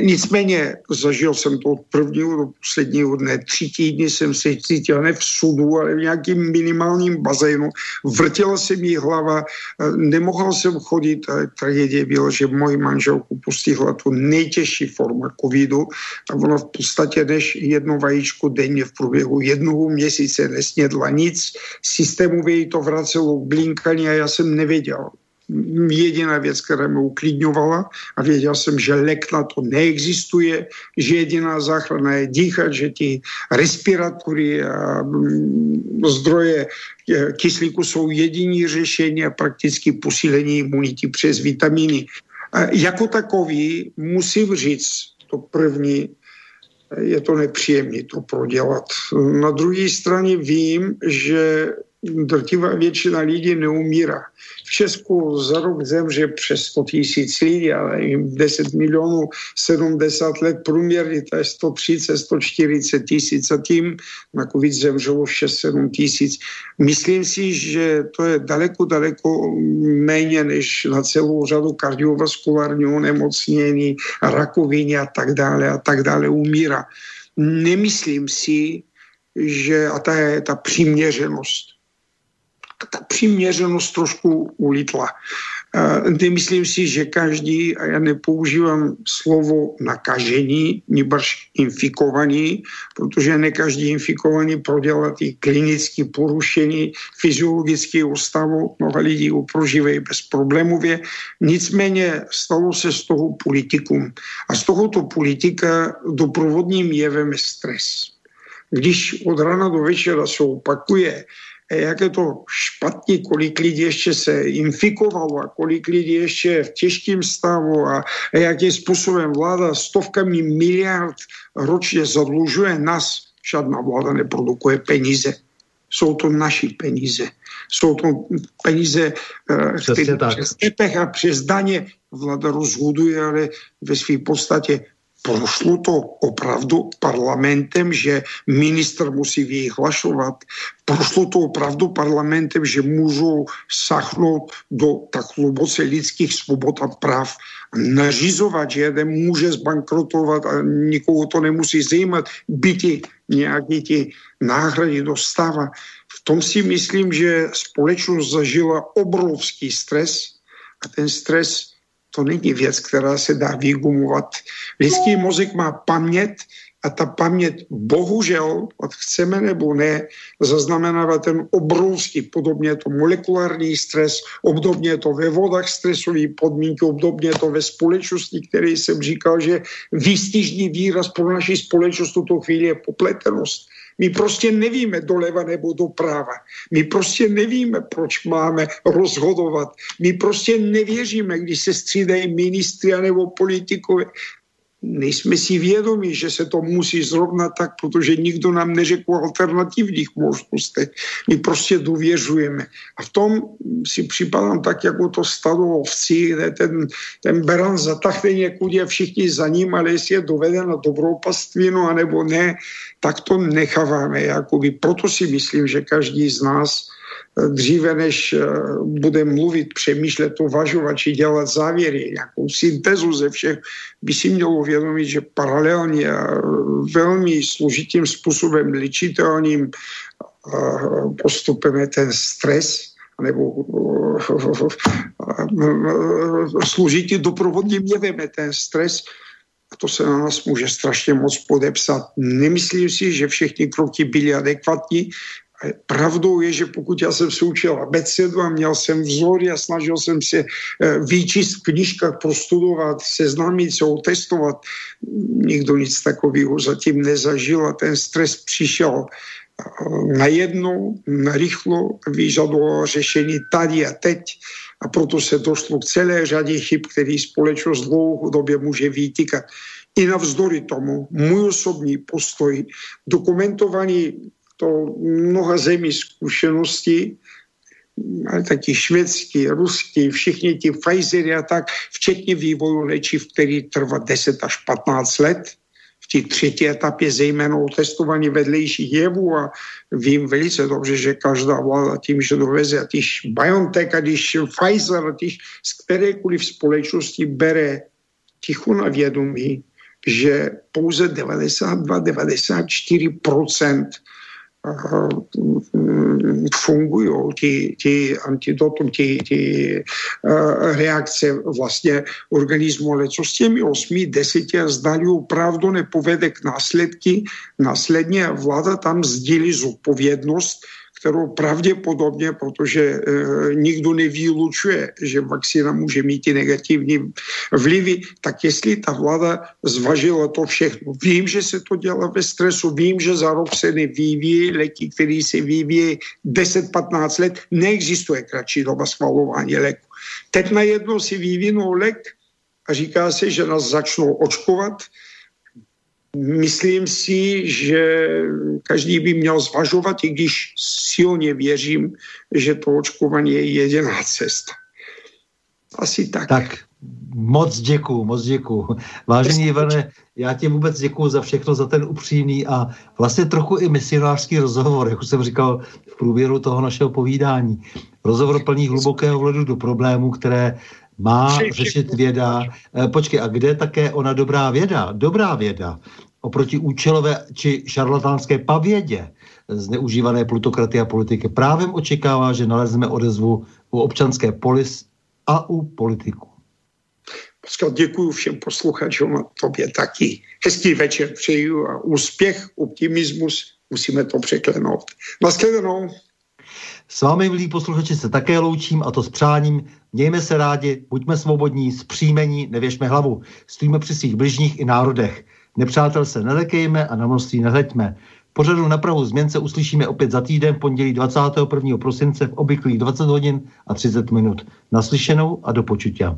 Nicméně zažil jsem to od prvního do posledního dne. Tři týdny jsem se cítil ne v sudu, ale v nějakým minimálním bazénu. Vrtěla se mi hlava, nemohl jsem chodit. Tragédie bylo, že moji manželku postihla tu nejtěžší forma covidu a ona v podstatě než jedno vajíčko denně v průběhu jednoho měsíce nesnědla nic. Systémově jí to vracelo blinkání a já jsem nevěděl, jediná věc, která mě uklidňovala a věděl jsem, že lék na to neexistuje, že jediná záchrana je dýchat, že ty respiratory a mm, zdroje e, kyslíku jsou jediný řešení a prakticky posílení imunity přes vitamíny. A jako takový musím říct, to první, je to nepříjemné to prodělat. Na druhé straně vím, že drtivá většina lidí neumírá. V Česku za rok zemře přes 100 tisíc lidí, ale jim 10 milionů 70 let průměrně, to je 130, 140 tisíc a tím na COVID zemřelo 6-7 tisíc. Myslím si, že to je daleko, daleko méně než na celou řadu kardiovaskulárního nemocnění, rakoviny a tak dále a tak dále umírá. Nemyslím si, že a ta je ta přiměřenost ta přiměřenost trošku ulitla. Nemyslím si, že každý, a já nepoužívám slovo nakažení, nebaž infikovaný, protože ne každý infikovaný prodělá ty klinické porušení fyziologického stavu. Mnoha lidí ho prožívají bezproblémově. Nicméně stalo se z toho politikum. A z tohoto politika doprovodným jevem je stres. Když od rána do večera se opakuje, jak je to špatně, kolik lidí ještě se infikovalo a kolik lidí ještě je v těžkém stavu a jakým způsobem vláda stovkami miliard ročně zadlužuje nás. Žádná vláda neprodukuje peníze. Jsou to naši peníze. Jsou to peníze, eh, které přes EPH a přes daně vláda rozhoduje, ale ve své podstatě prošlo to opravdu parlamentem, že minister musí vyhlašovat. Prošlo to opravdu parlamentem, že můžou sachnout do tak hluboce lidských svobod a práv. Nařizovat, že jeden může zbankrotovat a nikoho to nemusí zajímat, byti nějaký ty náhrady dostává. V tom si myslím, že společnost zažila obrovský stres a ten stres to není věc, která se dá vygumovat. Lidský mozek má paměť a ta paměť bohužel, ať chceme nebo ne, zaznamenává ten obrovský, podobně je to molekulární stres, obdobně je to ve vodách stresové podmínky, obdobně je to ve společnosti, který jsem říkal, že výstižný výraz pro naši společnost tuto chvíli je popletenost. My prostě nevíme doleva nebo doprava. My prostě nevíme, proč máme rozhodovat. My prostě nevěříme, když se střídají ministry nebo politikové nejsme si vědomi, že se to musí zrovna tak, protože nikdo nám neřekl alternativních možnostech. My prostě důvěřujeme. A v tom si připadám tak, jako to stado ovcí, ten, ten beran zatahne někud a všichni za ním, ale jestli je doveden na dobrou pastvinu, anebo ne, tak to necháváme. Jakoby. Proto si myslím, že každý z nás dříve, než eh, bude mluvit, přemýšlet, uvažovat či dělat závěry, nějakou syntezu ze všech, by si měl uvědomit, že paralelně velmi složitým způsobem ličitelným eh, postupem je ten stres, nebo eh, složitý doprovodním jevem je ten stres, a to se na nás může strašně moc podepsat. Nemyslím si, že všechny kroky byly adekvatní, Pravdou je, že pokud já jsem se učil abecedu a měl jsem vzory a snažil jsem se eh, výčist v knižkách prostudovat, seznámit se, otestovat, nikdo nic takového zatím nezažil a ten stres přišel eh, najednou, narychlo, vyžadoval řešení tady a teď a proto se došlo k celé řadě chyb, který společnost dlouhodobě může vytýkat. I navzdory tomu můj osobní postoj, dokumentovaný to mnoha zemí zkušeností, taky švédský, ruský, všichni ti Pfizery a tak, včetně vývoju léčiv, který trvá 10 až 15 let, v té třetí etapě zejména o testování vedlejších jevů a vím velice dobře, že každá vláda tím, že doveze, a když BioNTech, a když Pfizer, a když z kterékoliv společnosti bere ticho na vědomí, že pouze 92-94% fungují ti, ti antidotum, ti, ti reakce vlastně organismu, ale co s těmi 8, 10 zdali opravdu nepovede k následky, následně vláda tam sdílí zodpovědnost kterou pravděpodobně, protože e, nikdo nevylučuje, že vakcína může mít i negativní vlivy, tak jestli ta vláda zvažila to všechno. Vím, že se to dělá ve stresu, vím, že za rok se nevyvíjí léky, které se vyvíjí 10-15 let, neexistuje kratší doba schvalování léku. Teď najednou si vyvinou lék a říká se, že nás začnou očkovat, Myslím si, že každý by měl zvažovat, i když silně věřím, že to očkování je jediná cesta. Asi tak. Tak, moc děkuju, moc děkuju. Vážený Ivane, já ti vůbec děkuju za všechno, za ten upřímný a vlastně trochu i misionářský rozhovor, jak už jsem říkal v průběhu toho našeho povídání. Rozhovor plný hlubokého vledu do problémů, které má řešit věda. Eh, počkej, a kde také ona dobrá věda? Dobrá věda oproti účelové či šarlatánské pavědě zneužívané plutokraty a politiky právem očekává, že nalezneme odezvu u občanské polis a u politiků. Pascal, děkuji všem posluchačům a tobě taky. Hezký večer přeju a úspěch, optimismus, musíme to překlenout. Naschledanou. S vámi, milí posluchači, se také loučím a to s přáním. Mějme se rádi, buďme svobodní, zpříjmení, nevěšme hlavu. Stojíme při svých bližních i národech. Nepřátel se nelekejme a na množství nehleďme. Pořadu na Prahu změn se uslyšíme opět za týden, pondělí 21. prosince v obvyklých 20 hodin a 30 minut. Naslyšenou a do počutia.